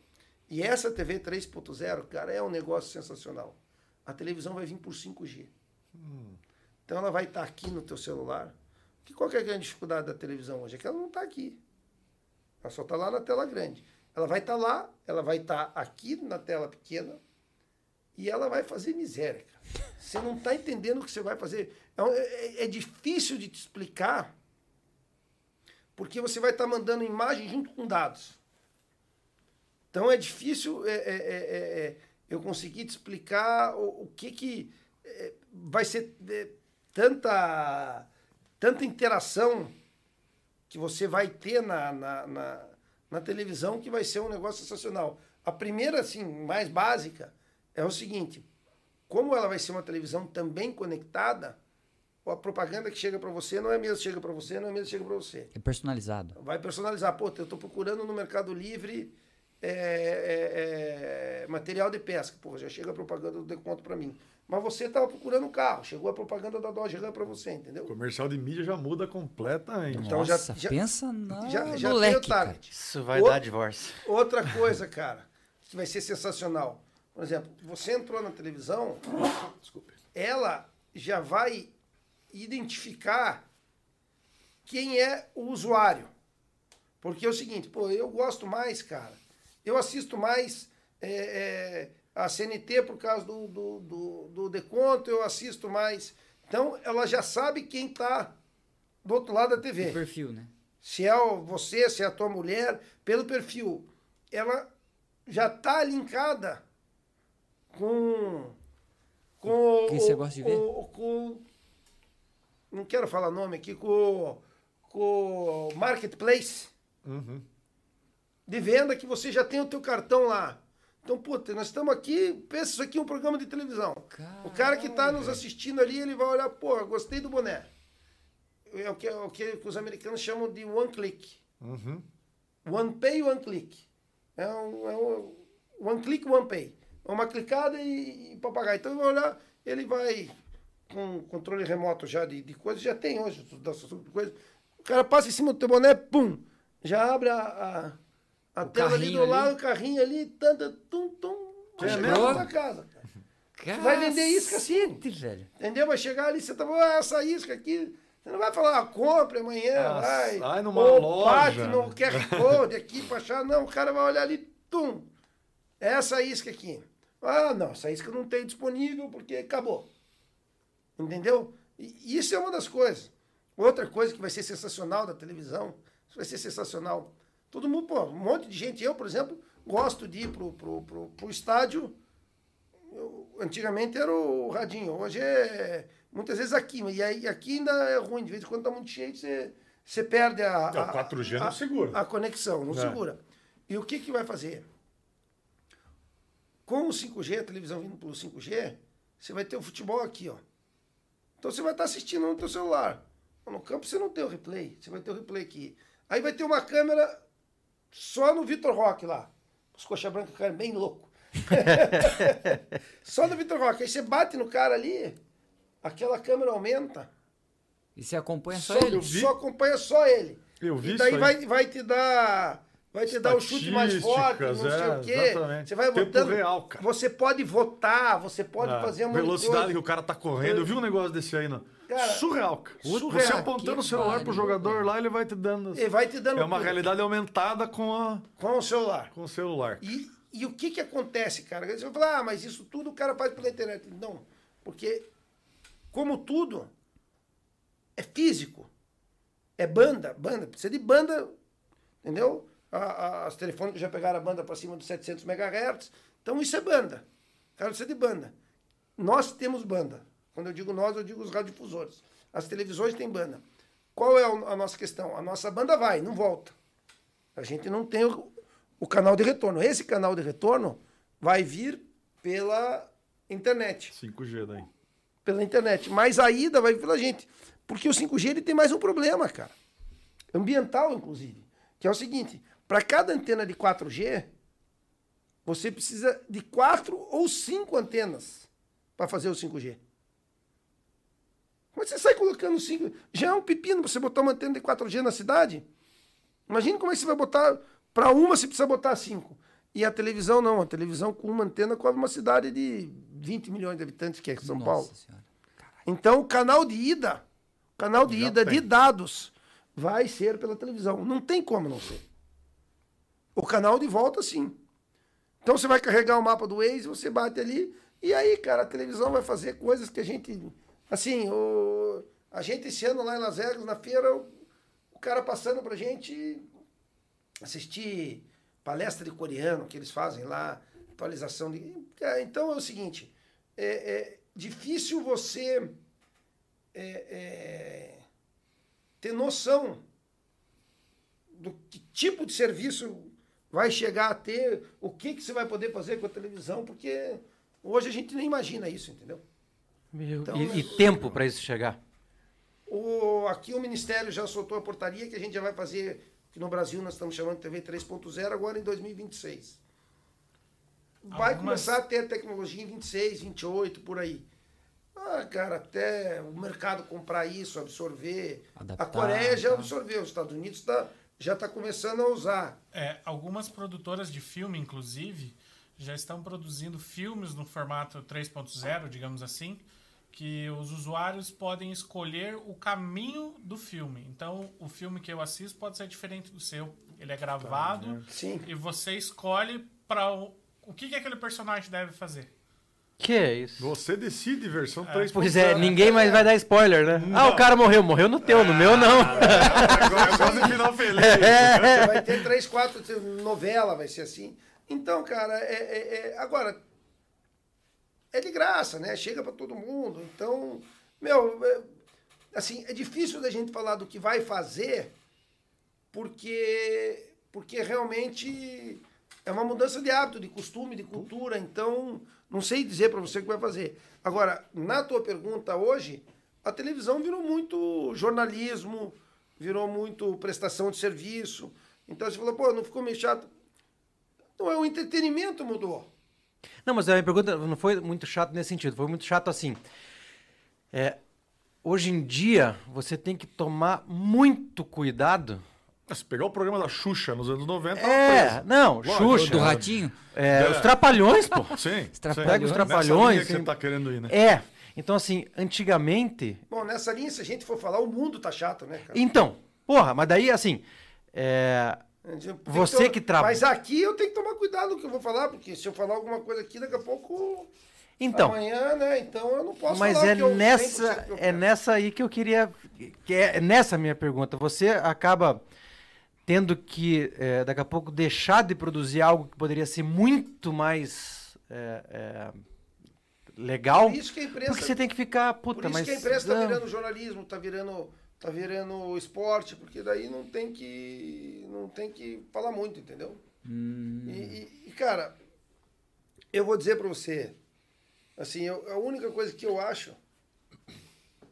e essa TV 3.0, cara, é um negócio sensacional. A televisão vai vir por 5G. Então ela vai estar aqui no teu celular. Que qual que é a grande dificuldade da televisão hoje? É que ela não está aqui. Ela só está lá na tela grande. Ela vai estar lá, ela vai estar aqui na tela pequena e ela vai fazer miséria. Cara. Você não está entendendo o que você vai fazer. É, é- é difícil de te explicar porque você vai estar mandando imagem junto com dados. Então é difícil é, é, é, é, é, eu conseguir te explicar o, o que, que vai ser tanta, tanta interação que você vai ter na, na, na, na televisão que vai ser um negócio sensacional. A primeira, assim, mais básica, é o seguinte: como ela vai ser uma televisão também conectada, a propaganda que chega para você não é mesmo que chega para você, não é mesmo que chega para você. É personalizado. Vai personalizar. Pô, eu estou procurando no Mercado Livre é, é, é, material de pesca. Pô, já chega a propaganda do desconto para mim. Mas você estava procurando um carro, chegou a propaganda da Dodge Ram para você, entendeu? O comercial de mídia já muda completamente. Então já- Nossa, já- pensa na, já, já no tem o leque, cara. target. Isso vai O- dar divórcio. Outra coisa, cara, que vai ser sensacional. Por exemplo, você entrou na televisão, Desculpe. ela já vai identificar quem é o usuário. Porque é o seguinte, pô, eu gosto mais, cara. Eu assisto mais é, é, a CNT por causa do, do, do, do desconto, eu assisto mais. Então, ela já sabe quem está do outro lado da TV O perfil, né? se é o- você, se é a tua mulher, pelo perfil, ela já está linkada com. com Que você gosta de ver? com- com- não quero falar nome aqui, com, com o Marketplace Uhum. de venda que você já tem o teu cartão lá. Então, puta, nós estamos aqui, pensa isso aqui é um programa de televisão. O cara que está nos assistindo ali, ele vai olhar, pô, gostei do boné. É o que, é o que os americanos chamam de one click. Uhum. One pay, one click. É um, é um one click, one pay. É uma clicada e, e papagaio. Então ele vai olhar, ele vai com controle remoto já de, de coisas, já tem hoje coisas. O cara passa em cima do teu boné, pum, já abre a, a, a tela ali do ali. lado, o carrinho ali, tanta, tum, tum, É mesmo? na tua casa. Cara. vai vender isca assim. Velho. Entendeu? Vai chegar ali, você tá ah, essa isca aqui. Você não vai falar, ah, compre amanhã, Ah, vai. sai numa ou loja. bate no QR Code aqui pra achar. Não, o cara vai olhar ali, tum. Essa isca aqui. Ah, não, essa isca não tem disponível porque acabou. Entendeu? E isso é uma das coisas. Outra coisa que vai ser sensacional da televisão, isso vai ser sensacional. Todo mundo, pô, um monte de gente. Eu, por exemplo, gosto de ir pro, pro, pro, pro estádio. Eu- antigamente era o radinho, hoje é muitas vezes aqui. E aí aqui ainda é ruim, de vez em quando tá muito cheio, você, você perde a, a- 4G não a- segura. a conexão, não É. segura. E o que, que vai fazer? Com o 5G, a televisão vindo pelo 5G, você vai ter o futebol aqui, ó. Então você vai estar assistindo no teu celular. No campo você não tem o replay, você vai ter o replay aqui. Aí vai ter uma câmera só no Vitor Roque lá. Os coxa branca ficaram bem louco. só no Vitor Roque. Aí você bate no cara ali, aquela câmera aumenta. E você acompanha só, Só, ele? só acompanha só ele. Eu vi e daí isso aí. vai, vai te dar. Vai te dar o chute mais forte, não sei Estatísticas, o quê. é, exatamente. Você vai botando. real, cara. Você pode votar, você pode É, fazer um de velocidade coisa. que o cara tá correndo. Eu vi um negócio desse aí, não. Cara, surreal, cara. surreal. Você apontando o celular pro jogador lá, ele vai te dando. Ele vai te dando É uma tudo realidade aumentada com, a, com o celular. com o celular. E, e o que que acontece, cara? Você vai falar, ah, mas isso tudo o cara faz pela internet. Não, porque como tudo é físico, é banda, banda, precisa de banda, entendeu? A- a- as telefônicas já pegaram a banda para cima dos 700 MHz, então isso é banda. Cara precisa de banda. Nós temos banda. Quando eu digo nós, eu digo os radiodifusores. As televisões têm banda. Qual é a nossa questão? A nossa banda vai, não volta. A gente não tem o, o canal de retorno. Esse canal de retorno vai vir pela internet. 5G daí. Pela internet. Mas a ida vai vir pela gente. Porque o 5G ele tem mais um problema, cara. Ambiental, inclusive. Que é o seguinte: para cada antena de 4G, você precisa de quatro ou cinco antenas para fazer o 5G. Como é que você sai colocando 5? Já é um pepino você botar uma antena de 4G na cidade? Imagina como é que você vai botar. Para uma, você precisa botar cinco. E a televisão não. A televisão com uma antena cobre uma cidade de 20 milhões de habitantes, que é São Nossa Paulo. senhora. Então, o canal de ida, o canal de Já ida de tem. dados, vai ser pela televisão. Não tem como não ser. O canal de volta, sim. Então, você vai carregar o mapa do Waze, você bate ali, e aí, cara, a televisão vai fazer coisas que a gente. Assim, o, a gente esse ano lá em Las Vegas, na feira, o, o cara passando pra gente assistir palestra de coreano que eles fazem lá, atualização de. Cara, Então é o seguinte: é, é difícil você é, é, ter noção do que tipo de serviço vai chegar a ter, o que, que você vai poder fazer com a televisão, porque hoje a gente nem imagina isso, entendeu? Meu, Então, e, e tempo para isso chegar? O, aqui o Ministério já soltou a portaria que a gente já vai fazer, que no Brasil nós estamos chamando de TV 3.0, agora em 2026. Vai Algumas- começar a ter tecnologia em 26, 28, por aí. Ah, cara, até o mercado comprar isso, absorver. Adaptar, a Coreia já tá. absorveu, os Estados Unidos tá, já está começando a usar. É, algumas produtoras de filme, inclusive, já estão produzindo filmes no formato 3.0, digamos assim, que os usuários podem escolher o caminho do filme. Então, o filme que eu assisto pode ser diferente do seu. Ele é gravado Sim. e você escolhe para o, o que, que aquele personagem deve fazer. Que é isso? Você decide versão 3.0. Pois é, ninguém mais vai dar spoiler, né? Ah, o cara morreu. Morreu no teu, no meu não. Agora eu gosto de final feliz. Você vai ter três, quatro novela, vai ser assim. Então, cara, é, é- é- agora é de graça, né? Chega para todo mundo. Então, meu, é- assim, é difícil da gente falar do que vai fazer, porque porque realmente é uma mudança de hábito, de costume, de cultura. Então, não sei dizer para você o que vai fazer. Agora, na tua pergunta hoje, a televisão virou muito jornalismo, virou muito prestação de serviço. Então você falou, pô, não ficou meio chato? Não, é o entretenimento mudou. Não, mas a minha pergunta não foi muito chato nesse sentido. Foi muito chato assim. É, hoje em dia, você tem que tomar muito cuidado Se pegar o programa da Xuxa nos anos 90, É, tava não, Lógico, Xuxa. Do ratinho? É, É. Os Trapalhões, pô. Sim. Trapalhões. Pega os. Trapalhões. Nessa linha que você tá querendo ir, né? É. Então, assim, antigamente. Bom, nessa linha, se a gente for falar, o mundo tá chato, né, cara? Então, porra, mas daí, assim. é, tem Você to- que traba- Mas aqui eu tenho que tomar cuidado no que eu vou falar, porque se eu falar alguma coisa aqui, daqui a pouco. Então, Amanhã, né? Então eu não posso mas falar é que nessa, 100% que eu é quero. nessa aí que eu queria. Que é nessa minha pergunta. Você acaba tendo que, é, daqui a pouco, deixar de produzir algo que poderia ser muito mais é, é, legal. Por isso que a imprensa. Porque você tem que ficar, por puta, isso mas. que a imprensa tá não. virando jornalismo, tá virando, tá virando esporte, porque daí não tem que. não tem que falar muito, entendeu? Hum, E, e- e, cara, eu vou dizer pra você, assim, eu- a única coisa que eu acho,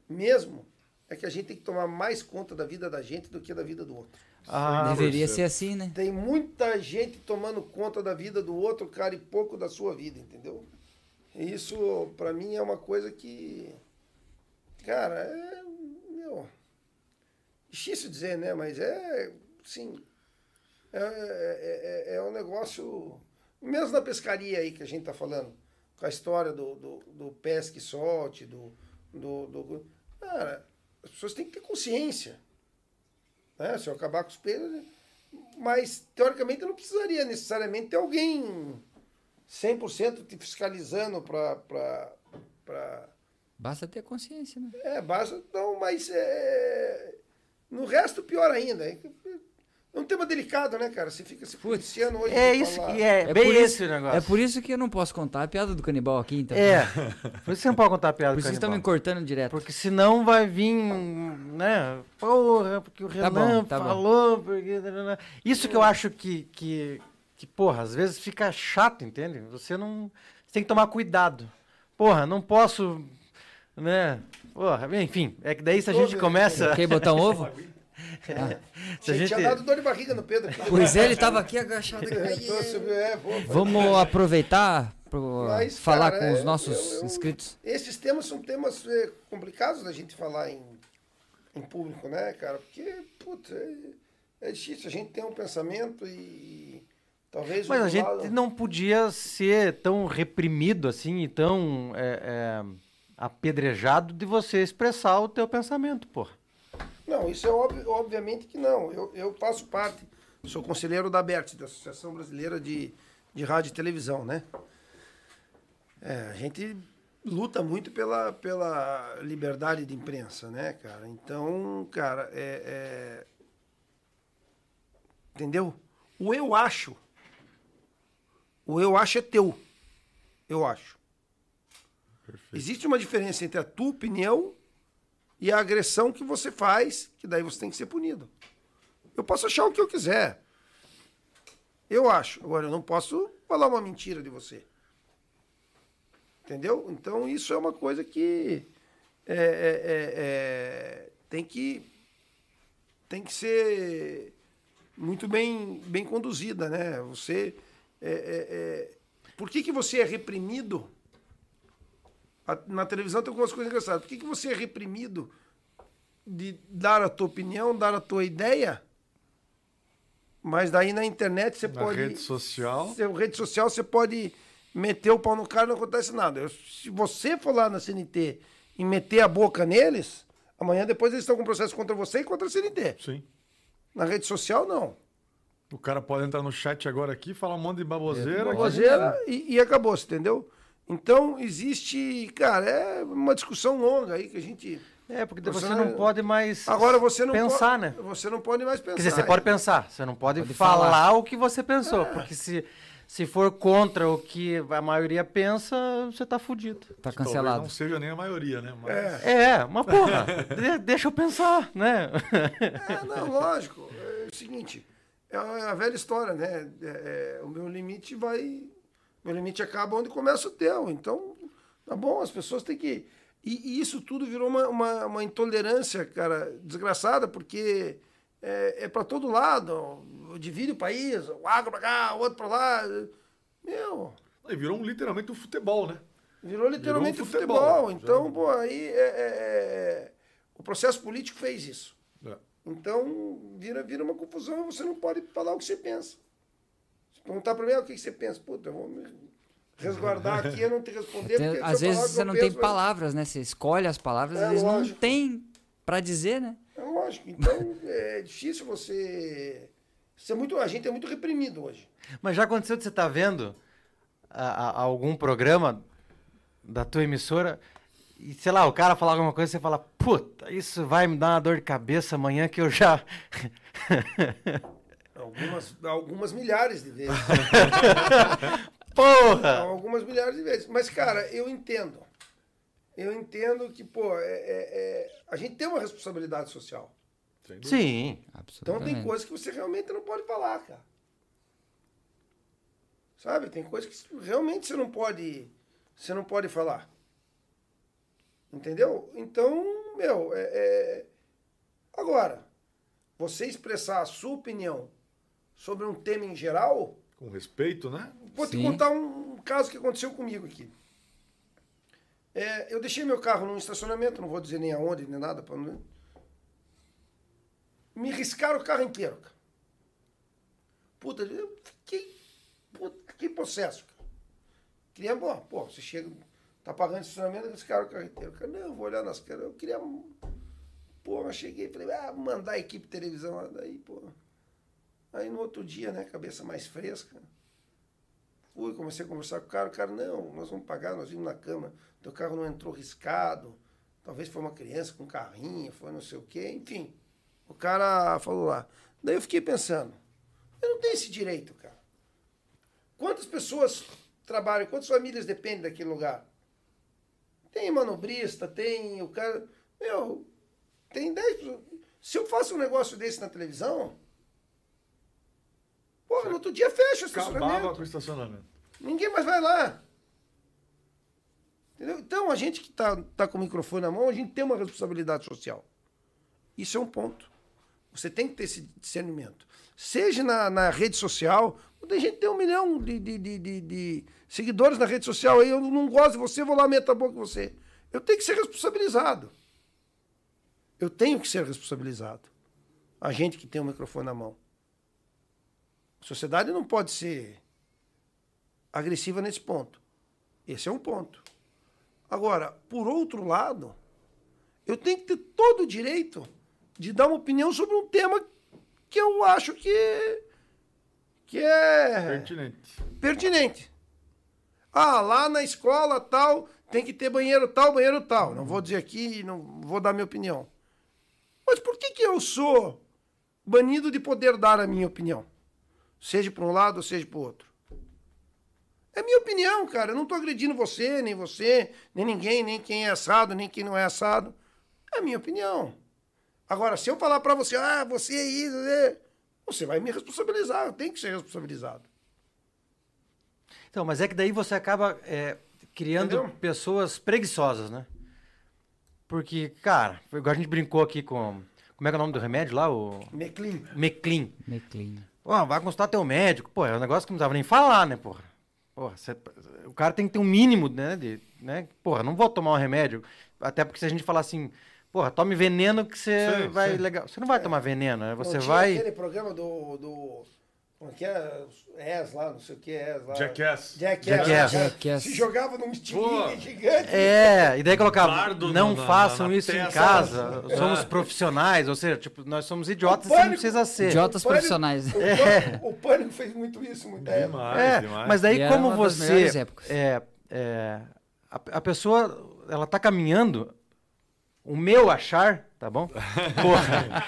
mesmo, é que a gente tem que tomar mais conta da vida da gente do que da vida do outro. Ah, deveria ser assim, né? Tem muita gente tomando conta da vida do outro, cara, e pouco da sua vida, entendeu? Isso, pra mim, é uma coisa que. Cara, é. Meu. Difícil dizer, né? Mas é. Sim. É, é, é, é um negócio. Mesmo na pescaria aí que a gente tá falando, com a história do, do, do pesque solte, do, do, do. Cara, as pessoas têm que ter consciência né? Se eu acabar com os né? Mas, teoricamente, eu não precisaria necessariamente ter alguém 100% te fiscalizando para. Basta ter consciência, né? É, basta. Não, mas. É, no resto, pior ainda. É, um tema delicado, né, cara? Você fica se Putz, policiando hoje. É isso falar. que é, É bem por esse isso- o negócio. É por isso que eu não posso contar a piada do canibal aqui, então. É, por isso que você não pode contar a piada Por do isso que estão canibal. me cortando direto. Porque senão vai vir, né? Porra, porque o Tá Renan bom, tá bom. falou, porque... Isso que eu acho que, que, que, porra, às vezes fica chato, entende? Você não... Você tem que tomar cuidado. Porra, não posso, né? Porra, enfim, é que daí se a gente começa... Quer botar um ovo? Se a Tinha- gente... Tinha dado dor de barriga no Pedro. aqui. Pois é, ele tava aqui agachado. É, Vamos aproveitar para falar cara, com os é, nossos eu- eu- inscritos. Esses temas são temas é, complicados da gente falar em, em público, né, cara? Porque, putz, é, é difícil. A gente tem um pensamento e talvez... Mas a gente lado- não podia ser tão reprimido assim e tão é, é, apedrejado de você expressar o teu pensamento, porra. Não, isso é óbvio, obviamente que não. Eu, eu faço parte, sou conselheiro da ABERT, da Associação Brasileira de, de Rádio e Televisão, né? É, a gente luta muito pela, pela liberdade de imprensa, né, cara? Então, cara, é, é- Entendeu? O eu acho. O eu acho é teu. Eu acho. Existe uma diferença entre a tua opinião e a agressão que você faz, que daí você tem que ser punido. Eu posso achar o que eu quiser. Eu acho. Agora, eu não posso falar uma mentira de você. Entendeu? Então, isso é uma coisa que é, é, é, é, tem que tem que ser muito bem, bem conduzida, né? Você é, é, por que, que você é reprimido? Na televisão tem algumas coisas engraçadas. Por que, que você é reprimido de dar a tua opinião, dar a tua ideia? Mas daí na internet você Na pode. rede social. Seu rede social você pode meter o pau no cara e não acontece nada. Eu- se você for lá na CNT e meter a boca neles, amanhã depois eles estão com processo contra você e contra a CNT. Sim. Na rede social, não. O cara pode entrar no chat agora aqui, falar um monte de baboseira. Baboseira e, e acabou, você entendeu? Então, existe, cara, é uma discussão longa aí que a gente. É, porque Você você não- pode mais Agora você não pensar, pode, né? Você não pode mais pensar. Quer dizer, você pode pensar, você não pode, Pode falar, falar. o que você pensou, porque se, se for contra o que a maioria pensa, você tá fudido. Tá Talvez cancelado. não seja nem a maioria, né? Mas É, mas porra, de- deixa eu pensar, né? É, não, lógico. É o seguinte, é a velha história, né? É, é, o meu limite vai. Meu limite acaba onde começa o teu. Então, tá bom, as pessoas têm que. E, e isso tudo virou uma, uma, uma intolerância, cara, desgraçada, porque é, é para todo lado. Divide o país, o agro pra cá, o outro pra lá. Meu, Aí virou um, literalmente um futebol, né? virou literalmente Virou um futebol. futebol. Então, pô, aí é- é- é- o processo político fez isso. É. Então, vira, vira uma confusão e você não pode falar o que você pensa. Se perguntar para mim, ah, o que que você pensa? Puta, eu vou me resguardar aqui e não te responder. Tem- eu às vezes você eu não tem penso, vai- palavras, né? Você escolhe as palavras, É, às vezes não lógico. tem pra dizer, né? É lógico. Então, é difícil você... você é muito, a gente é muito reprimido hoje. Mas já aconteceu de você estar vendo a- a- algum programa da tua emissora e, sei lá, o cara falar alguma coisa e você fala, puta, isso vai me dar uma dor de cabeça amanhã que eu já... Algumas, algumas milhares de vezes. Porra! algumas milhares de vezes. Mas, cara, eu entendo. Eu entendo que, pô, é- é- é- a gente tem uma responsabilidade social. Sim. Então Absolutamente. tem coisas que você realmente não pode falar, cara. Sabe? Tem coisas que realmente você não pode, você não pode falar. Entendeu? Então, meu, é, é- agora, você expressar a sua opinião sobre um tema em geral, Com respeito, né? Vou te Sim. contar um, caso que aconteceu comigo aqui. É, eu deixei meu carro num estacionamento, não vou dizer nem aonde, nem nada. Pra não... Me riscaram o carro inteiro, cara. Puta, eu fiquei. Puta, que processo, cara. Queria, pô, pô, você chega, tá pagando estacionamento, riscaram o carro inteiro. Cara, não, eu vou olhar nas caras. Eu queria. Porra, cheguei, falei, ah, mandar a equipe de televisão lá daí, pô. Aí no outro dia, né, cabeça mais fresca. Fui, comecei a conversar com o cara, o cara, não, nós vamos pagar, nós vimos na cama, teu carro não entrou riscado, talvez foi uma criança com carrinho, foi não sei o quê, enfim. O cara falou lá. Daí eu fiquei pensando, eu não tenho esse direito, cara. Quantas pessoas trabalham, quantas famílias dependem daquele lugar? Tem manobrista, tem o cara. Meu, tem 10 pessoas. Se eu faço um negócio desse na televisão, pô, no outro dia fecha o Acabava estacionamento. com o estacionamento. Ninguém mais vai lá. Entendeu? Então, a gente que está tá com o microfone na mão, a gente tem uma responsabilidade social. Isso é um ponto. Você tem que ter esse discernimento. Seja na, na rede social, tem gente que tem um milhão de, de, de, de- de seguidores na rede social, aí eu não gosto de você, vou lá meter a boca com você. Eu tenho que ser responsabilizado. Eu tenho que ser responsabilizado. A gente que tem o microfone na mão. A sociedade não pode ser agressiva nesse ponto. Esse é um ponto. Agora, por outro lado, eu tenho que ter todo o direito de dar uma opinião sobre um tema que eu acho que, que é Pertinente. pertinente. Ah, lá na escola tal, tem que ter banheiro tal, banheiro tal. Não vou dizer aqui, não vou dar minha opinião. Mas por que, que eu sou banido de poder dar a minha opinião? Seja para um lado ou seja para o outro. É minha opinião, cara. Eu não estou agredindo você, nem você, nem ninguém, nem quem é assado, nem quem não é assado. É minha opinião. Agora, se eu falar para você, ah, você é isso, é... você vai me responsabilizar. Eu tenho que ser responsabilizado. Então, mas é que daí você acaba é, criando Entendeu? pessoas preguiçosas, né? Porque, cara, igual a gente brincou aqui com. Como é que é o nome do remédio lá? O Meclin. Meclin. Meclin. Pô, vai consultar teu médico. Pô, é um negócio que não precisava nem falar, né, porra? Porra, cê- o cara tem que ter um mínimo, né, de, né? Porra, não vou tomar um remédio. Até porque se a gente falar assim, porra, tome veneno que você vai sim. legal. Você não vai tomar veneno, né? Você Não tinha vai. aquele programa do. do como é que é? Lá, não sei o que é. Lá. Jackass. Jackass. Jackass. Jackass. Se jogava num estilingue gigante. É, e daí colocava, Bardo não na- façam na isso em testa. casa, É. somos profissionais, ou seja, tipo, nós somos idiotas, O você não pânico- precisa ser. Idiotas Pânico- profissionais. O, Pânico, o Pânico fez muito isso, muita época. Demais, É, demais. mas daí E como você é, é, a, a pessoa ela tá caminhando o meu achar tá bom Porra,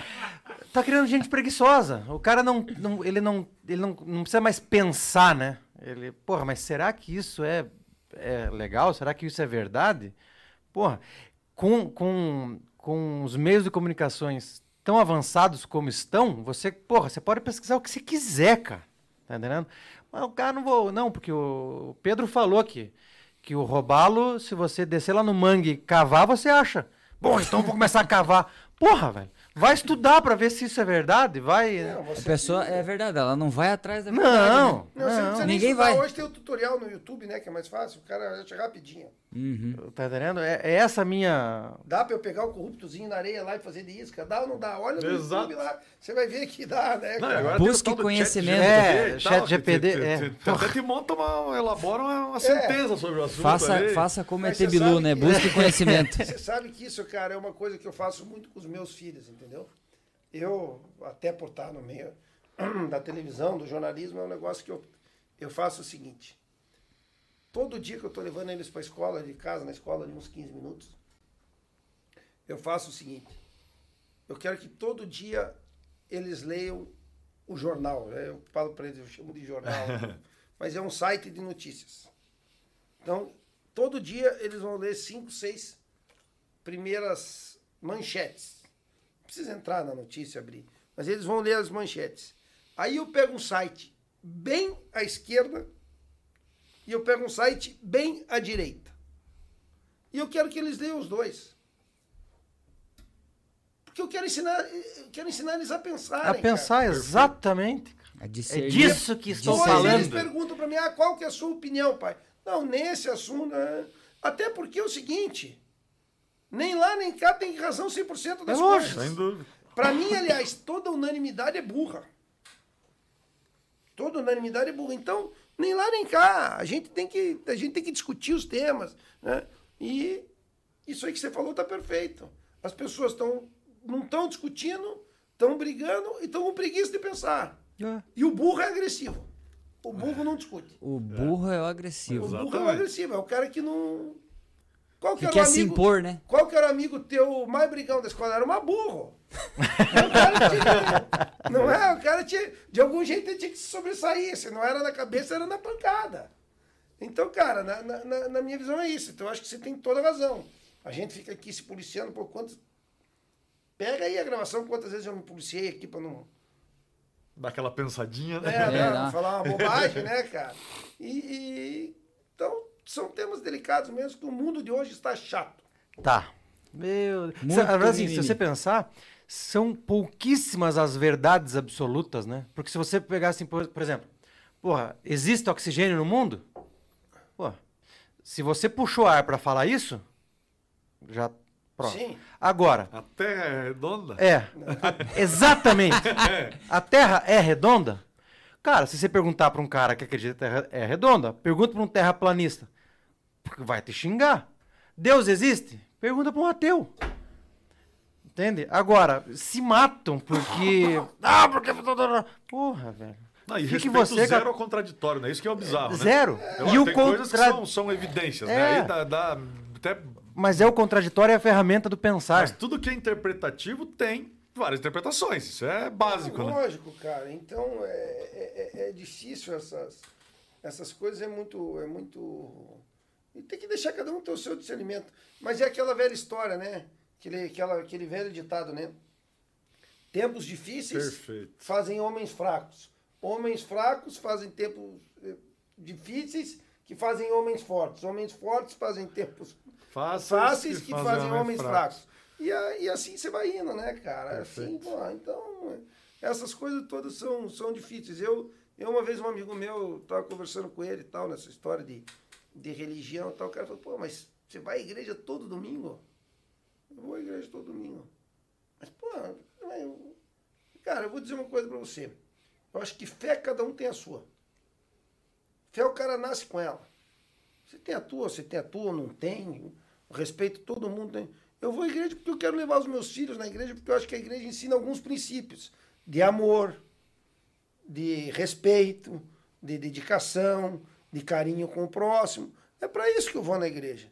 tá criando gente preguiçosa o cara não, não ele não ele não, não precisa mais pensar né ele porra mas será que isso é, é legal será que isso é verdade porra com, com, com os meios de comunicações tão avançados como estão você porra você pode pesquisar o que você quiser cara Tá entendendo? Mas o cara não vou. Não, porque o Pedro falou aqui que o robalo, se você descer lá no mangue e cavar, você acha. Bom, então vou começar a cavar. Porra, velho. Vai estudar pra ver se isso é verdade, vai... Não, A pessoa, é verdade, ela não vai atrás da verdade. né? Não, Não, você não não. nem Ninguém estudar. vai. Hoje tem o tutorial no YouTube, né? Que é mais fácil. O cara acha rapidinho. Uhum. Tá entendendo? É, é essa a minha... Dá pra eu pegar o corruptozinho na areia lá e fazer de isca? Dá ou não dá? Olha no Exato. YouTube lá. Você vai ver que dá, né? Não, Busque conhecimento. chat É, chat GPD, é. Até te monta uma, elabora uma, uma sentença sobre o assunto. Faça, faça como Mas ET você Bilu, sabe né? que- Busque conhecimento. Você sabe que isso, cara, é uma coisa que eu faço muito com os meus filhos, entendeu? Eu, até por estar no meio da televisão, do jornalismo, é um negócio que eu, eu faço o seguinte. Todo dia que eu estou levando eles para a escola, de casa, na escola, de uns 15 minutos, eu faço o seguinte. Eu quero que todo dia eles leiam o jornal. né? Eu falo para eles, eu chamo de jornal, mas é um site de notícias. Então, todo dia eles vão ler cinco, seis primeiras manchetes. Não precisa entrar na notícia, abrir. Mas eles vão ler as manchetes. Aí eu pego um site bem à esquerda e eu pego um site bem à direita. E eu quero que eles leiam os dois. Porque eu quero ensinar, eu quero ensinar eles a pensarem. A pensar cara. exatamente. É discernir. disso que estou. Depois eles falando. perguntam para mim, ah, qual que é a sua opinião, pai? Não, nesse assunto. né? Até porque é o seguinte: nem lá nem cá tem razão 100% das É lógico. coisas. Sem dúvida. Para mim, aliás, toda unanimidade é burra. Toda unanimidade é burra. Então, nem lá nem cá. A gente tem que, a gente tem que discutir os temas. Né? E isso aí que você falou está perfeito. As pessoas estão não estão discutindo, estão brigando e estão com preguiça de pensar. E o burro é agressivo. O burro não discute. O burro é o O agressivo. burro é o Exatamente. agressivo. É o cara que não. Qual que Que era quer o se amigo? impor, né? Qual que era o amigo teu mais brigão da escola? Era uma burro. O cara tinha- não é? O cara tinha. De algum jeito ele tinha que se sobressair. Se não era na cabeça, era na pancada. Então, cara, na, na- na- minha visão é isso. Então, eu acho que você tem toda a razão. A gente fica aqui se policiando por quantos. Pega aí a gravação, quantas vezes eu me policiei aqui pra não. Dá aquela pensadinha, É, né? né? dá. falar uma bobagem, né, cara? E, e- então, são temas delicados mesmo, que o mundo de hoje está chato. Tá. Meu Deus. Muito assim, se você pensar, são pouquíssimas as verdades absolutas, né? Porque se você pegar assim, por, por exemplo, porra, existe oxigênio no mundo? Pô, se você puxou ar pra falar isso, já pronto. Sim. Agora, A terra é redonda? é, a- exatamente. A Terra é redonda? Cara, se você perguntar pra um cara que acredita que a Terra é redonda, pergunta pra um terraplanista, porque vai te xingar. Deus existe? Pergunta pra um ateu. Entende? Agora, se matam porque. Ah, porque. Porra, velho. Não, e Que você, zero cara- ao contraditório, né? Isso que é o bizarro, né? Zero. Eu- E o tem coisas que contra... são, são evidências, É. né? Aí dá, dá até... Mas é o contraditório é a ferramenta do pensar. Mas tudo que é interpretativo tem várias interpretações. Isso é básico, né? Lógico, cara. Então é, é, é- é difícil essas, essas coisas, é muito, é muito. E tem que deixar cada um ter o seu discernimento. Mas é aquela velha história, né? Aquele, aquela, aquele velho ditado, né? Tempos difíceis Perfeito. fazem homens fracos. Homens fracos fazem tempos eh, difíceis que fazem homens fortes. Homens fortes fazem tempos Fáceis, fáceis que, fazem homens homens fracos. E, e assim você vai indo, né, cara? Assim, Perfeito. pô, então, essas coisas todas são, são difíceis. Eu, eu, uma vez, um amigo meu, estava conversando com ele e tal, nessa história de, de religião e tal. O cara falou, pô, mas você vai à igreja todo domingo? Eu vou à igreja todo domingo. Mas, pô, eu- cara, eu vou dizer uma coisa pra você. Eu acho que fé, cada um tem a sua. Fé, o cara nasce com ela. Você tem a tua, você tem a tua, não tem. Respeito todo mundo tem. Eu vou à igreja porque eu quero levar os meus filhos na igreja, porque eu acho que a igreja ensina alguns princípios de amor, de respeito, de dedicação, de carinho com o próximo. É para isso que eu vou na igreja.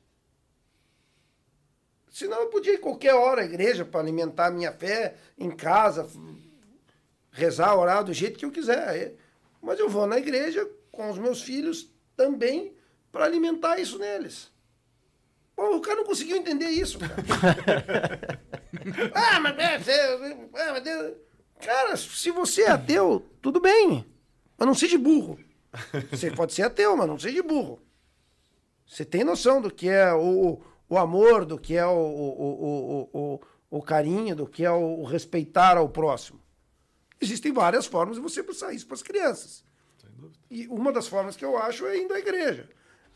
Senão eu podia ir qualquer hora à igreja para alimentar a minha fé em casa, rezar, orar do jeito que eu quiser. Mas eu vou na igreja com os meus filhos também para alimentar isso neles. Pô, o cara não conseguiu entender isso, cara. ah, mas, é, ah, mas Deus- Cara, se você é ateu, tudo bem. Mas não seja burro. Você pode ser ateu, mas não seja burro. Você tem noção do que é o, o amor, do que é o, o, o, o, o carinho, do que é o, o respeitar ao próximo. Existem várias formas de você passar isso para as crianças. E uma das formas que eu acho é indo à igreja.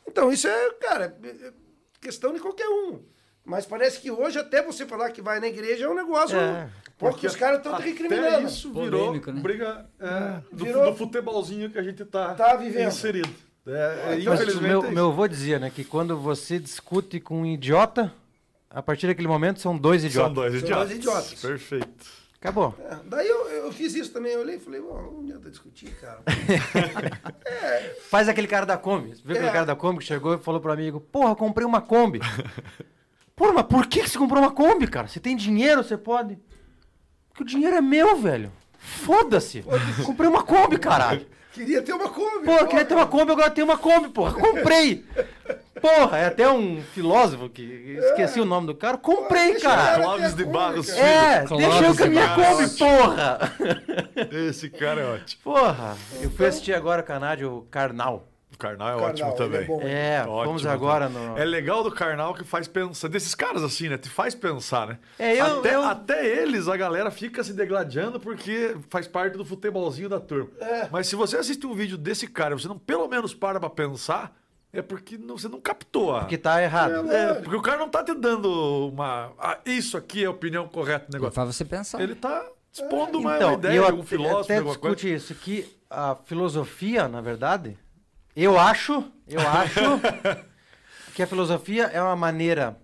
Então, isso é, cara, é- é questão de qualquer um. Mas parece que hoje até você falar que vai na igreja é um negócio. É, porque os caras estão te recriminando. isso virou Polêmico, né? briga é, do, Virou- do futebolzinho que a gente tá, Tá vivendo. inserido. É, é, infelizmente, meu, é isso. meu avô dizia, né, que quando você discute com um idiota, a partir daquele momento são dois idiotas. São dois São idiotas. dois idiotas. Perfeito. Acabou. É, daí eu, eu fiz isso também, eu olhei e falei, bom, não adianta discutir, cara. Faz aquele cara da Kombi. Você viu aquele É. cara da Kombi que chegou e falou pro amigo, porra, comprei uma Kombi. Porra, mas por que que você comprou uma Kombi, cara? Você tem dinheiro, você pode... Porque o dinheiro é meu, velho. Foda-se. Comprei uma Kombi, caralho. Queria ter uma Kombi. Porra, eu queria ter uma Kombi, agora tenho uma Kombi, porra. Comprei. Porra, é até um filósofo que esqueci o nome do cara. Comprei, Deixa cara. Clóvis de Barros. É, Clóvis deixa eu com a minha. Kombi, porra. Esse cara é ótimo. Porra, eu fui assistir agora o Canádio Carnal. O Karnal é Karnal, ótimo ele também. é bom. É, Ótimo também. agora no... É legal do Karnal que faz pensar. Desses caras assim, né? Te faz pensar, né? É, eu- até, eu- até eles, a galera fica se degladiando porque faz parte do futebolzinho da turma. É. Mas se você assiste um vídeo desse cara e você não pelo menos para pra pensar, é porque não- você não captou. A... Que tá errado. É, porque o cara não tá te dando uma. Ah, isso aqui é a opinião correta do negócio. faz você pensar. Ele tá expondo uma, Então, uma ideia eu de algum filósofo, até alguma coisa. discute isso, que a filosofia, na verdade, eu acho, eu acho que a filosofia é uma maneira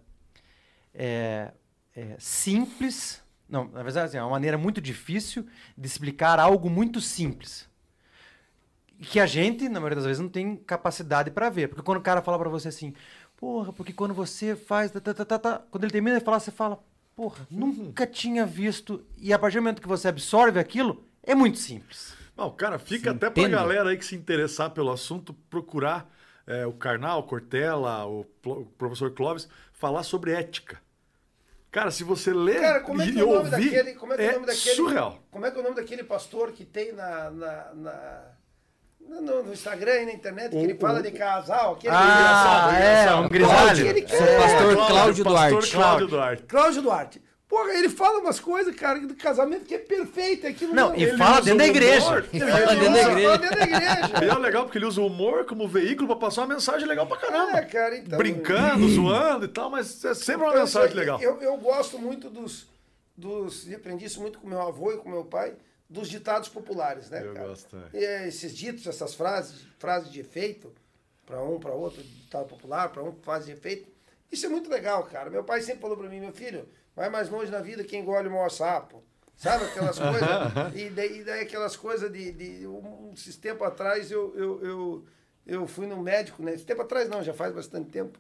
é, é, simples, não, na verdade assim, é uma maneira muito difícil de explicar algo muito simples. Que a gente, na maioria das vezes, não tem capacidade para ver. Porque quando o cara fala para você assim, porra, porque quando você faz. tá, tá, tá, tá, tá", quando ele termina de falar, você fala, porra, nunca tinha visto. E a partir do momento que você absorve aquilo, é muito simples. Não, o cara fica Se até pra entende. galera aí que se interessar pelo assunto, procurar é, o Karnal, o Cortella, o, o professor Clóvis, falar sobre ética. Cara, se você ler Cara, como é que e é o nome ouvir, daquele. Como é que é o nome daquele. surreal. Como é que é o nome daquele pastor que tem na. na, na- no, no Instagram e na internet, que ele fala o- de casal, aquele Ah, é, um grisalho. Aquele que- Seu É, pastor Cláudio- Duarte. Cláudio Duarte. Cláudio Duarte. Porra, ele fala umas coisas, cara, do casamento que é perfeito. é Aquilo Não, e Ele fala dentro da igreja. humor. Ele fala dentro da igreja. fala dentro da igreja. E é legal porque ele usa o humor como veículo pra passar uma mensagem legal pra caramba. É, cara, então- Brincando, zoando e tal, mas é sempre uma Então, mensagem legal. Eu, eu gosto muito dos, dos. e aprendi isso muito com meu avô e com meu pai, dos ditados populares, né? Eu cara? gosto, é. E, é, esses ditos, essas frases, frases de efeito, para um, para outro, ditado popular, para um, frase de efeito. Isso é muito legal, cara. Meu pai sempre falou para mim, meu filho, vai mais longe na vida quem engole o maior sapo. Sabe aquelas coisas? e, daí, e daí aquelas coisas de. de um, esses tempo atrás eu, eu, eu, eu fui no médico, né? Esse tempo atrás não, já faz bastante tempo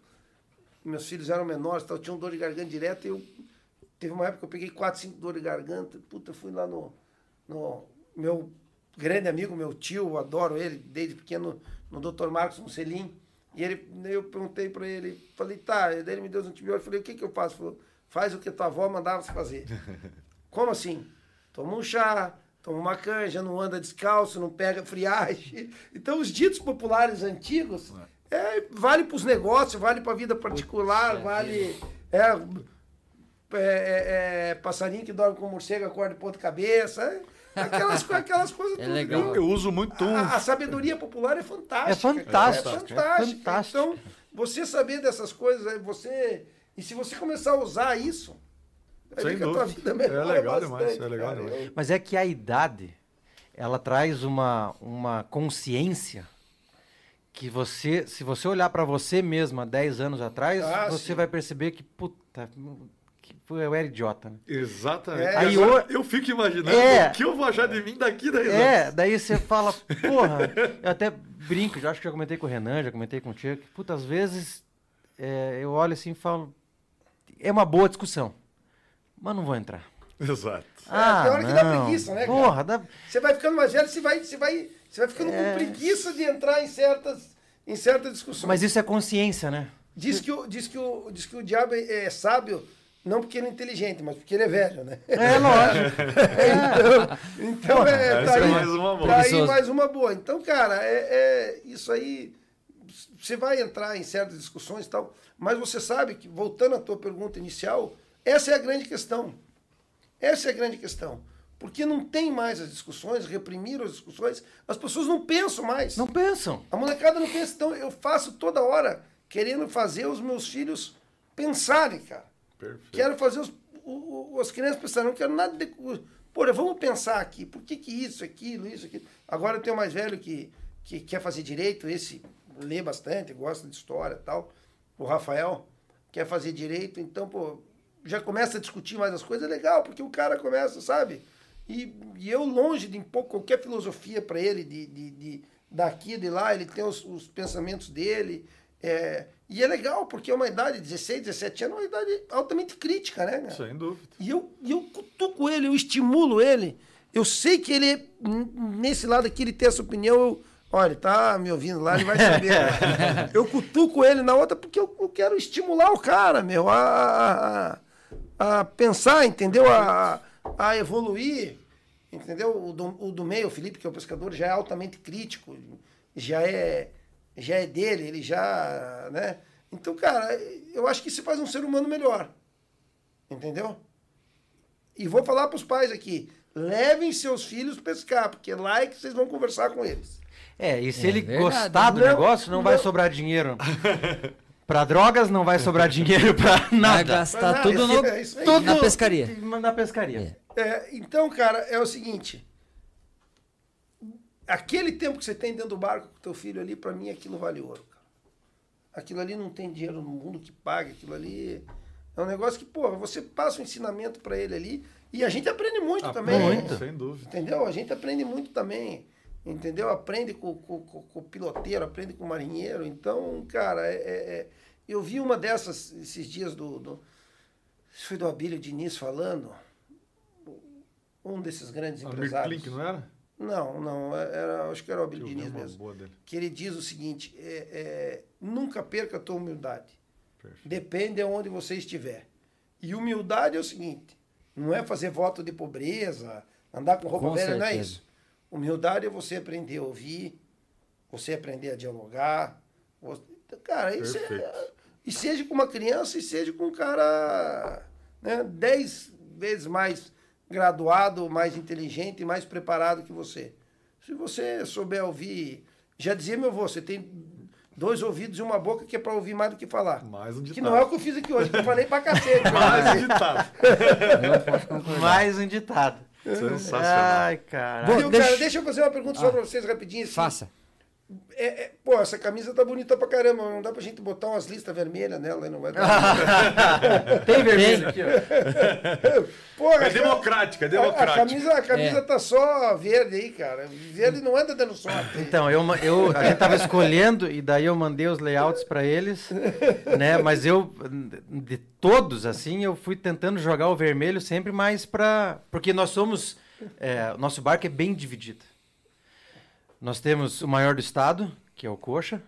meus filhos eram menores, então tinham dor de garganta direto. E eu, teve uma época que eu peguei 4, 5 dor de garganta. Puta, fui lá no, no meu grande amigo, meu tio, eu adoro ele desde pequeno, no Dr. Marcos Musselin. E ele, eu perguntei para ele, falei, tá, daí ele me deu os antibióticos, falei, o que que eu faço? Ele Falou, faz o que tua avó mandava você fazer. Como assim? Toma um chá, toma uma canja, não anda descalço, não pega friagem. Então, os ditos populares antigos é, vale para os negócios, vale para a vida particular, vale. É, é, é, é, passarinho que dorme com morcego, acorda de ponta cabeça. é, aquelas, aquelas coisas É tudo. legal. Eu, eu uso muito. A, a sabedoria popular é fantástica. É fantástico, cara, é É fantástica. fantástico. Então, você saber dessas coisas, é você. E se você começar a usar isso, Sem que a tua dúvida. vida É legal bastante, demais, é legal cara. demais. Eu- Mas é que a idade, ela traz uma, uma consciência que você, se você olhar para você mesmo há 10 anos atrás, Ah, você sim. vai perceber que, puta, que eu era idiota, né? Exatamente. É. Aí o- eu fico imaginando É. o que eu vou achar de mim daqui 10 anos. É, daí você fala, porra, eu até brinco, já acho que já comentei com o Renan, já comentei com o Tia, que, puta, às vezes é, eu olho assim e falo, é uma boa discussão, mas não vou entrar. Exato. Ah, tem hora que dá não. preguiça, né, cara? Porra, dá... Você vai ficando mais velho, você vai, você vai, você vai ficando É. com preguiça de entrar em certas, em certas discussões. mas isso é consciência, né? Diz que, o, diz, que o, diz que o diabo é, é sábio, não porque ele é inteligente, mas porque ele é velho, né? É lógico. Então, é, essa tá é aí, mais uma boa. tá aí mais uma boa. Então, cara, é, é isso aí. Você vai entrar em certas discussões e tal, mas você sabe que, voltando à tua pergunta inicial, Essa é a grande questão. Essa é a grande questão. Porque não tem mais as discussões, reprimiram as discussões, as pessoas não pensam mais. Não pensam. A molecada não pensa. Então eu faço toda hora querendo fazer os meus filhos pensarem, cara. Perfeito. Quero fazer os, o- o- as crianças pensarem, não quero nada de. Pô, vamos pensar aqui, por que, que isso, aquilo, isso, aquilo. Agora eu tenho mais velho que, que quer fazer direito, esse lê bastante, gosta de história e tal. O Rafael quer fazer direito, então, pô, já começa a discutir mais as coisas, é legal, porque o cara começa, sabe? E, e eu, longe de impor qualquer filosofia para ele, de, de, de daqui, de lá, ele tem os, os pensamentos dele. é, e é legal, porque é uma idade, 16, 17 anos, é uma idade altamente crítica, né? cara? Sem dúvida. E eu, e eu cutuco ele, eu estimulo ele. Eu sei que ele, nesse lado aqui, ele tem essa opinião. Eu, olha, ele tá me ouvindo lá, ele vai saber. eu cutuco ele na outra porque eu, eu quero estimular o cara, meu, a, a, a pensar, entendeu? A, a evoluir, entendeu? O do, o do meio, o Felipe, que é o pescador, já é altamente crítico, já é, já é dele, ele já, né? Então, cara, eu acho que isso faz um ser humano melhor. Entendeu? E vou falar para os pais aqui: levem seus filhos pescar, porque lá é que vocês vão conversar com eles. É, e se É ele verdade. gostar do Não, negócio, não, vai não. sobrar dinheiro. pra drogas, não vai sobrar dinheiro pra Vai nada. gastar Mas, tudo no, é aí. Tudo na pescaria. Na pescaria. É, então, cara, é o seguinte: aquele tempo que você tem dentro do barco com teu filho ali, para mim aquilo vale ouro. Cara. Aquilo ali não tem dinheiro no mundo que pague, aquilo ali é um negócio que, porra, você passa um ensinamento para ele ali e a gente aprende muito Ah, também. muito. Sem dúvida. Entendeu? A gente aprende muito também. Entendeu? Aprende com, com, com- com o piloteiro, aprende com o marinheiro. Então, cara, é, é- é- eu vi uma dessas esses dias do. do isso foi do Abílio Diniz falando. Um desses grandes Amir empresários. Klink, não era? Não, não, era, acho que era o Abílio Diniz mesmo. boa dele. Que ele diz o seguinte: é, é, nunca perca a tua humildade. Perfeito. Depende aonde você estiver. E humildade é o seguinte: não é fazer voto de pobreza, andar com roupa Com velha, não é certeza. isso. Humildade é você aprender a ouvir, você aprender a dialogar. você- Cara, isso é. E seja com uma criança e seja com um cara né, dez vezes mais graduado, mais inteligente e mais preparado que você. Se você souber ouvir. Já dizia meu avô, você tem dois ouvidos e uma boca que é para ouvir mais do que falar. Mais um ditado. Que não é o que eu fiz aqui hoje, que eu falei pra cacete. Mais mas- um ditado. Mais um ditado. Sensacional. Ai, cara. Bom, Viu, deixa- cara, deixa eu fazer uma pergunta só pra vocês rapidinho. assim. Faça. É, é, pô, essa camisa tá bonita pra caramba, mas não dá pra gente botar umas listas vermelhas nela, aí não vai dar. Tem vermelho aqui, ó. Porra, É democrática, é a- A, democrática. camisa, a camisa É. tá só verde aí, cara. Verde não anda dando sorte. Então, eu, eu, a gente tava escolhendo e daí eu mandei os layouts pra eles, né? Mas eu, de todos, assim, eu fui tentando jogar o vermelho sempre mais pra... Porque nós somos... é, o nosso barco é bem dividido. Nós temos o maior do estado, que é o Coxa,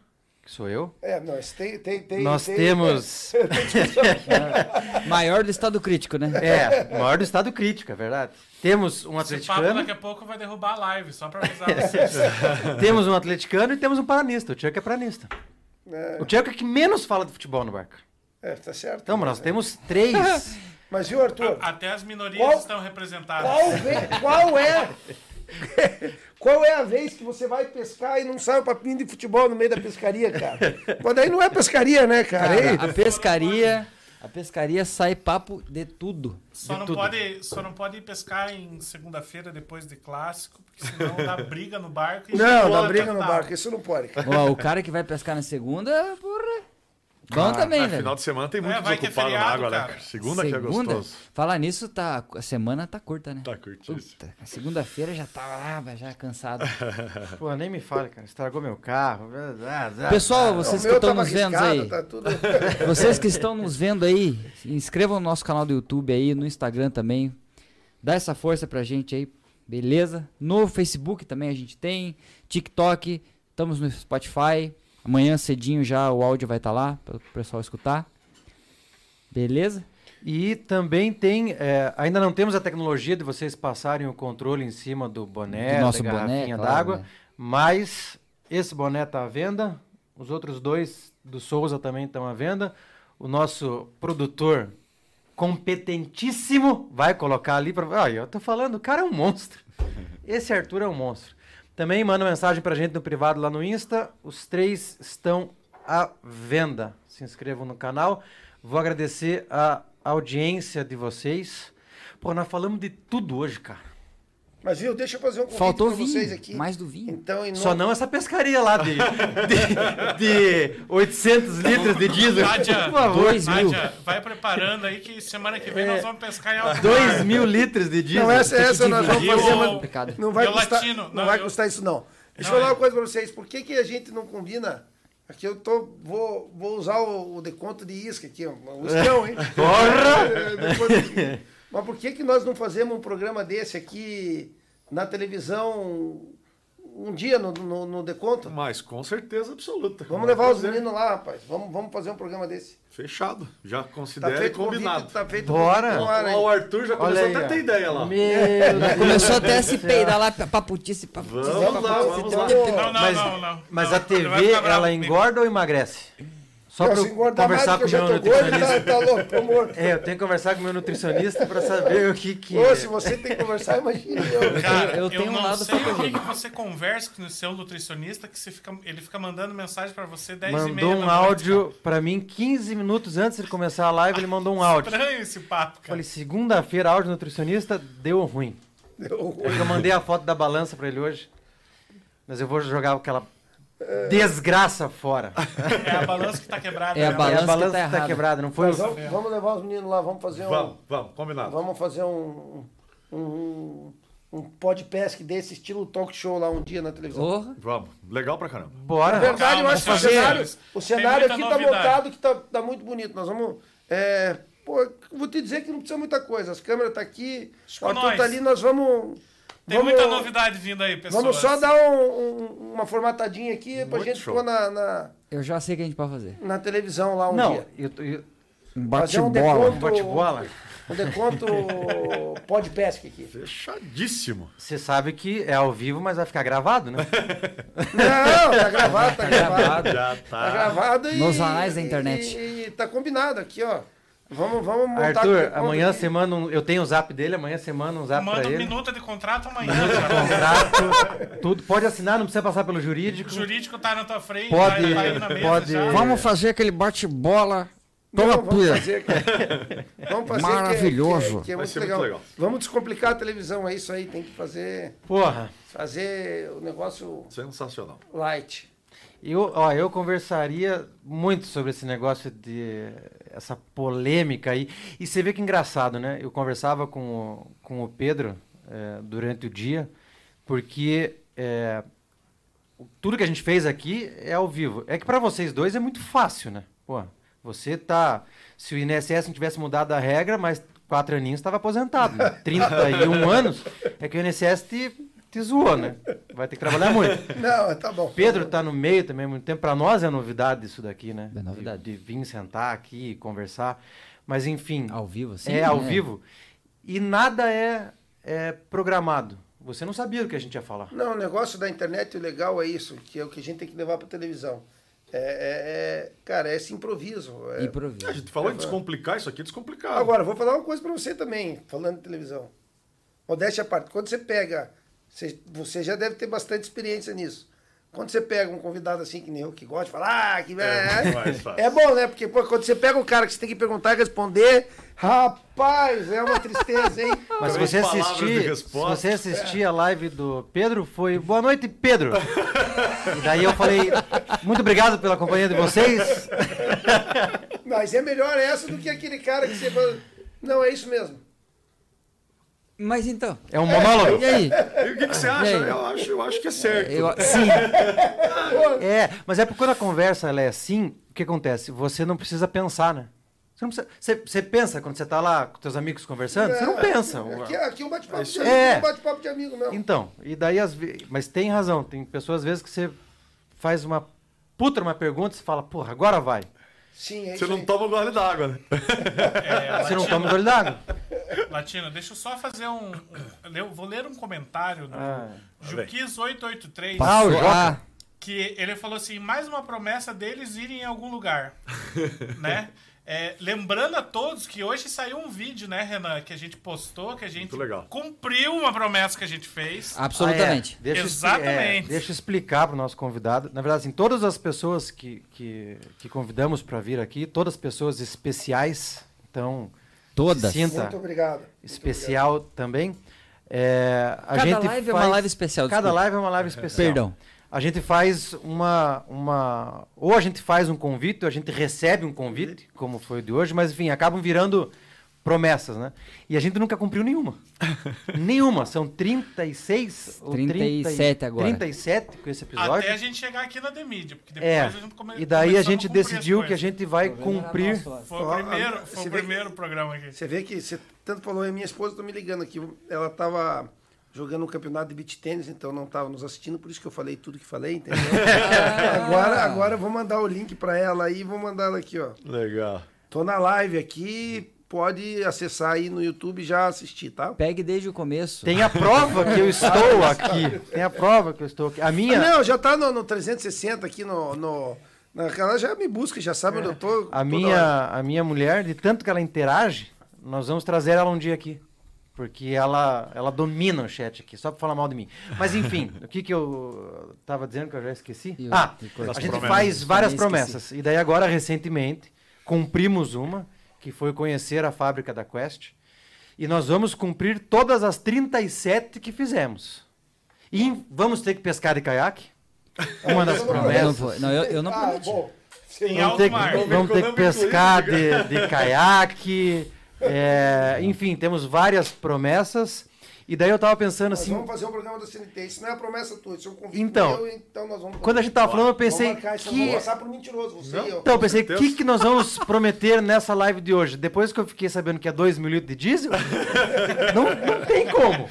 que sou eu. É, nós tem, tem, tem. Nós tem- temos... Maior do estado crítico, né? É, o maior do estado crítico, é verdade. Temos um Esse papo atleticano, daqui a pouco vai derrubar a live, só pra avisar vocês. temos um atleticano e temos um paranista. O Tcheco é paranista. É, O Tcheco é que menos fala de futebol no barco. é, tá certo. Então, nós temos três. Mas viu, Arthur? Até as minorias Qual- estão representadas. Qual, qual é. Qual é a vez que você vai pescar e não sai o papinho de futebol no meio da pescaria, cara? Mas daí não é pescaria, né, cara? Cara, a pescaria, a pescaria sai papo de tudo. Só de não, tudo. pode, só não pode ir pescar em segunda-feira depois de clássico, porque senão dá briga no barco e Não, dá briga no total. barco, isso não pode. cara. Ó, o cara que vai pescar na segunda, porra. Bom também, É, velho. final de semana tem muito É, ter desocupado na feriado, água, né? cara. cara? Segunda, que é gostoso. Falar nisso, tá, a semana tá curta, né? Tá curtíssimo. Puta, a segunda-feira já tava ah, já cansado. Pô, nem me fale, cara. Estragou meu carro. Ah, ah, Pessoal, ah. vocês O que meu estão nos vendo aí, Tá tudo... vocês que estão nos vendo aí, inscrevam no nosso canal do YouTube aí, no Instagram também. Dá essa força pra gente aí, beleza? No Facebook também a gente tem, TikTok, estamos no Spotify. Amanhã cedinho já o áudio vai estar lá para o pessoal escutar. Beleza? E também tem. é, ainda não temos a tecnologia de vocês passarem o controle em cima do boné, Do nosso da garrafinha claro, d'água. né? Mas esse boné está à venda. Os outros dois do Souza também estão à venda. O nosso produtor competentíssimo, vai colocar ali para. Olha, eu tô falando, o cara é um monstro. Esse Arthur é um monstro. Também manda mensagem pra gente no privado lá no Insta. Os três estão à venda. Se inscrevam no canal. Vou agradecer a audiência de vocês. Pô, nós falamos de tudo hoje, cara. Mas viu, deixa eu fazer um convite Faltou pra vinho, vocês aqui. mais do vinho. Então, em Só nome- não essa pescaria lá de, de, de 800 litros de diesel. Nádia, Por favor. Dois mil. Nádia, vai preparando aí que semana que vem É. nós vamos pescar em alto mar. 2 mil litros de diesel. Não, essa, essa nós vamos fazer, mas não vai custar, latino? não Não, vai eu- custar isso não. Deixa Não, eu falar é- uma coisa pra vocês. Por que, que a gente não combina? Aqui eu tô, vou, vou usar o, o deconto de isca aqui, ó. O iscão, hein? Porra! É, deconto de- Mas por que, que nós não fazemos um programa desse aqui na televisão um dia no, no, no deconto? Mas com certeza absoluta. Vamos levar os fazer. meninos lá, rapaz. Vamos, vamos fazer um programa desse. Fechado. Já Tá considere feito o combinado. convite, tá feito Bora. convite ar o Arthur já começou até a ter ideia lá. Meu Deus Começou até a se peidar lá, paputice, paputice. Vamos lá, vamos lá. Não, não, Mas, não, não. mas Não, a TV, ela engorda ou emagrece? Só eu mais conversar com o eu meu tô gordo, nutricionista. tá, tá louco, tô morto. É, eu tenho que conversar com o meu nutricionista pra saber o que que... Ô, se você tem que conversar, imagina eu. Cara, Eu eu, tenho um não lado sei o que, que você conversa com o seu nutricionista que você fica, ele fica mandando mensagem pra você 10 e meia Mandou um áudio pra mim 15 minutos antes de começar a live, ele mandou um cara. áudio. Estranho esse papo, cara. Falei, segunda-feira, áudio nutricionista, deu ruim. Eu- É que eu mandei a foto da balança pra ele hoje. Mas eu vou jogar aquela desgraça fora. É a balança que tá quebrada. É a né? balança é a balança que tá que tá quebrada, não foi? Mas vamos, vamos levar os meninos lá, vamos fazer um. Vamos, vamos, combinado. Vamos fazer um. Um, um podcast desse estilo talk show lá um dia na televisão. Porra. Vamos. Legal pra caramba. Bora. Na verdade, eu Calma, acho que o cenário, o cenário aqui tá novidade. montado que tá, tá muito bonito. Nós vamos. É, pô, eu vou te dizer que não precisa muita coisa. As câmeras tá aqui, o com Arthur tá ali, nós vamos. Tem vamos, muita novidade vindo aí, pessoal. Vamos só dar um- um- uma formatadinha aqui pra Muito gente show. pôr na, na, Eu já sei o que a gente pode fazer. na televisão lá um Não, dia. eu, eu, Um Fazer um bate-bola. deconto- bate-bola. Um deconto podcast aqui. Fechadíssimo. Você sabe que é ao vivo, mas vai ficar gravado, né? Não, tá gravado, tá gravado. gravado. Já Tá tá. gravado e. Nos anais da internet. E, e tá combinado aqui, ó. Vamos, vamos montar. Arthur, aqui, amanhã você manda um, Eu tenho o zap dele, amanhã você manda um zap Manda pra um ele. minuto de contrato amanhã. cara. Contrato, tudo. Pode assinar, não precisa passar pelo jurídico. O jurídico tá na tua frente, Pode- vai, vai aí na mesa pode- já. Vamos fazer aquele bate-bola. Não, vamos fazer. Vamos fazer que Maravilhoso. Que é, que é Vai muito ser legal. muito legal. Vamos descomplicar a televisão, é isso aí. Tem que fazer, Porra. fazer o negócio Sensacional. light. Eu, ó, eu conversaria muito sobre esse negócio de essa polêmica aí. E você vê que engraçado, né? Eu conversava com o, com o Pedro eh, durante o dia, porque o- tudo que a gente fez aqui é ao vivo. É que para vocês dois é muito fácil, né? Pô, você tá. Se o INSS não tivesse mudado a regra, mas quatro aninhos estava aposentado. Né? 31 anos, é que o INSS te, te zoou, né? Vai ter que trabalhar muito. Não, tá bom. Pedro tá no meio também há muito tempo. Para nós é novidade isso daqui, né? É novidade. De, de vir sentar aqui e conversar. Mas enfim, Ao vivo, assim? é ao né? vivo. E nada é, é programado. Você não sabia o que a gente ia falar. Não, o negócio da internet, o legal é isso, que é o que a gente tem que levar pra televisão. É, é- é- cara, é esse improviso. é- A Improviso. gente falou em descomplicar, isso aqui é descomplicado. Agora, vou falar uma coisa pra você também, falando de televisão. Modéstia à parte, quando você pega, você, você já deve ter bastante experiência nisso. Quando você pega um convidado assim, que nem eu, que gosta de falar, ah, que É, é, fácil. é bom, né? Porque pô, quando você pega o cara que você tem que perguntar e responder, rapaz, é uma tristeza, hein? Mas se você assistir, se você assistir a live do Pedro, foi boa noite, Pedro. e daí eu falei, muito obrigado pela companhia de vocês. Mas é melhor essa do que aquele cara que você fala, não, é isso mesmo. Mas então. É um monólogo. E aí? E o que, que você acha? Eu acho, eu acho que é certo. Eu, sim. É, mas é porque quando a conversa ela é assim, o que acontece? Você não precisa pensar, né? Você, não precisa, você, você pensa quando você tá lá com seus amigos conversando? Você não pensa. Aqui, aqui é um bate-papo de, É. amigo, um bate-papo de amigo mesmo. Então, e daí às vezes. Mas tem razão, tem pessoas às vezes que você faz uma puta uma pergunta e você fala, porra, agora vai. Sim, é Você isso não aí. toma um gole d'água, né? É, Você não toma gole d'água. Latino, deixa eu só fazer um. um- eu vou ler um comentário do Ah. Juquis883. Ah, o Passou- Joca. ah, que ele falou assim, mais uma promessa deles irem em algum lugar, né? É, lembrando a todos que hoje saiu um vídeo, né, Renan, que a gente postou, que a gente cumpriu uma promessa que a gente fez. Absolutamente. Ah, é. Deixa eu expli- Exatamente. é, deixa eu explicar para o nosso convidado. Na verdade, assim, todas as pessoas que, que, que convidamos para vir aqui, todas pessoas especiais, então Todas. se sinta Muito obrigado. Muito especial também. É, a Cada gente live é uma faz- live especial, Cada desculpa. live é uma live especial. Perdão. A gente faz uma, uma. Ou a gente faz um convite, ou a gente recebe um convite, como foi o de hoje, mas enfim, acabam virando promessas, né? E a gente nunca cumpriu nenhuma. nenhuma. São 36 ou 37 agora. 37 com esse episódio. Até a gente chegar aqui na The Media, porque depois É. a gente come E daí a gente as decidiu que a gente vai cumprir. Foi o primeiro, a- foi o vê que- primeiro programa aqui. Você vê que você tanto falou, e minha esposa tá me ligando aqui. Ela tava jogando um campeonato de beach tênis, então não tava nos assistindo, por isso que eu falei tudo que falei, entendeu? agora, agora eu vou mandar o link para ela aí, vou mandar ela aqui, ó. Legal. Tô na live aqui, pode acessar aí no YouTube e já assistir, tá? Pegue desde o começo. Tem a prova que eu estou aqui. Tem a prova que eu estou aqui. A minha. Não, já tá no, no 360 aqui no, no naquela já me busca, já sabe onde eu tô. A hora. minha, a minha mulher, de tanto que ela interage, nós vamos trazer ela um dia aqui. Porque ela, ela domina o chat aqui, só pra falar mal de mim. Mas enfim, o que, que eu tava dizendo que eu já esqueci? E ah, a gente promessas. faz várias promessas. E daí agora, recentemente, cumprimos uma, que foi conhecer a fábrica da Quest. E nós vamos cumprir todas as 37 que fizemos. E vamos ter que pescar de caiaque. Uma das Eu não Eu não, promessas. vou- não, eu, eu não ah, prometi. bom. Em Vamos alto ter, mar. que, vamos ter que pescar de, de caiaque. É, enfim, temos várias promessas. E daí eu tava pensando Nós assim. vamos fazer um programa da CNT. Isso não é a promessa tua, isso é um convite Então, meu, então nós vamos Quando a gente tava falando, eu Vamos pensei. isso, Que... vamos passar por mentiroso, você e eu. Então, eu pensei, o que, que nós vamos prometer nessa live de hoje? Depois que eu fiquei sabendo que é 2 mil litros de diesel, não, não tem como.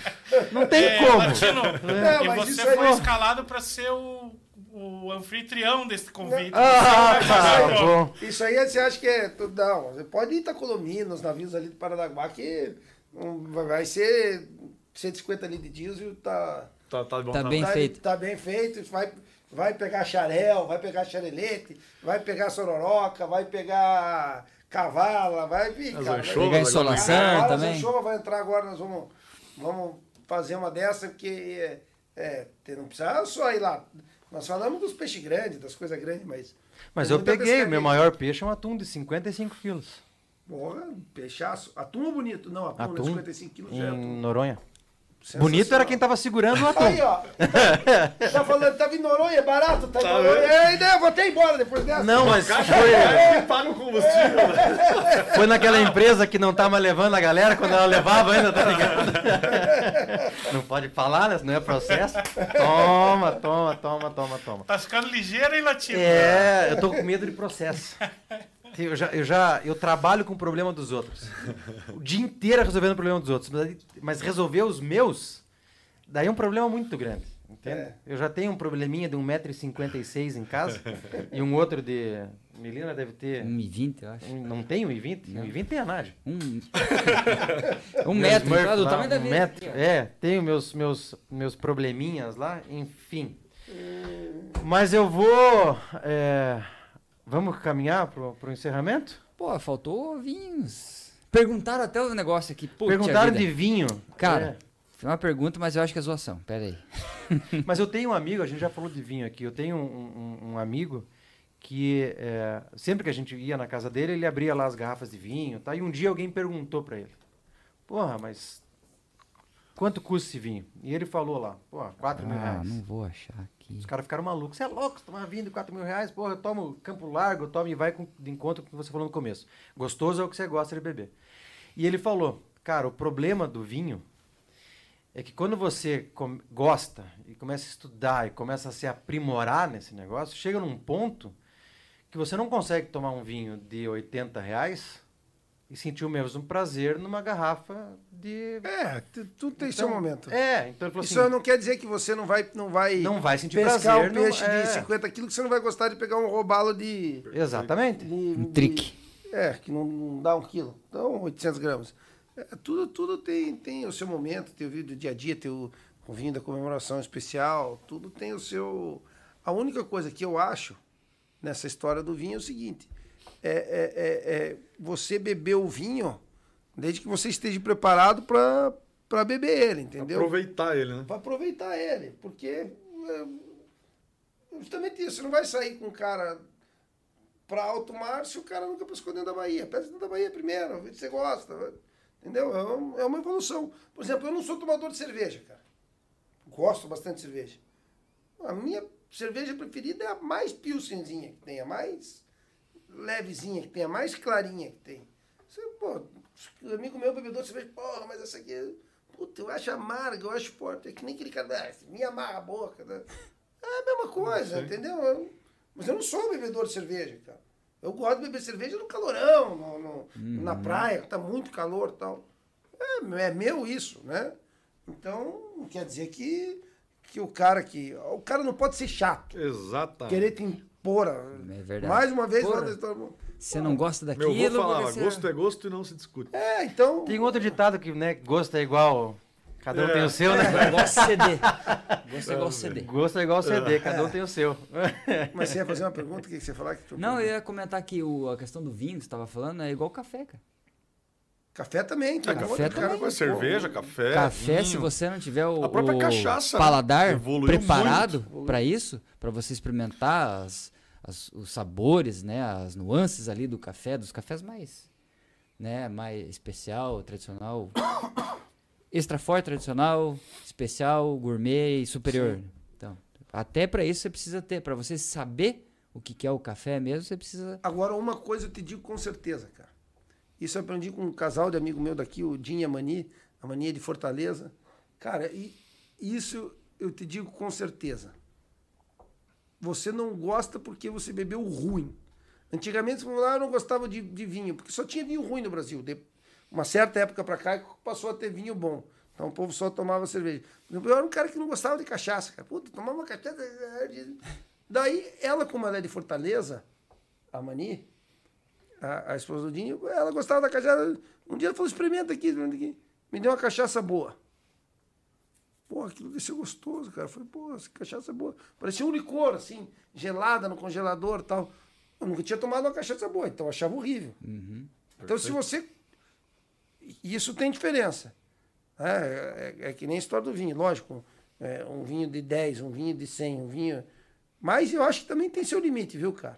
Não tem É, como. Latino, Não, e mas você foi escalado para ser o, o anfitrião desse convite. Ah, vai tá bom. Isso aí você acha que é. tudo- Não, você pode ir Itacolomi, nos navios ali do Paranaguá, que vai- vai ser 150 litros de diesel, tá. Tá, tá bom. Tá tá bem tá, feito. Tá bem feito, vai, vai pegar xarel, vai pegar xarelete, vai pegar sororoca, vai pegar cavala, vai. Ih, As cara, anchovas Pegar insolação Agora também. A Anchova vai entrar agora, nós vamos, vamos fazer uma dessa, porque é, é, não precisa só ir lá. Nós falamos dos peixes grandes, das coisas grandes, mas. Mas eu peguei, pescaria. meu maior peixe é um atum de 55 quilos. Porra, peixaço. Atum ou bonito? Não, atum, Atum né? 55 quilos já é Em atum. Noronha. Bonito era quem tava segurando o atum. Aí, ó. tá falando, tava em Noronha, é barato, tá em Noronha. Ei, não, vou até ir embora depois dessa. Não, mas foi, Paga o combustível. foi naquela empresa que não tá mais levando a galera quando ela levava ainda, tá ligado? Não pode falar, né? Senão é processo. Toma, toma, toma, toma, toma. Tá ficando ligeiro, hein, Latino? É, eu tô com medo de processo. Eu já, eu já eu trabalho com o problema dos outros. O dia inteiro resolvendo o problema dos outros. Mas, mas resolver os meus, daí é um problema muito grande. Entende? É. Eu já tenho um probleminha de 1,56m em casa e um outro de. Melina deve ter. 1,20, eu acho. um- Não tem 1,20? 1,20 tem a Nádia. Um, um metro, Meus do tamanho da um vida. metro. É, tenho meus, meus, meus probleminhas lá, enfim. Mas eu vou. é, vamos caminhar pro, pro encerramento? Pô, faltou vinhos. Perguntaram até o negócio aqui. Perguntaram de vinho. Cara, foi uma pergunta, mas eu acho que é zoação. Pera aí. É, mas eu tenho um amigo, a gente já falou de vinho aqui. Eu tenho um, um- um amigo que é, sempre que a gente ia na casa dele, ele abria lá as garrafas de vinho. Tá? E um dia alguém perguntou para ele: Porra, mas quanto custa esse vinho? E ele falou lá: Porra, 4 mil Ah, reais. não vou achar Os caras ficaram malucos. Você é louco, você vinho de 4 mil reais? Porra, eu tomo Campo Largo, eu tomo e vai com, de encontro com o que você falou no começo. Gostoso é o que você gosta de beber. E ele falou, cara, o problema do vinho é que quando você gosta e começa a estudar e começa a se aprimorar nesse negócio, chega num ponto que você não consegue tomar um vinho de 80 reais e sentir o mesmo prazer numa garrafa de... É, tu- tudo tem seu momento. É, então ele falou Isso assim, não quer dizer que você não vai, não vai, não vai sentir pescar prazer. um não- peixe é. de 50 quilos que você não vai gostar de pegar um robalo de... Exatamente. de- Um de- trick. É, que não, não dá um quilo. Então, 800 gramas. É, tudo tudo tem, tem o seu momento, tem o vinho do dia a dia, tem o, o vinho da comemoração especial, tudo tem o seu... A única coisa que eu acho nessa história do vinho é o seguinte, é, é, é, é você beber o vinho desde que você esteja preparado para beber ele, entendeu? Aproveitar ele, né? Para aproveitar ele, porque é, justamente isso, você não vai sair com um cara para alto mar se o cara nunca pescou dentro da Bahia. Pesca dentro da Bahia primeiro, vê se você gosta, entendeu? É, um, é uma evolução. Por exemplo, eu não sou tomador de cerveja, cara. Gosto bastante de cerveja. A minha cerveja preferida é a mais pilsenzinha que tem, a mais levezinha que tem, a mais clarinha que tem. Você, pô, amigo meu bebedor de cerveja, porra, mas essa aqui, puta, eu acho amarga, eu acho forte. É que nem aquele cara, ah, me amarra a boca. Né? É a mesma coisa, entendeu? Eu, mas eu não sou bebedor de cerveja, cara. Eu gosto de beber cerveja no calorão, no, no uhum. na praia, que tá muito calor e tal. É, é meu isso, né? Então, não quer dizer que que o cara que. O cara não pode ser chato. Exatamente. Querer te impor. É verdade. Mais uma vez, você não gosta daquilo. Meu avô falava, gosto é gosto e não se discute. É, então. Tem outro ditado que, né, gosto é igual. Cada um é. tem o seu, né? É igual CD. Gosto é igual CD. Gosto é igual CD, cada um tem o seu. Mas você ia fazer uma pergunta? O que você ia falar? Que não, eu ia comentar que o, a questão do vinho que você estava falando é igual café, cara. Café também, cara. É, café também. Cara, cerveja, café. Café, vinho. se você não tiver o, o cachaça, paladar preparado para isso, para você experimentar as, as, os sabores, né, as nuances ali do café, dos cafés mais, né, mais especial, tradicional, extra forte, tradicional, especial, gourmet e superior. Sim. Então, até para isso você precisa ter, para você saber o que, que é o café mesmo, você precisa. Agora, uma coisa eu te digo com certeza, cara isso eu aprendi com um casal de amigo meu daqui, o Dinha Mani, a Mania de Fortaleza. Cara, e isso eu te digo com certeza. Você não gosta porque você bebeu ruim. Antigamente, lá eu não gostava de, de, vinho, porque só tinha vinho ruim no Brasil. De uma certa época para cá, passou a ter vinho bom. Então o povo só tomava cerveja. Eu era um cara que não gostava de cachaça, cara. Puta, tomava cachaça. Daí, ela, como ela é de Fortaleza, a Mani, a, a esposa do Dinho, ela gostava da cachaça. Um dia ela falou: experimenta aqui, experimenta aqui. Me deu uma cachaça boa. Pô, aquilo desceu gostoso, cara. Eu falei, pô, essa cachaça é boa. Parecia um licor, assim, gelada no congelador e tal. Eu nunca tinha tomado uma cachaça boa, então eu achava horrível. Uhum, então, se você. Isso tem diferença. É, é, é, que nem a história do vinho, lógico. É, um vinho de 10, um vinho de 100, um vinho. Mas eu acho que também tem seu limite, viu, cara?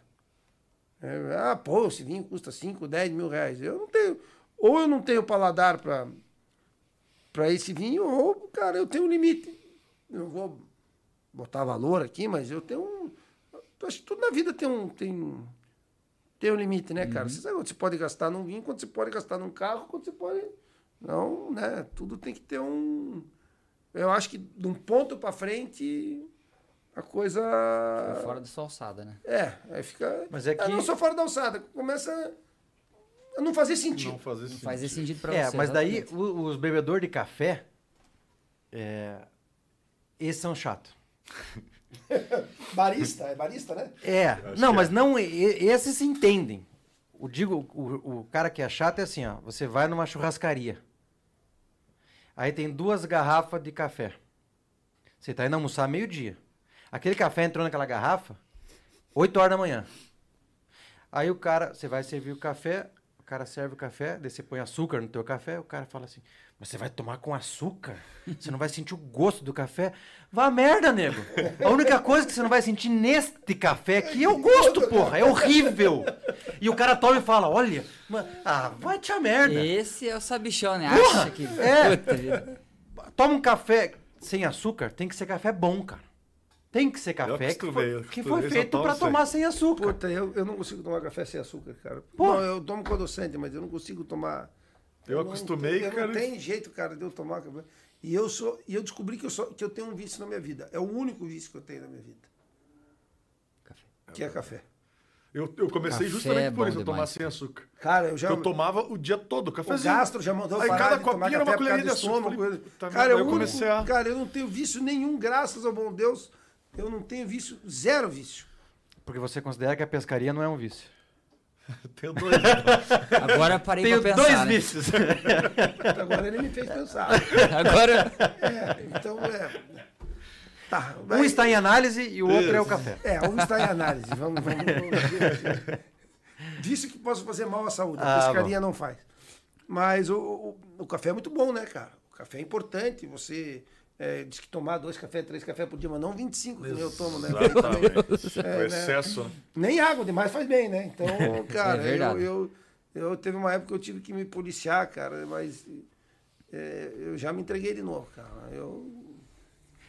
É, ah, pô, esse vinho custa 5, 10 mil reais. Eu não tenho. Ou eu não tenho paladar para para esse vinho, ou, cara, eu tenho um limite. Eu vou botar valor aqui, mas eu tenho um. Acho que tudo na vida tem um. Tem, tem um limite, né, cara? Uhum. Você sabe quanto você pode gastar num vinho, quanto você pode gastar num carro, quanto você pode. Não, né? Tudo tem que ter um. Eu acho que de um ponto para frente a coisa. Fica fora da sua alçada, né? É, aí fica. Mas é que. Eu não sou fora da alçada. Começa não fazer sentido. Não fazer sentido. Não faz sentido pra é, você. Mas daí o, os bebedores de café. É, esses são chatos. barista, é barista, né? É. Não, mas é. não. Esses se entendem. O, digo, o, o cara que é chato é assim, ó. Você vai numa churrascaria. Aí tem duas garrafas de café. Você tá indo almoçar meio-dia. Aquele café entrou naquela garrafa 8 horas da manhã. Aí o cara, você vai servir o café, o cara serve o café, daí você põe açúcar no teu café, o cara fala assim, mas você vai tomar com açúcar? Você não vai sentir o gosto do café? Vá merda, nego! A única coisa que você não vai sentir neste café aqui é o gosto, porra! É horrível! E o cara toma e fala, olha, ah, vai te a merda! Esse é o sabichone, acha que... É. Toma um café sem açúcar, tem que ser café bom, cara. Tem que ser café que foi, que foi feito para tomar sem açúcar. Puta, eu, eu não consigo tomar café sem açúcar, cara. Pô. Não, eu tomo com adoçante, mas eu não consigo tomar. Eu, eu acostumei, não, cara. Não tem jeito, cara, de eu tomar café. E eu sou, e eu descobri que eu sou, que eu tenho um vício na minha vida. É o único vício que eu tenho na minha vida. Café. Que é café. Eu, eu comecei café justamente é por isso, eu tomar sem açúcar. Cara, eu já. Eu tomava o dia todo, cafezinho. O gastro já mandou Aí cada copinho era uma colher de açúcar. Cara, eu, eu comecei a... cara, eu não tenho vício nenhum, graças ao bom Deus. Eu não tenho vício, zero vício. Porque você considera que a pescaria não é um vício. tenho dois. Agora parei tenho pra pensar. dois né? vícios. Agora ele me fez pensar. Agora. É, então é. Tá, vai... Um está em análise e o outro é o café. É, um está em análise. Vamos, vamos, vamos Disse que possa fazer mal à saúde. Ah, a pescaria não faz. Mas o, o, o café é muito bom, né, cara? O café é importante. Você é, diz que tomar dois cafés, três cafés por dia, mas não 25 que eu tomo, né? Exatamente. É, o né? excesso. né? Nem água demais faz bem, né? Então, cara, eu, verdade. eu, eu teve uma época que eu tive que me policiar, cara, mas é, eu já me entreguei de novo, cara. Eu,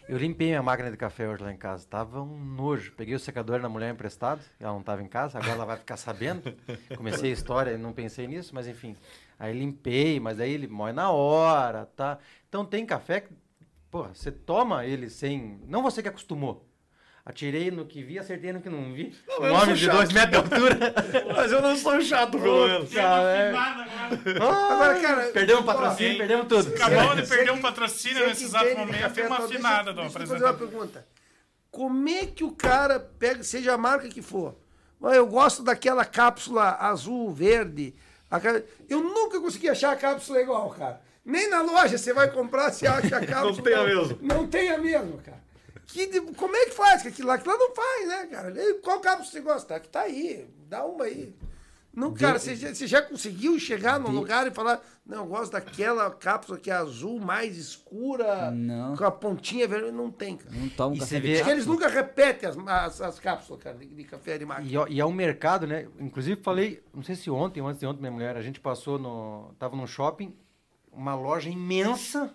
Eu limpei minha máquina de café hoje lá em casa. Tava um nojo. Peguei o secador da mulher emprestado. Ela não estava em casa. Agora ela vai ficar sabendo. Comecei a história e não pensei nisso, mas enfim. Aí limpei, mas aí ele moe na hora, tá? Então tem café que, porra, você toma ele sem. Não você que acostumou. Atirei no que vi, acertei no que não vi. Não, um homem de chato. dois metros de altura. Mas eu não sou chato, pelo menos. Agora. Ah, Agora, cara, perdemos o ó, patrocínio, hein? perdemos tudo. Acabou de perder um patrocínio nesse que exato momento e uma afinada do eu fazer uma apresentador. pergunta. Como é que o cara pega, seja a marca que for, "Ah, eu gosto daquela cápsula azul, verde. Eu nunca consegui achar a cápsula igual, cara. Nem na loja você vai comprar, você acha a cápsula. tem a mesma. Não tem a mesma, cara. Que como é que faz? Que aquilo lá, aquilo lá não faz, né, cara? Qual cápsula você gosta? Que tá aí, dá uma aí. Não, cara, você já, você já conseguiu chegar num lugar e falar, não, eu gosto daquela cápsula que é azul, mais escura, Não. com a pontinha vermelha. Não tem, cara. Não toma um E café você de vê- Acho que eles nunca repetem as, as, as cápsulas, cara, de, de café de máquina. E, ó- e é um mercado, né? Inclusive falei, não sei se ontem ou antes de ontem, minha mulher, a gente passou no. Tava num shopping, uma loja imensa,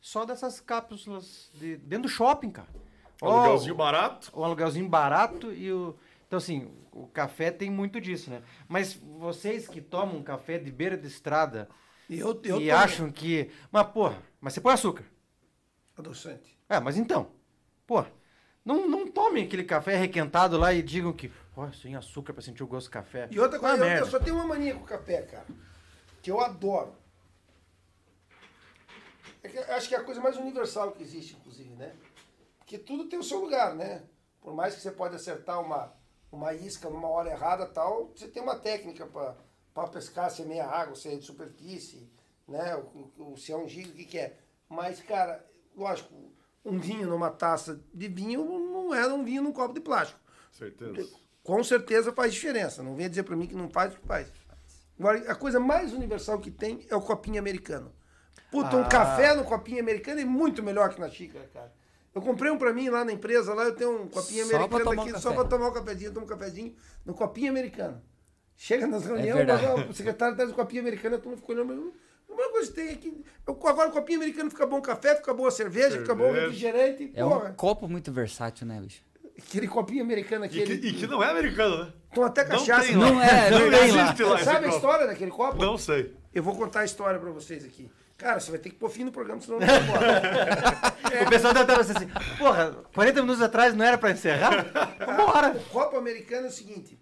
só dessas cápsulas de, dentro do shopping, cara. Ó, Aluguelzinho barato. o aluguelzinho barato e o. Então, assim, o café tem muito disso, né? Mas vocês que tomam café de beira de estrada E eu, eu e tomo acham que. Mas, porra, mas você põe açúcar. adoçante. É, mas então, pô, não, não tomem aquele café requentado lá e digam que, ó, sem açúcar pra sentir o gosto do café. E outra Ah, coisa, eu, eu só tenho uma mania com café, cara, que eu adoro. É que acho que é a coisa mais universal que existe, inclusive, né? Porque tudo tem o seu lugar, né? Por mais que você pode acertar uma, uma isca numa hora errada tal, você tem uma técnica para pescar, se é meia água, se é de superfície, né? O, o- se é um giga, o que, que é. Mas, cara, lógico, um vinho numa taça de vinho não é um vinho num copo de plástico. Certeza. Com certeza faz diferença. Não venha dizer para mim que não faz, que faz. Agora, a coisa mais universal que tem é o copinho americano. Puta, um Ah. café no copinho americano é muito melhor que na xícara, cara. Eu comprei um pra mim lá na empresa, lá eu tenho um copinho Só americano aqui, um só pra tomar um cafezinho, eu tomo um cafezinho no copinho americano. Chega nas reuniões, verdade. mas, ó, o secretário traz o copinho americano, a turma fica olhando, mas a primeira coisa que tem aqui. eu- agora o copinho americano fica bom café, fica boa cerveja, fica bom Cerveja. refrigerante. É porra. um copo muito versátil, né, bicho? Aquele copinho americano E aquele. que, e que não é americano, né? Toma até Não cachaça. tem lá. Não é, não não lá. existe lá. Sabe a história daquele copo? Não sei. Eu vou contar a história pra vocês aqui. Cara, você vai ter que pôr fim no programa, senão não vai embora. O pessoal estar pensando assim, porra, 40 minutos atrás não era pra encerrar? Vambora! O copo americano é o seguinte.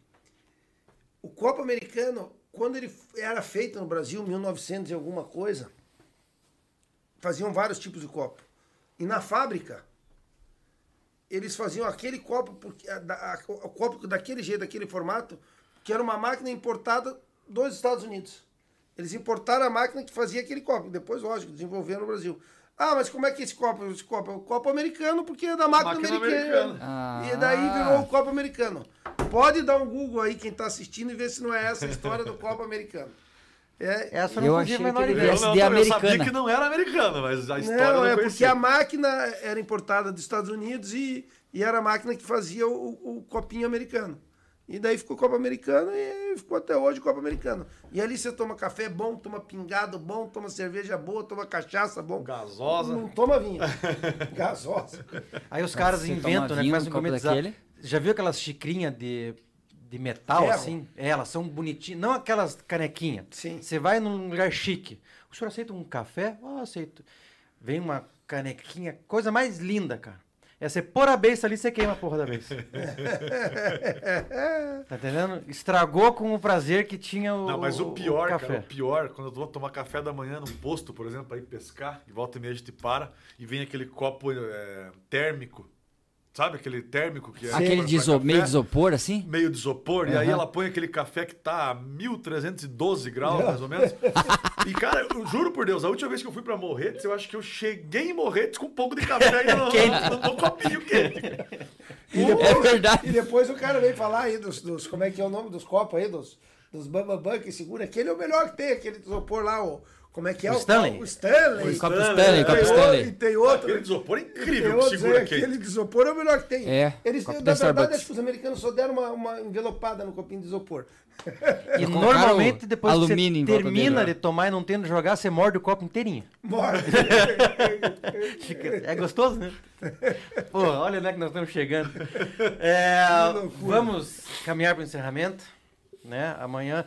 O copo americano, quando ele era feito no Brasil, 1900 e alguma coisa, faziam vários tipos de copo. E na fábrica, eles faziam aquele copo, porque, a- a- o copo daquele jeito, daquele formato, que era uma máquina importada dos Estados Unidos. Eles importaram a máquina que fazia aquele copo. Depois, lógico, desenvolveram no Brasil. Ah, mas como é que esse copo? Esse copo é o copo americano porque é da máquina, Máquina americana. americana. Ah. E daí virou o copo americano. Pode dar um Google aí, quem está assistindo, e ver se não é essa a história do copo americano. É, Essa Eu não achei fazia a menor ideia. Eu, não, eu sabia americana. que não era americano, mas a história não, não, é porque conhecia. a máquina era importada dos Estados Unidos e, e era a máquina que fazia o, o copinho americano. E daí ficou copo americano e ficou até hoje copo americano. E ali você toma café bom, toma pingado bom, toma cerveja boa, toma cachaça bom. Gasosa. Não toma vinho. Gasosa. Aí os caras Você inventam, né? Começam a comercializar. daquele? Já viu aquelas xicrinhas de, de metal, Ferro. assim? É, elas são bonitinhas. Não aquelas canequinhas. Sim. Você vai num lugar chique. O senhor aceita um café? Ah, aceito. Vem uma canequinha, coisa mais linda, cara. É você pôr a beiça ali, você queima a porra da beiça. tá entendendo? Estragou com o prazer que tinha o, Não, mas o pior, café. cara, o pior, quando eu vou tomar café da manhã num posto, por exemplo, para ir pescar, e volta e meia a gente para, e vem aquele copo é, térmico. Sabe aquele térmico que é. Aquele de iso- meio de isopor, assim? meio de isopor, e aí ela põe aquele café que tá a 1312 graus, mais ou menos. E, cara, eu juro por Deus, a última vez que eu fui pra Morretes, eu acho que eu cheguei em Morretes com um pouco de café ainda no, no, no copinho quente. É verdade. E depois o cara vem falar aí dos, dos- Como é que é o nome dos copos aí? Dos, dos Bambambam que segura. Aquele é o melhor que tem, aquele de isopor lá, o. Como é que é? O Stanley. O Stanley. O copo Stanley, Stanley, é. copo Tem Stanley. outro, e tem outro. Aquele de isopor é incrível que segura aí, quente. aquele de isopor é o melhor que tem. É, Eles, na da verdade, Starbucks. acho que os americanos só deram uma, uma envelopada no copinho de isopor. E normalmente, depois que você termina dele, de tomar e não tendo jogar, você morde o copo inteirinho. Fica- É gostoso, né? Pô, olha onde é que nós estamos chegando. É, vamos caminhar para o encerramento, né? Amanhã,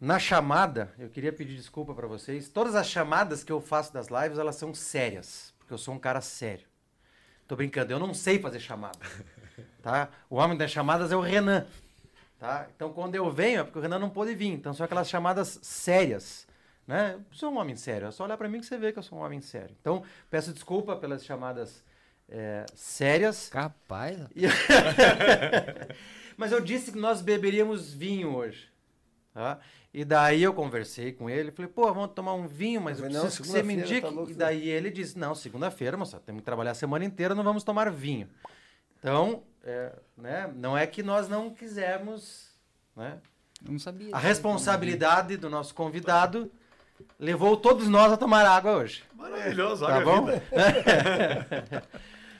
na chamada, eu queria pedir desculpa para vocês. Todas as chamadas que eu faço das lives, elas são sérias, porque eu sou um cara sério. Tô brincando, eu não sei fazer chamada, tá? O homem das chamadas é o Renan, tá? Então, quando eu venho, é porque o Renan não pôde vir. Então, são aquelas chamadas sérias, né? Eu sou um homem sério, é só olhar para mim que você vê que eu sou um homem sério. Então, peço desculpa pelas chamadas é, sérias. Capaz. Mas eu disse que nós beberíamos vinho hoje. Tá? E daí eu conversei com ele, falei, pô, vamos tomar um vinho, mas eu não, preciso que você me indique. tá louco, e daí ele disse, não, segunda-feira, moça, temos que trabalhar a semana inteira, não vamos tomar vinho. Então, é, né, não é que nós não quisermos, né? Eu não sabia. A responsabilidade do nosso convidado levou todos nós a tomar água hoje. Maravilhoso, Tá bom?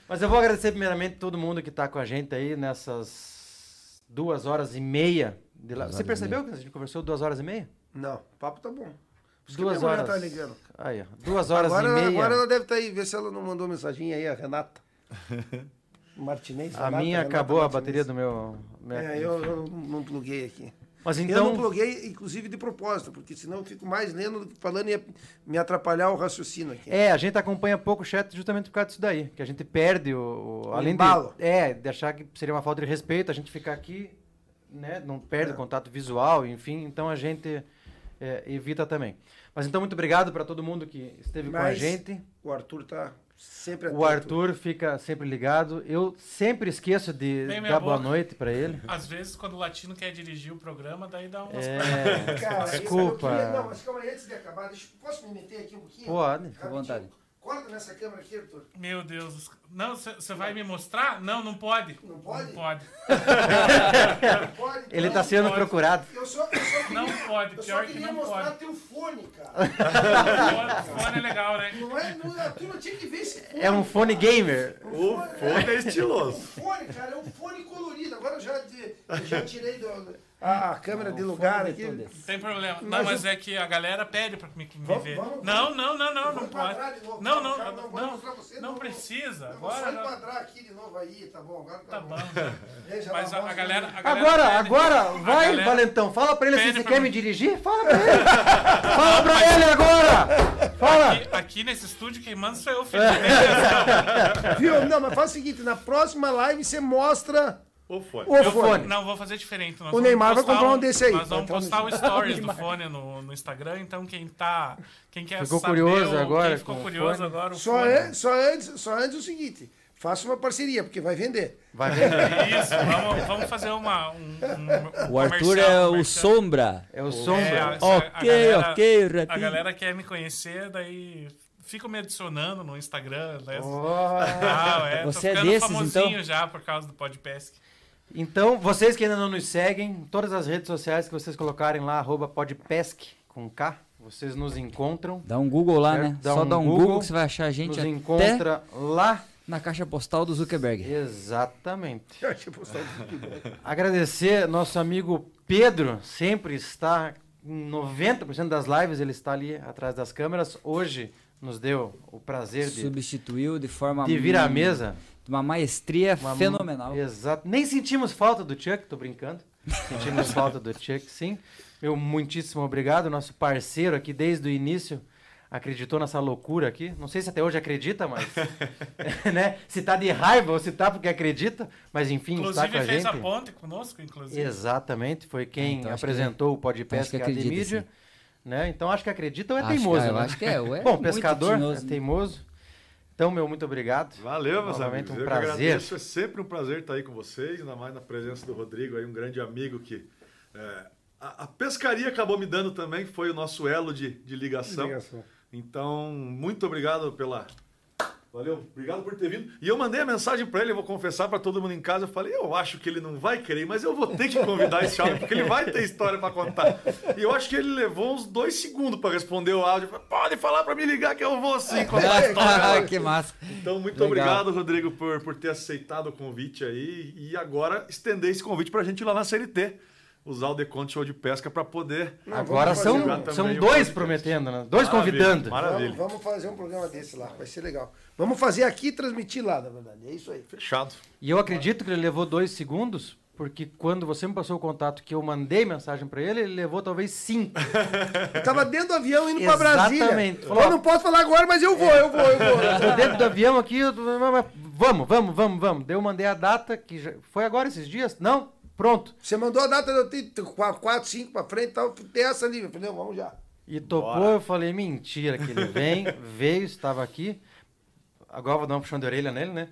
Mas eu vou agradecer primeiramente todo mundo que está com a gente aí nessas duas horas e meia. Você percebeu que a gente conversou duas horas e meia? Não, o papo tá bom. Por Duas mulher horas. Tá ligando. Aí, ó, duas horas Agora, e meia. agora ela deve estar aí, vê se ela não mandou mensagem aí, a Renata. Martinez. A Renata, minha Renata acabou a bateria do meu. minha- É, eu, eu não pluguei aqui. Mas eu então. não pluguei, inclusive, de propósito, porque senão eu fico mais lendo do que falando e ia me atrapalhar o raciocínio aqui. É, a gente acompanha pouco o chat justamente por causa disso daí, que a gente perde o, o- O além embalo. de é, de achar que seria uma falta de respeito, a gente ficar aqui, né, não perde É. o contato visual, enfim, então a gente é, evita também. Mas então muito obrigado para todo mundo que esteve com a Mas gente. O Arthur tá sempre O Arthur fica sempre ligado. Eu sempre esqueço de Bem dar boa boca. noite para ele. Às vezes, quando o latino quer dirigir o programa, daí dá umas. É, Cara, isso desculpa. eu queria- não, mas calma aí, antes de acabar, deixa, posso me meter aqui um pouquinho? Pode. Rapidinho. à vontade. Corta nessa câmera aqui, Arthur. Meu Deus. Não, você vai me mostrar? Não, não pode. Não pode? Não pode. Não pode? Ele está sendo pode. procurado. Eu só, eu só queria, Não pode. eu só que queria não mostrar pode. teu fone, cara. O fone é legal, né? Não é, não, a turma tinha que ver esse fone. É um fone gamer. O fone é estiloso. fone, cara, é um fone colorido. Agora eu já, eu já tirei do- a, a câmera de lugar aqui. Não tem problema. Mas Não, mas eu- é que a galera pede pra me, me Vamos- ver. vamos- Não, não, não, não, não pode. novo. Não, não, calma, não, não. você, Não não. precisa. Eu vou só Agora. enquadrar aqui de novo aí, tá bom? Agora tá, Tá bom. bom. Veja Mas a, a galera. a galera Agora, pede- agora, vai, galera- Valentão. Fala pra ele se você quer mim. me dirigir. Fala pra ele. Fala pra ele agora. Fala. Aqui, aqui nesse estúdio, quem manda sou eu. Não, Viu? Não, mas faz o seguinte, na próxima live você mostra O fone. o Eu fone. Não, vou fazer diferente. Nós O Neymar vai comprar um desse aí. Nós vamos entrar postar o stories do fone no, no Instagram, então quem tá. Quem quer Ficou saber curioso o- agora Quem ficou com o curioso fone? agora o Só, fone. é, só, antes, só antes o seguinte, faça uma parceria, porque vai vender. Vai ver. Isso, vamos, vamos fazer uma. Um, um- um O Arthur é o. Sombra. É o É, sombra. a- a Ok, galera- ok, A galera quer me conhecer, daí fica me adicionando no Instagram. Né? Oh. Ah, é, tô Você é ficando desses, famosinho então? já por causa do Podpesc. Então, vocês que ainda não nos seguem, todas as redes sociais que vocês colocarem lá, arroba podpesc, com K, vocês nos encontram. Dá um Google lá, Certo, né? dá Só um dá um Google, Google, que você vai achar a gente Nos até encontra lá. na caixa postal do Zuckerberg. Exatamente. Eu achei postado tudo. Agradecer nosso amigo Pedro, sempre está em 90% das lives, ele está ali atrás das câmeras. Hoje nos deu o prazer de, Substituiu de forma de vir à hum, mesa. Uma maestria Uma- fenomenal. Exato. Nem sentimos falta do Chuck, tô brincando. Sentimos falta do Chuck, sim. Meu muitíssimo obrigado, nosso parceiro aqui desde o início. Acreditou nessa loucura aqui. Não sei se até hoje acredita, mas. né? Se tá de raiva ou se tá porque acredita. Mas enfim, está Inclusive com a fez gente. a ponte conosco, inclusive. Exatamente, foi quem Então, acho apresentou o podcast que que é a acredita, Mídia. Né? Então acho que acredita ou é Acho que- teimoso. eu né? acho que é, ou é Bom, muito pescador, tinhoso, é teimoso. Então, meu muito obrigado. Valeu, meus Novamente, amigos. um Eu que prazer. agradeço. É sempre um prazer estar aí com vocês, ainda mais na presença do Rodrigo, aí, um grande amigo que. é, a, a pescaria acabou me dando também, foi o nosso elo de, de ligação. Ligação. Então, muito obrigado pela. Valeu, obrigado por ter vindo. E eu mandei a mensagem para ele, eu vou confessar para todo mundo em casa. Eu falei, eu acho que ele não vai querer, mas eu vou ter que convidar esse homem, porque ele vai ter história para contar. E eu acho que ele levou uns dois segundos para responder o áudio. Eu falei, Pode falar para me ligar que eu vou sim contar a história. que massa. Então, muito Legal. obrigado, Rodrigo, por, por ter aceitado o convite aí. E agora estender esse convite para a gente ir lá na CLT. Usar o Deconto Show de Pesca para poder. Não, Agora são, são dois prometendo, né? Dois Maravilha, convidando. Maravilha. Vamos, vamos fazer um programa desse lá, vai ser legal. Vamos fazer aqui e transmitir lá, na verdade. É isso aí. Fechado. E eu acredito que ele levou dois segundos, porque quando você me passou o contato que eu mandei mensagem pra ele, ele levou talvez cinco. Eu tava dentro do avião indo pra Brasília. Exatamente. Falou, eu não posso falar agora, mas eu vou, eu vou, eu vou. Tô dentro do avião aqui, eu tô- vamos, vamos, vamos, vamos. Daí eu mandei a data, que já... foi agora esses dias? Não? Pronto. Você mandou a data, eu tenho 4, 5 pra frente e tal, tem essa ali. Eu falei, não, vamos já. E topou, eu falei, mentira que ele vem, veio, estava aqui. Agora eu vou dar um puxão de orelha nele, né?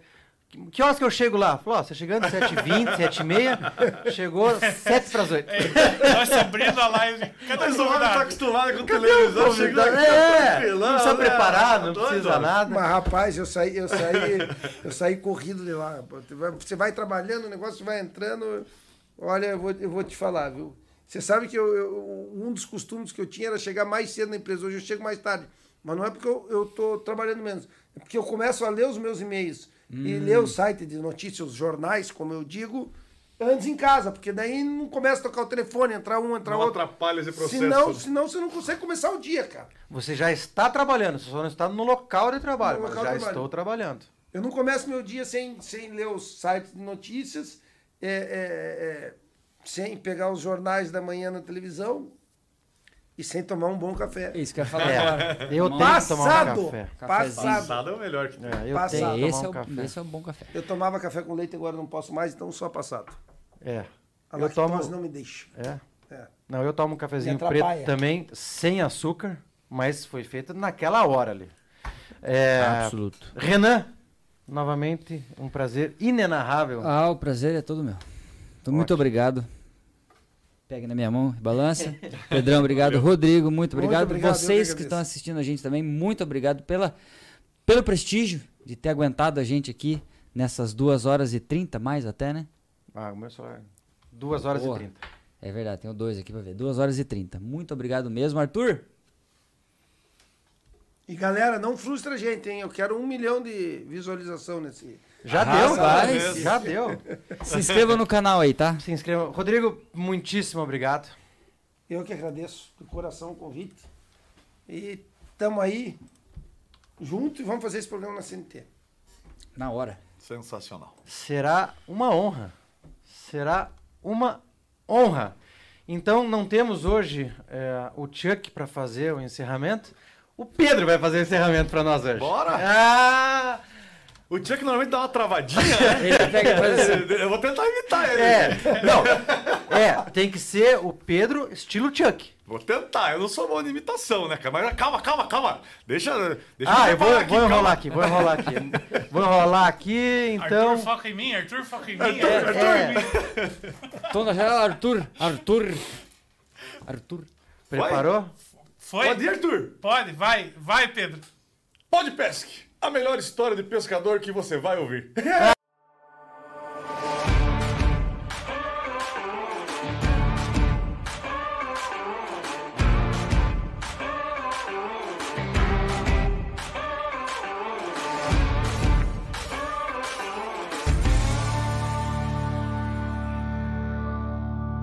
Que, horas que eu chego lá? Falou, ó, você chegando 7h20, 7h30, chegou 7 para as 8. Nós abrindo a live. Cadê o homem tá convidados? acostumado com televisão, chegou aqui, É, não precisa né? preparar, não Doido, precisa nada. Mas, rapaz, eu saí, eu saí, eu saí corrido de lá. Você vai trabalhando, o negócio vai entrando. Olha, eu vou, eu vou te falar, viu? Você sabe que eu, eu- um dos costumes que eu tinha era chegar mais cedo na empresa. Hoje eu chego mais tarde. Mas não é porque eu, eu tô trabalhando menos. Porque eu começo a ler os meus e-mails e ler o site de notícias, os jornais, como eu digo, antes em casa. Porque daí não começa a tocar o telefone, entrar um, entrar Não outro. atrapalha esse processo. Senão, senão você não consegue começar o dia, cara. Você já está trabalhando, você só não está no local de trabalho, No mas local já trabalho. estou trabalhando. Eu não começo meu dia sem, sem ler os sites de notícias, é, é, é, sem pegar os jornais da manhã na televisão e sem tomar um bom café. Isso que eu ia falar agora. É, eu tenho que tomar um Passado, café. Passado. Passado é o melhor que tem. É, eu Passado. tenho que Esse tomar é, um o, café. esse é um bom café. Eu tomava café com leite, agora não posso mais, então só passado. É. A Eu lactose tomo- não me deixa. É. É. Não, eu tomo um cafezinho preto também, sem açúcar, mas foi feito naquela hora ali. É, Absoluto. Renan, novamente, um prazer inenarrável. Ah, o prazer é todo meu. Então, muito obrigado. Pegue na minha mão, balança. Pedrão, obrigado. Rodrigo, muito obrigado. obrigado, eu que Vocês que estão assistindo a gente também, muito obrigado pela, pelo prestígio de ter aguentado a gente aqui nessas duas horas e 30, mais até, né? Ah, o meu celular. 2 horas Boa. e 30. É verdade, tenho dois aqui pra ver. Duas horas e 30. Muito obrigado mesmo, Arthur. E galera, não frustra a gente, hein? Eu quero um milhão de visualização nesse. Já Ah, deu, vai. Já deu. Se inscreva no canal aí, tá? Se inscreva. Rodrigo, muitíssimo obrigado. Eu que agradeço de coração o convite. E estamos aí junto e vamos fazer esse programa na CNT. Na hora. Sensacional. Será uma honra. Será uma honra. Então, não temos hoje é, o Chuck para fazer o encerramento. O Pedro vai fazer o encerramento para nós hoje. Bora! Ah! O Chuck normalmente dá uma travadinha, né? Ele pega e faz assim. Eu vou tentar imitar ele. É, não. É, tem que ser o Pedro estilo Chuck. Vou tentar, eu não sou bom de imitação, né, cara? Mas calma, calma, calma. Deixa, deixa Ah, eu vou, preparar vou enrolar aqui, vou enrolar aqui. Vou enrolar aqui, então. Arthur foca em mim, Arthur foca em mim. Arthur, Arthur foca é. em mim. Tona geral, Arthur. Arthur. Arthur. Preparou? Foi? Pode ir, Arthur. Pode, vai, vai, Pedro. Pode pesque. A melhor história de pescador que você vai ouvir.